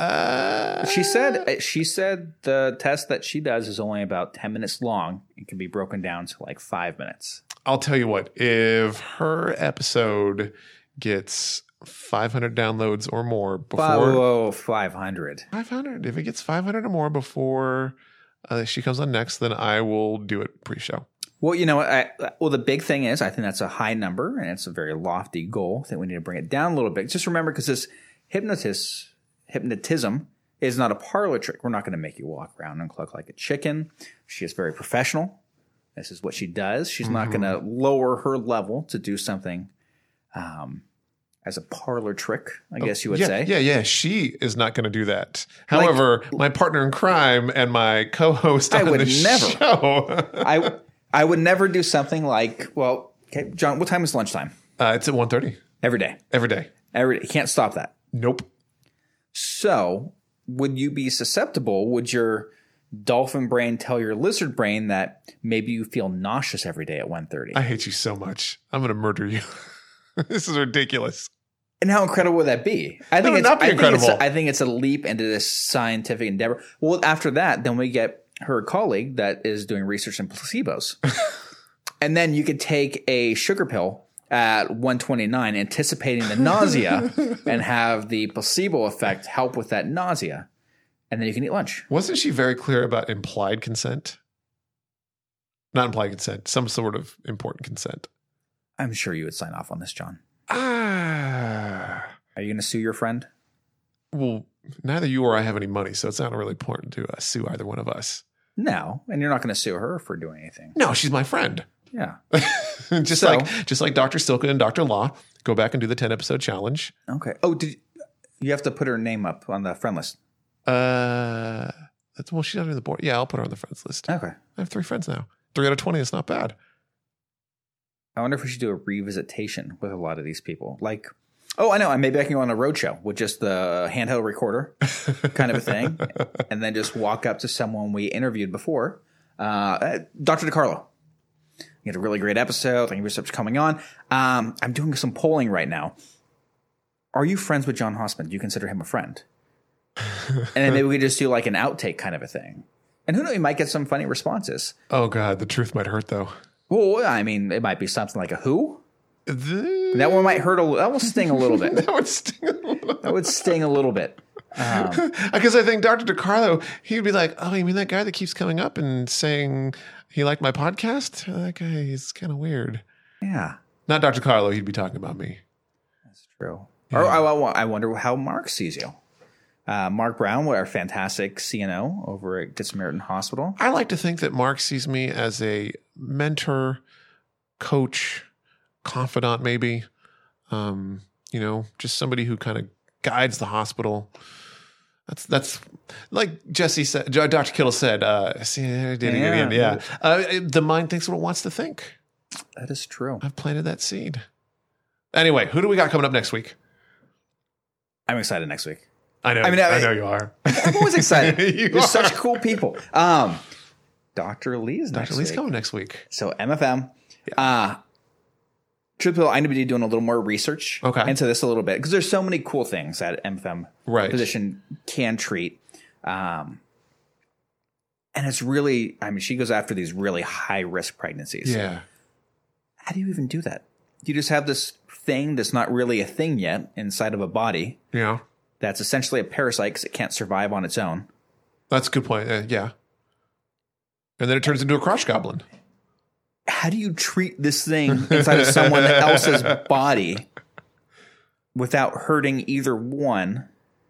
Uh, She said. She said the test that she does is only about ten minutes long. and can be broken down to like five minutes. I'll tell you what, if her episode gets 500 downloads or more before Oh, 500. 500, if it gets 500 or more before uh, she comes on next, then I will do it pre show. Well, you know what? I, well, the big thing is, I think that's a high number and it's a very lofty goal. I think we need to bring it down a little bit. Just remember, because this hypnotis, hypnotism is not a parlor trick. We're not going to make you walk around and cluck like a chicken. She is very professional. This is what she does. She's not going to lower her level to do something um, as a parlor trick, I guess you would yeah, say. Yeah, yeah. She is not going to do that. However, my partner in crime and my co host I on would the never. show, I, I would never do something like, well, okay, John, what time is lunchtime? uh, it's at 1.30 Every day. every day. Every day. You can't stop that. Nope. So, would you be susceptible? Would your dolphin brain tell your lizard brain that maybe you feel nauseous every day at 1.30? I hate you so much. I'm going to murder you. this is ridiculous. and how incredible would that be? I think would it's not be I think it's incredible. I think it's a leap into this scientific endeavor. Well, after that, then we get her colleague that is doing research in placebos. and then you could take a sugar pill at 129 anticipating the nausea and have the placebo effect help with that nausea. And then you can eat lunch. Wasn't she very clear about implied consent? Not implied consent, some sort of important consent. I'm sure you would sign off on this, John. Ah. Are you going to sue your friend? Well, neither you or I have any money, so it's not really important to uh, sue either one of us. No, and you're not going to sue her for doing anything. No, she's my friend. Yeah. just So- like just like Dr. Stilka and Dr. Law. Go back and do the 10 episode challenge. Okay. Oh, did you have to put her name up on the friend list? Uh that's well, she's on the board. Yeah, I'll put her on the friends list. Okay. I have three friends now. Three out of 20 is not bad. I wonder if we should do a revisitation with a lot of these people. Like, oh, I know. Maybe I can go on a roadshow with just the handheld recorder kind of a thing, and then just walk up to someone we interviewed before, uh, Dr. DiCarlo. You had a really great episode. Thank you for much coming on. Um, I'm doing some polling right now. Are you friends with John Hossman? Do you consider him a friend? and then maybe we could just do like an outtake kind of a thing. And who knows, we might get some funny responses. Oh god, the truth might hurt though. Well, I mean, it might be something like a who. The- That one might hurt a little. That will sting a little bit. that would sting a little. That would sting a little bit. Because I think Dr. DiCarlo, he'd be like, "Oh, you mean that guy that keeps coming up and saying he liked my podcast? That guy is kind of weird." Yeah, Not Dr. Carlo. He'd be talking about me. that's true. Or I, I wonder how Mark sees you. Uh, Mark Brown, our fantastic CNO over at Good Samaritan Hospital. I like to think that Mark sees me as a mentor, coach, confidant, maybe. Um, you know, just somebody who kind of guides the hospital. That's that's like Jesse said. Dr. Kittle said. Uh, see, I did it Yeah. again. Yeah. Uh, the mind thinks what it wants to think. That is true. I've planted that seed. Anyway, who do we got coming up next week? I'm excited next week. I know. I I, mean, I- know you are. I'm always excited. You There's are. such cool people. Um, Dr. Lee's next Dr. Lee's week. coming next week. So MFM. Uh Told, I'm going to be doing a little more research Okay. into this a little bit because there's so many cool things that MFM Right. position can treat. Um, and it's really, I mean, she goes after these really high risk pregnancies. Yeah. How do you even do that? You just have this thing that's not really a thing yet inside of a body Yeah. that's essentially a parasite because it can't survive on its own. That's a good point. Uh, yeah. And then it turns into a crotch goblin. How do you treat this thing inside of someone else's body without hurting either one?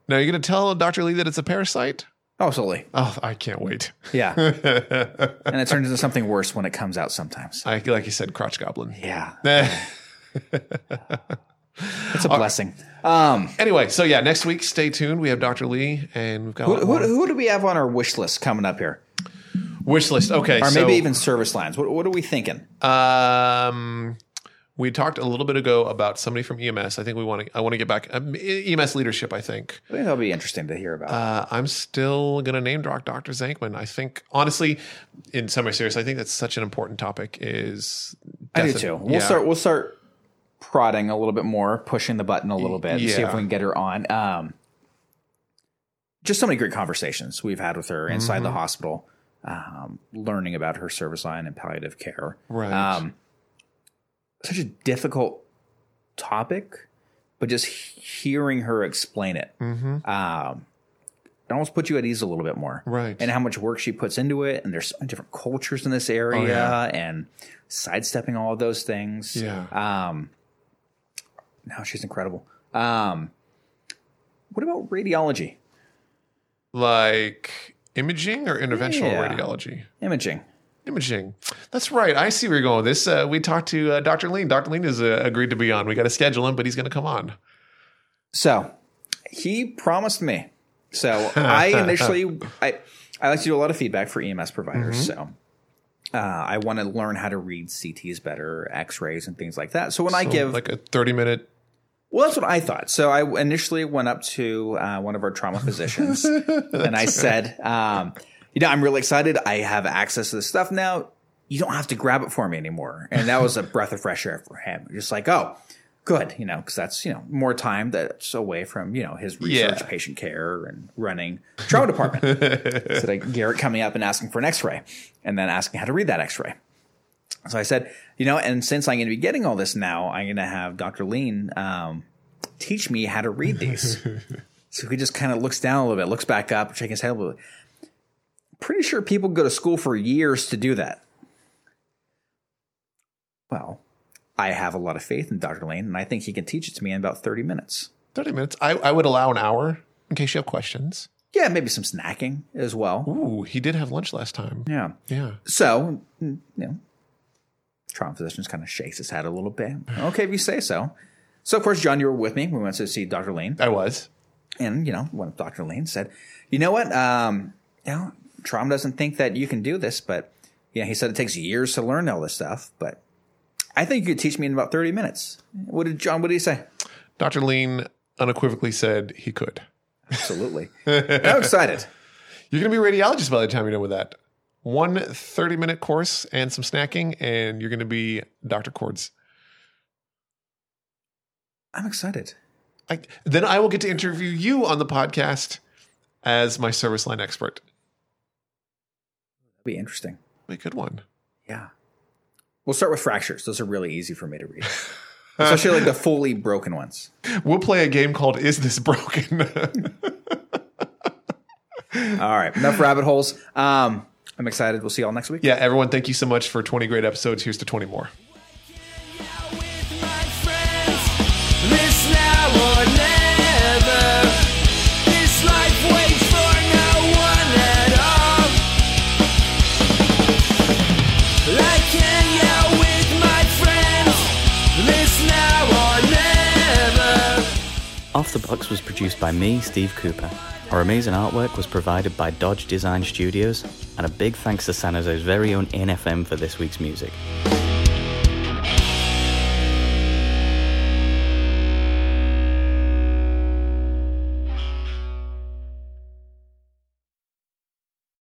Now you're going to tell Dr. Lee that it's a parasite? Oh, absolutely. Oh, I can't wait. Yeah. and it turns into something worse when it comes out sometimes. I like you said, crotch goblin. Yeah. It's a blessing. Um, anyway, so yeah, next week, stay tuned. We have Dr. Lee, and we've got who, who, who do we have on our wish list coming up here? Wish list. Okay, Or so, maybe even service lines. What, what are we thinking? Um, we talked a little bit ago about somebody from EMS. I think we want to. I want to get back um, EMS leadership. I think I think that'll be interesting to hear about. uh, I'm still going to name drop Dr. Zankman. I think honestly, in some semi serious, I think that's such an important topic. Is I do too. We'll yeah. start. We'll start prodding a little bit more, pushing the button a little bit, and see if we can get her on. Um, just so many great conversations we've had with her inside Mm-hmm. the hospital, um, learning about her service line and palliative care. Right. Um, such a difficult topic, but just hearing her explain it, Mm-hmm. um, it almost puts you at ease a little bit more Right. and how much work she puts into it. And there's so many different cultures in this area Oh, yeah. and sidestepping all of those things. Yeah. Um, no, she's incredible. Um, what about radiology? like imaging or interventional Yeah. radiology. Imaging. Imaging. That's right. I see where you're going with this. Uh, we talked to uh, Dr. Lean. Dr. Lean has uh, agreed to be on. We got to schedule him, but he's going to come on. So he promised me. So I initially, I, I like to do a lot of feedback for EMS providers. So uh, I want to learn how to read CTs better, X-rays, and things like that. So when I give like a 30 minute. Well, that's what I thought. So I initially went up to uh, one of our trauma physicians and I said, um, you know, I'm really excited. I have access to this stuff now. You don't have to grab it for me anymore. And that was a breath of fresh air for him. Just like, oh, good, you know, because that's, you know, more time that's away from, you know, his research, Yeah. patient care, and running trauma department. Instead of Garrett coming up and asking for an x ray and then asking how to read that x ray. So I said, you know, and since I'm going to be getting all this now, I'm going to have Dr. Lean um, teach me how to read these. so he just kind of looks down a little bit, looks back up, shaking his head a little bit. Pretty sure people go to school for years to do that. Well, I have a lot of faith in Dr. Lane, and I think he can teach it to me in about 30 minutes. 30 minutes. I, I would allow an hour in case you have questions. Yeah, maybe some snacking as well. Ooh, he did have lunch last time. Yeah. Yeah. So, you know, trauma physician kind of shakes his head a little bit. Okay, if you say so. So, of course, John, you were with me. We went to see Dr. Lane. I was. And, you know, when Dr. Lane said, you know what? Um, you know, trauma doesn't think that you can do this, but, yeah, he said it takes years to learn all this stuff, but I think you could teach me in about 30 minutes. What did John, what did he say? Dr. Lean unequivocally said he could. Absolutely. I'm excited. You're going to be a radiologist by the time you're done with that. One 30 minute course and some snacking, and you're going to be Dr. Cords. I'm excited. I, then I will get to interview you on the podcast as my service line expert. That'll be interesting. Be a good one. Yeah. We'll start with fractures. Those are really easy for me to read, especially like the fully broken ones. We'll play a game called Is This Broken? All right, enough rabbit holes. Um, I'm excited. We'll see y'all next week. yeah, everyone, thank you so much for 20 great episodes. Here's to 20 more. with my friends. This now or never. This life waits for no one at all. Like Kenya with my friends. This now or never. Off the Box was produced by me, Steve Cooper. Our amazing artwork was provided by Dodge Design Studios, and a big thanks to San Jose's very own NFM for this week's music.